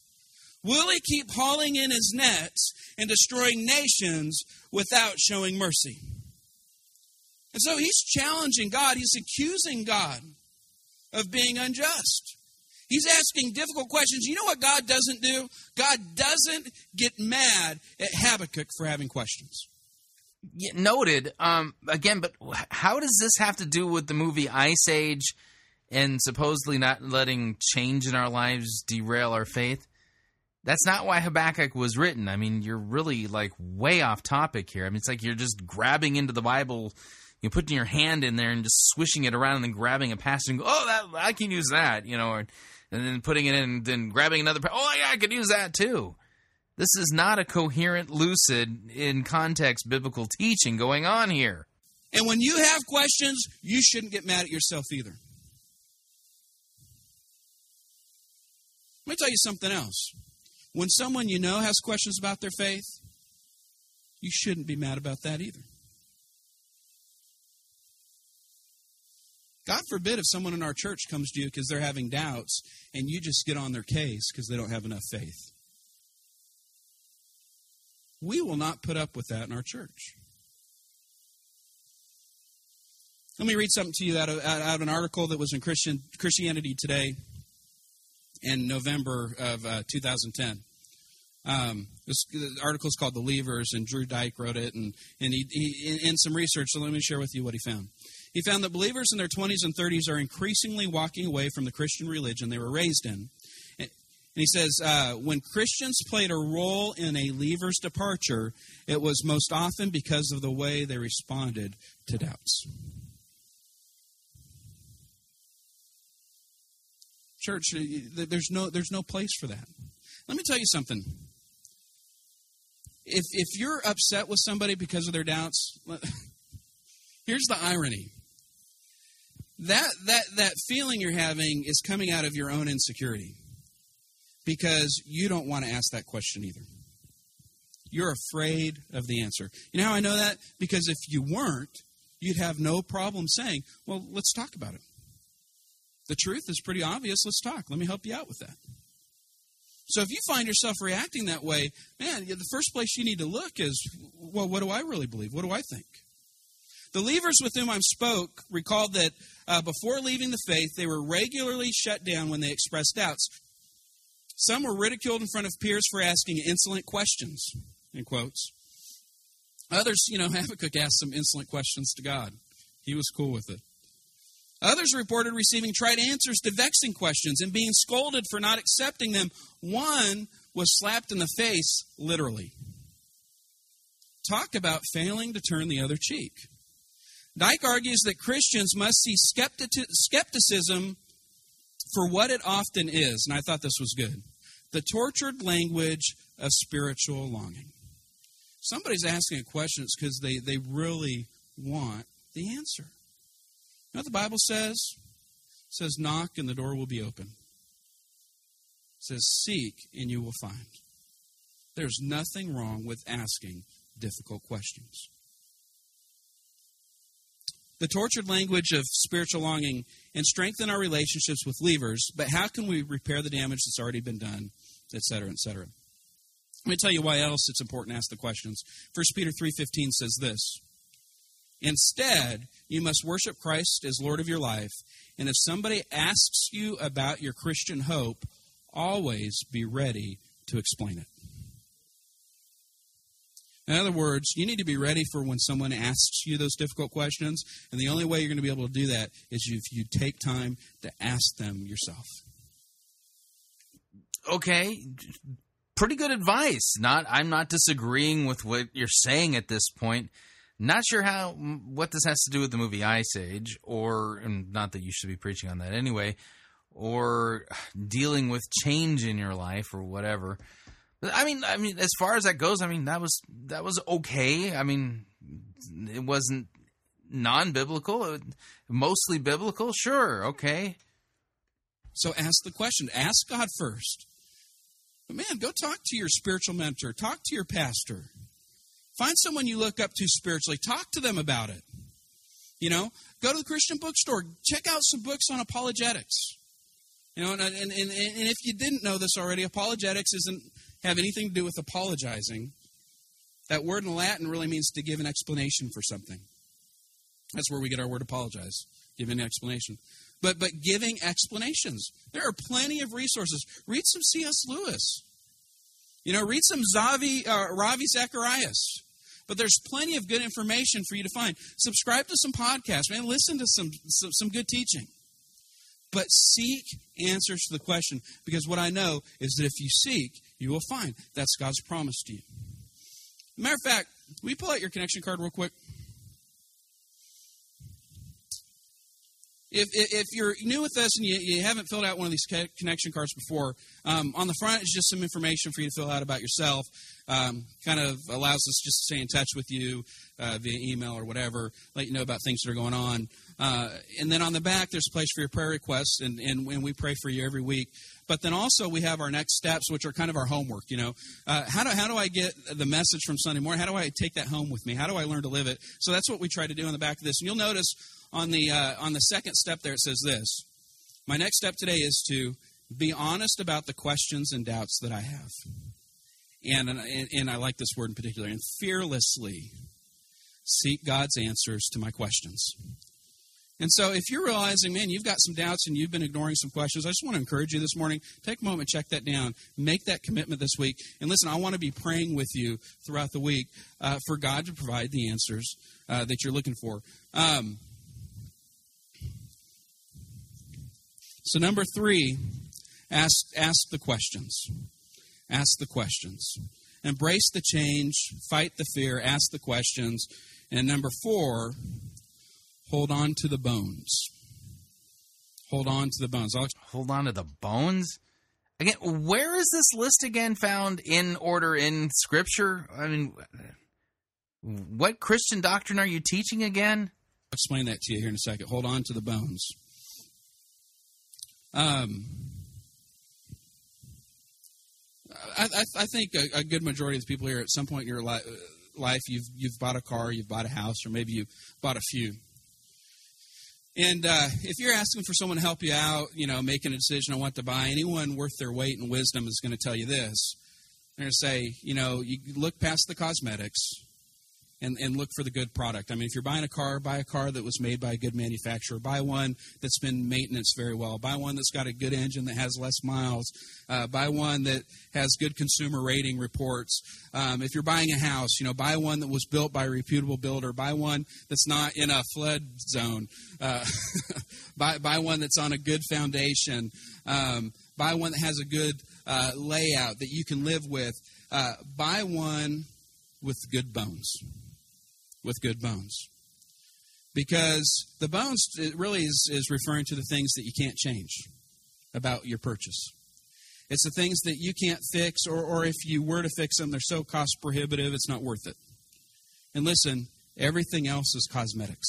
Will he keep hauling in his nets and destroying nations without showing mercy? And so he's challenging God. He's accusing God of being unjust. He's asking difficult questions. You know what God doesn't do? God doesn't get mad at Habakkuk for having questions. Yeah, noted. Um, again, but how does this have to do with the movie Ice Age and supposedly not letting change in our lives derail our faith? That's not why Habakkuk was written. I mean, you're really like way off topic here. I mean, it's like you're just grabbing into the Bible, you putting your hand in there and just swishing it around and then grabbing a passage and go, oh, that I can use that, you know, or, and then putting it in, and then grabbing another. Oh, yeah, I could use that too. This is not a coherent, lucid, in context biblical teaching going on here. And when you have questions, you shouldn't get mad at yourself either. Let me tell you something else. When someone you know has questions about their faith, you shouldn't be mad about that either. God forbid if someone in our church comes to you because they're having doubts and you just get on their case because they don't have enough faith. We will not put up with that in our church. Let me read something to you out of, out of an article that was in Christian, Christianity Today in November of uh, 2010. Um, this article is called "The Leavers," and Drew Dyck wrote it. And and he, he in, in some research. So let me share with you what he found. He found that believers in their 20s and 30s are increasingly walking away from the Christian religion they were raised in. And he says, uh, when Christians played a role in a leaver's departure, it was most often because of the way they responded to doubts. Church, uh, there's no, there's no place for that. Let me tell you something. If, if you're upset with somebody because of their doubts, here's the irony. That, that, that feeling you're having is coming out of your own insecurity because you don't want to ask that question either. You're afraid of the answer. You know how I know that? Because if you weren't, you'd have no problem saying, Well, let's talk about it. The truth is pretty obvious. Let's talk. Let me help you out with that. So if you find yourself reacting that way, man, the first place you need to look is, well, what do I really believe? What do I think? The leavers with whom I spoke recalled that uh, before leaving the faith, they were regularly shut down when they expressed doubts. Some were ridiculed in front of peers for asking insolent questions, in quotes. Others, you know, Habakkuk asked some insolent questions to God. He was cool with it. Others reported receiving trite answers to vexing questions and being scolded for not accepting them. One was slapped in the face, literally. Talk about failing to turn the other cheek. Dyck argues that Christians must see skepticism for what it often is, and I thought this was good the tortured language of spiritual longing. Somebody's asking a question, it's because they, they really want the answer. You know what the Bible says? It says, knock and the door will be open. It says, seek and you will find. There's nothing wrong with asking difficult questions. The tortured language of spiritual longing and strengthen our relationships with leavers, but how can we repair the damage that's already been done, et cetera, et cetera? Let me tell you why else it's important to ask the questions. 1 Peter 3.15 says this, Instead, you must worship Christ as Lord of your life, and if somebody asks you about your Christian hope, always be ready to explain it. In other words, you need to be ready for when someone asks you those difficult questions, and the only way you're going to be able to do that is if you take time to ask them yourself. Okay, pretty good advice. Not, I'm not disagreeing with what you're saying at this point. Not sure how what this has to do with the movie Ice Age, or not that you should be preaching on that anyway, or dealing with change in your life or whatever. I mean, I mean, as far as that goes, I mean that was that was okay. I mean, it wasn't non-biblical, mostly biblical. Sure, okay. So ask the question. Ask God first. But man, go talk to your spiritual mentor. Talk to your pastor. Find someone you look up to spiritually. Talk to them about it. You know, go to the Christian bookstore. Check out some books on apologetics. You know, and, and, and, and if you didn't know this already, apologetics doesn't have anything to do with apologizing. That word in Latin really means to give an explanation for something. That's where we get our word apologize, give an explanation. But but giving explanations. There are plenty of resources. Read some C.S. Lewis. You know, read some Zavi, uh, Ravi Zacharias. But there's plenty of good information for you to find. Subscribe to some podcasts, man. Listen to some, some, some good teaching. But seek answers to the question because what I know is that if you seek, you will find. That's God's promise to you. Matter of fact, you pull out your connection card real quick? If, if you're new with us and you, you haven't filled out one of these connection cards before, um, on the front is just some information for you to fill out about yourself. Um, kind of allows us just to stay in touch with you uh, via email or whatever, let you know about things that are going on. Uh, and then on the back, there's a place for your prayer requests, and, and, and, we pray for you every week. But then also we have our next steps, which are kind of our homework. You know, uh, how do how do I get the message from Sunday morning? How do I take that home with me? How do I learn to live it? So that's what we try to do on the back of this. And you'll notice on the uh, on the second step there it says this. My next step today is to be honest about the questions and doubts that I have. and, and and I like this word in particular, and fearlessly seek God's answers to my questions. And so, if you're realizing, man, you've got some doubts and you've been ignoring some questions, I just want to encourage you this morning. Take a moment, check that down, make that commitment this week. And listen, I want to be praying with you throughout the week uh, for God to provide the answers uh, that you're looking for. Um, so, number three, ask ask the questions. Ask the questions. Embrace the change. Fight the fear. Ask the questions. And number four, hold on to the bones. Hold on to the bones. I'll hold on to the bones. Again, where is this list again found in order in Scripture? I mean, what Christian doctrine are you teaching again? I'll explain that to you here in a second. Hold on to the bones. Um, I, I, I think a, a good majority of the people here, at some point in your li- life, you've you've bought a car, you've bought a house, or maybe you bought a few. And uh, if you're asking for someone to help you out, you know, making a decision on what to buy, anyone worth their weight in wisdom is going to tell you this. They're going to say, you know, you look past the cosmetics and, and look for the good product. I mean, if you're buying a car, buy a car that was made by a good manufacturer. Buy one that's been maintenance very well. Buy one that's got a good engine that has less miles. Uh, buy one that has good consumer rating reports. Um, if you're buying a house, you know, buy one that was built by a reputable builder. Buy one that's not in a flood zone. Uh, buy, buy one that's on a good foundation. Um, buy one that has a good uh, layout that you can live with. Uh, buy one with good bones with good bones. Because the bones really is, is referring to the things that you can't change about your purchase. It's the things that you can't fix, or, or if you were to fix them, they're so cost prohibitive, it's not worth it. And listen, everything else is cosmetics.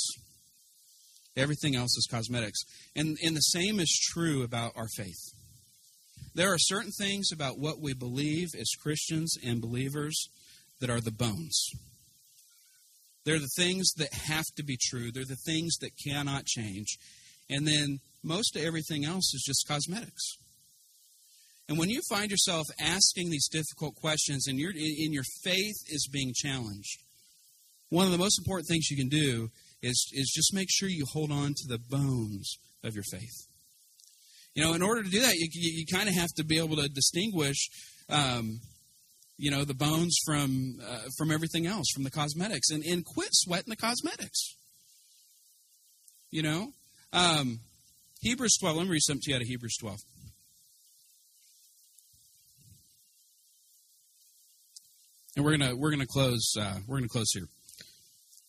Everything else is cosmetics. And, and the same is true about our faith. There are certain things about what we believe as Christians and believers that are the bones. They're the things that have to be true. They're the things that cannot change. And then most of everything else is just cosmetics. And when you find yourself asking these difficult questions and your in your faith is being challenged, one of the most important things you can do is, is just make sure you hold on to the bones of your faith. You know, in order to do that, you, you, you kind of have to be able to distinguish um, you know the bones from uh, from everything else from the cosmetics. And and quit sweating the cosmetics. You know? Um, hebrews 12 let me read something to you out of hebrews 12 and we're gonna we're gonna close uh, we're gonna close here.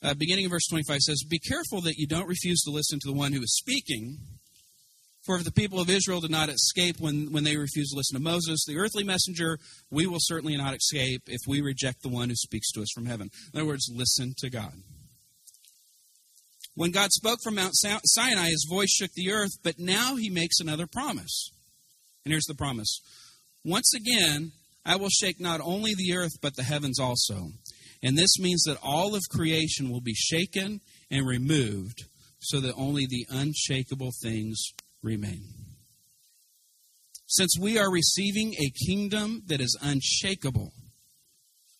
Uh, beginning of verse 25 says be careful that you don't refuse to listen to the one who is speaking for if the people of Israel did not escape when, when they refused to listen to Moses, the earthly messenger, we will certainly not escape if we reject the one who speaks to us from heaven. In other words, listen to God. When God spoke from Mount Sinai, his voice shook the earth, but now he makes another promise. And here's the promise Once again, I will shake not only the earth, but the heavens also. And this means that all of creation will be shaken and removed, so that only the unshakable things remain. Since we are receiving a kingdom that is unshakable,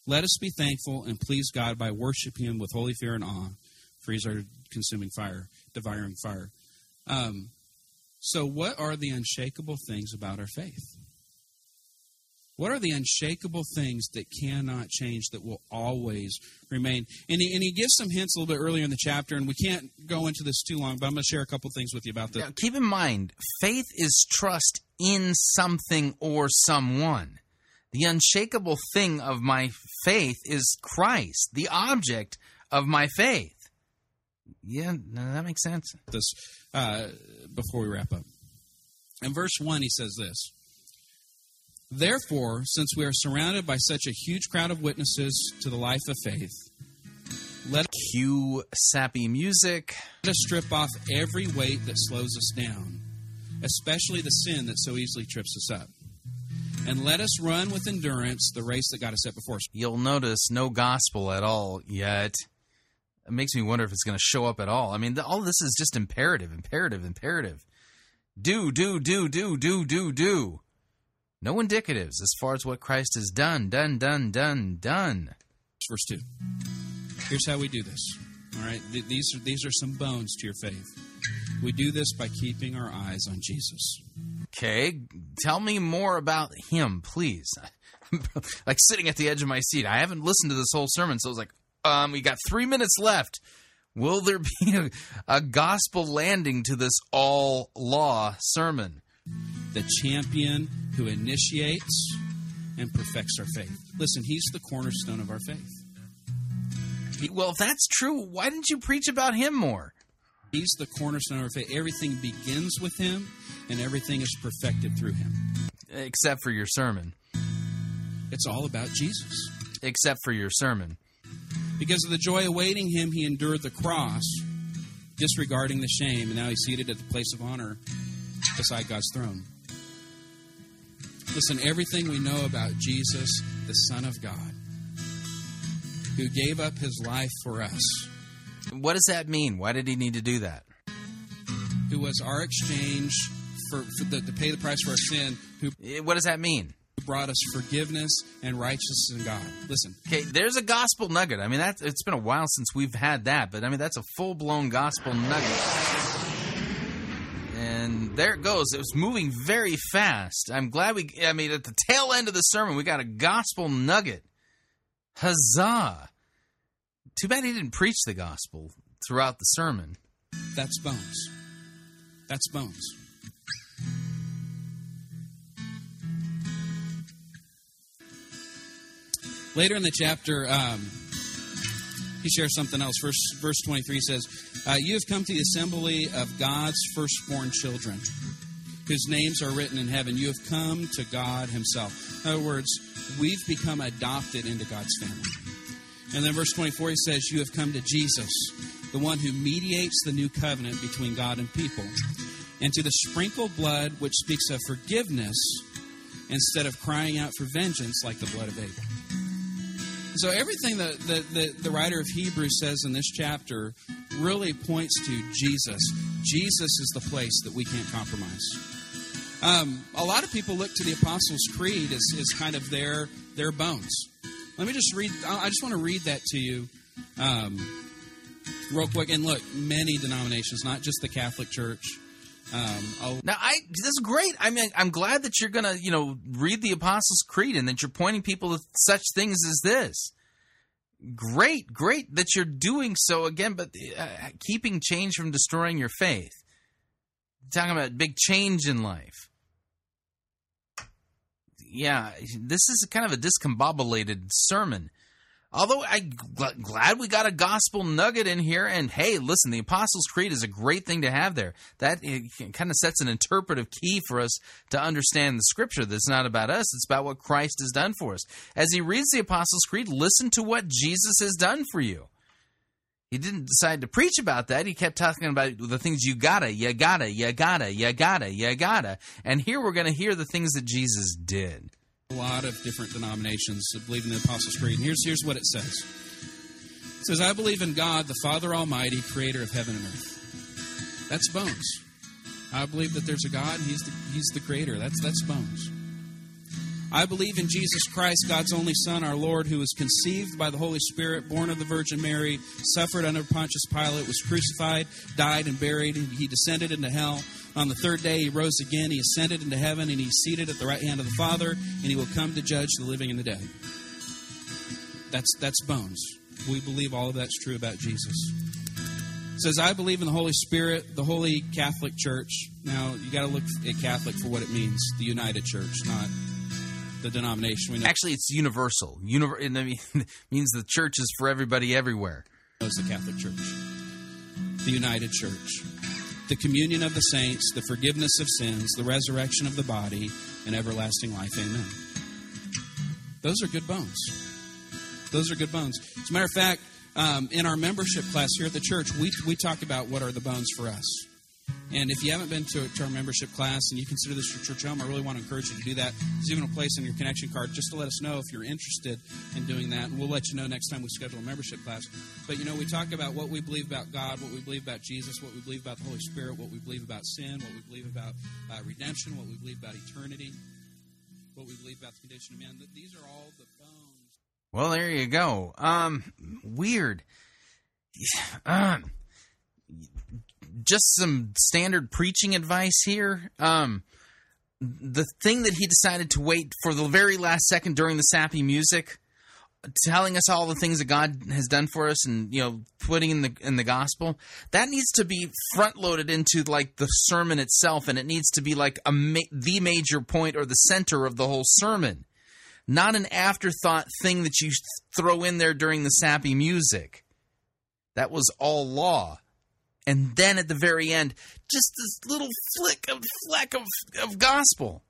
let us be thankful and please God by worshiping Him with holy fear and awe, for He's our consuming fire, devouring fire. Um, so, what are the unshakable things about our faith? What are the unshakable things that cannot change that will always remain? And he, and he gives some hints a little bit earlier in the chapter, and we can't go into this too long, but I'm going to share a couple things with you about this. Now, keep in mind, faith is trust in something or someone. The unshakable thing of my faith is Christ, the object of my faith. Yeah, that makes sense. This uh, before we wrap up. In verse one, he says this. Therefore, since we are surrounded by such a huge crowd of witnesses to the life of faith, let us cue sappy music. Let us strip off every weight that slows us down, especially the sin that so easily trips us up. And let us run with endurance the race that God has set before us. You'll notice no gospel at all yet. It makes me wonder if it's going to show up at all. I mean, all this is just imperative, imperative, imperative. Do, do, do, do, do, do, do. No indicatives as far as what Christ has done, done, done, done, done. Verse 2. Here's how we do this. All right? Th- These are, these are some bones to your faith. We do this by keeping our eyes on Jesus. Okay, tell me more about him, please. like sitting at the edge of my seat. I haven't listened to this whole sermon, so I was like, um, we got three minutes left. Will there be a, a gospel landing to this all law sermon? The champion who initiates and perfects our faith. Listen, he's the cornerstone of our faith. Well, if that's true, why didn't you preach about him more? He's the cornerstone of our faith. Everything begins with him, and everything is perfected through him. Except for your sermon. It's all about Jesus. Except for your sermon. Because of the joy awaiting him, he endured the cross, disregarding the shame, and now he's seated at the place of honor beside God's throne. Listen, everything we know about Jesus, the Son of God, who gave up his life for us, What does that mean? Why did he need to do that? who was our exchange for, for the, to pay the price for our sin, who Eh, What does that mean? brought us forgiveness and righteousness in God. Listen, Okay, there's a gospel nugget. I mean, that it's been a while since we've had that, but I mean, that's a full blown gospel nugget. There it goes. It was moving very fast. I'm glad we. I mean, at the tail end of the sermon, we got a gospel nugget. Huzzah! Too bad he didn't preach the gospel throughout the sermon. that's bones. That's bones. Later in the chapter, um, he shares something else. Verse, verse 23 says, uh, You have come to the assembly of God's firstborn children, whose names are written in heaven. You have come to God Himself. In other words, we've become adopted into God's family. And then verse 24, he says, You have come to Jesus, the one who mediates the new covenant between God and people, and to the sprinkled blood which speaks of forgiveness instead of crying out for vengeance like the blood of Abel. So everything that the, the, writer of Hebrews says in this chapter really points to Jesus. Jesus is the place that we can't compromise. Um, a lot of people look to the Apostles' Creed as, as kind of their their bones. Let me just read. I I just want to read that to you, um, real quick. And look, many denominations, not just the Catholic Church. Um, Now, I this is great. I mean, I'm glad that you're gonna, you know, read the Apostles' Creed and that you're pointing people to such things as this. Great, great that you're doing so again, but uh, keeping change from destroying your faith. Talking about big change in life. Yeah, this is kind of a discombobulated sermon. Although I'm gl- glad we got a gospel nugget in here, and hey, listen, the Apostles' Creed is a great thing to have there. That eh, kind of sets an interpretive key for us to understand the Scripture. That's not about us; it's about what Christ has done for us. As he reads the Apostles' Creed, listen to what Jesus has done for you. He didn't decide to preach about that. He kept talking about the things you gotta, you gotta, you gotta, you gotta, you gotta. And here we're going to hear the things that Jesus did. A lot of different denominations that believe in the Apostles' Creed. And here's, here's what it says It says, I believe in God, the Father Almighty, creator of heaven and earth. That's bones. I believe that there's a God, he's the, he's the creator. That's, that's bones. I believe in Jesus Christ, God's only Son, our Lord, who was conceived by the Holy Spirit, born of the Virgin Mary, suffered under Pontius Pilate, was crucified, died, and buried. He descended into hell. On the third day, he rose again. He ascended into heaven, and he's seated at the right hand of the Father, and he will come to judge the living and the dead. That's, that's bones. We believe all of that's true about Jesus. It says, I believe in the Holy Spirit, the Holy Catholic Church. Now, you got to look at Catholic for what it means the United Church, not the denomination. We know Actually, it's universal. Univer- I mean, it means the church is for everybody everywhere. as the Catholic Church, the United Church, the communion of the saints, the forgiveness of sins, the resurrection of the body, and everlasting life. Amen. Those are good bones. Those are good bones. As a matter of fact, um, in our membership class here at the church, we, we talk about what are the bones for us. And if you haven't been to, to our membership class and you consider this your church home, I really want to encourage you to do that. There's even a place on your connection card just to let us know if you're interested in doing that. And we'll let you know next time we schedule a membership class. But, you know, we talk about what we believe about God, what we believe about Jesus, what we believe about the Holy Spirit, what we believe about sin, what we believe about uh, redemption, what we believe about eternity, what we believe about the condition of man. These are all the bones. Well, there you go. Um, weird. Um, just some standard preaching advice here. Um, the thing that he decided to wait for the very last second during the sappy music, telling us all the things that God has done for us, and you know, putting in the in the gospel, that needs to be front loaded into like the sermon itself, and it needs to be like a ma- the major point or the center of the whole sermon not an afterthought thing that you throw in there during the sappy music. That was all law. And then at the very end, just this little flick of fleck of, of gospel.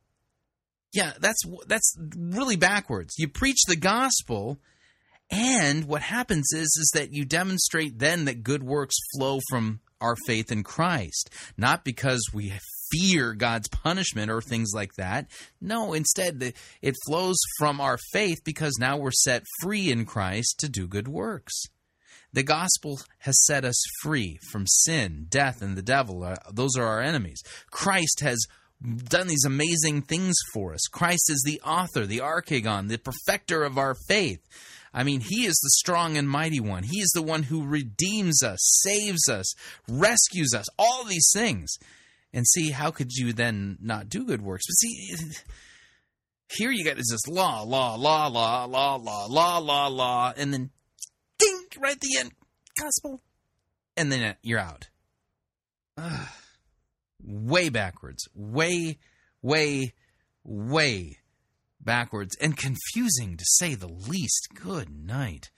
Yeah, that's that's really backwards. You preach the gospel, and what happens is is that you demonstrate then that good works flow from our faith in Christ, not because we fear God's punishment or things like that. No, instead, it flows from our faith because now we're set free in Christ to do good works. The gospel has set us free from sin, death, and the devil. Uh, those are our enemies. Christ has done these amazing things for us. Christ is the author, the archegon, the perfecter of our faith. I mean, he is the strong and mighty one. He is the one who redeems us, saves us, rescues us, all these things. And see, how could you then not do good works? But see, here you got is this law, law, law, law, law, law, law, law, law, and then ding, right at the end, gospel. And then uh, you're out. Ugh. Way backwards. Way, way, way backwards and confusing to say the least. Good night.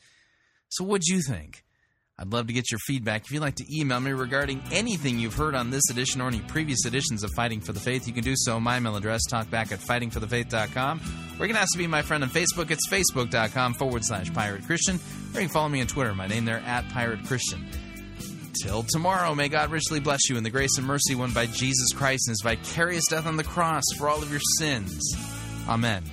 So, what'd you think? I'd love to get your feedback. If you'd like to email me regarding anything you've heard on this edition or any previous editions of Fighting for the Faith, you can do so. My email address, talkback at fightingforthefaith.com. Or you can to be my friend on Facebook. It's facebook.com forward slash pirate Christian. Or you can follow me on Twitter. My name there, at pirate Christian. Till tomorrow, may God richly bless you in the grace and mercy won by Jesus Christ and his vicarious death on the cross for all of your sins. Amen.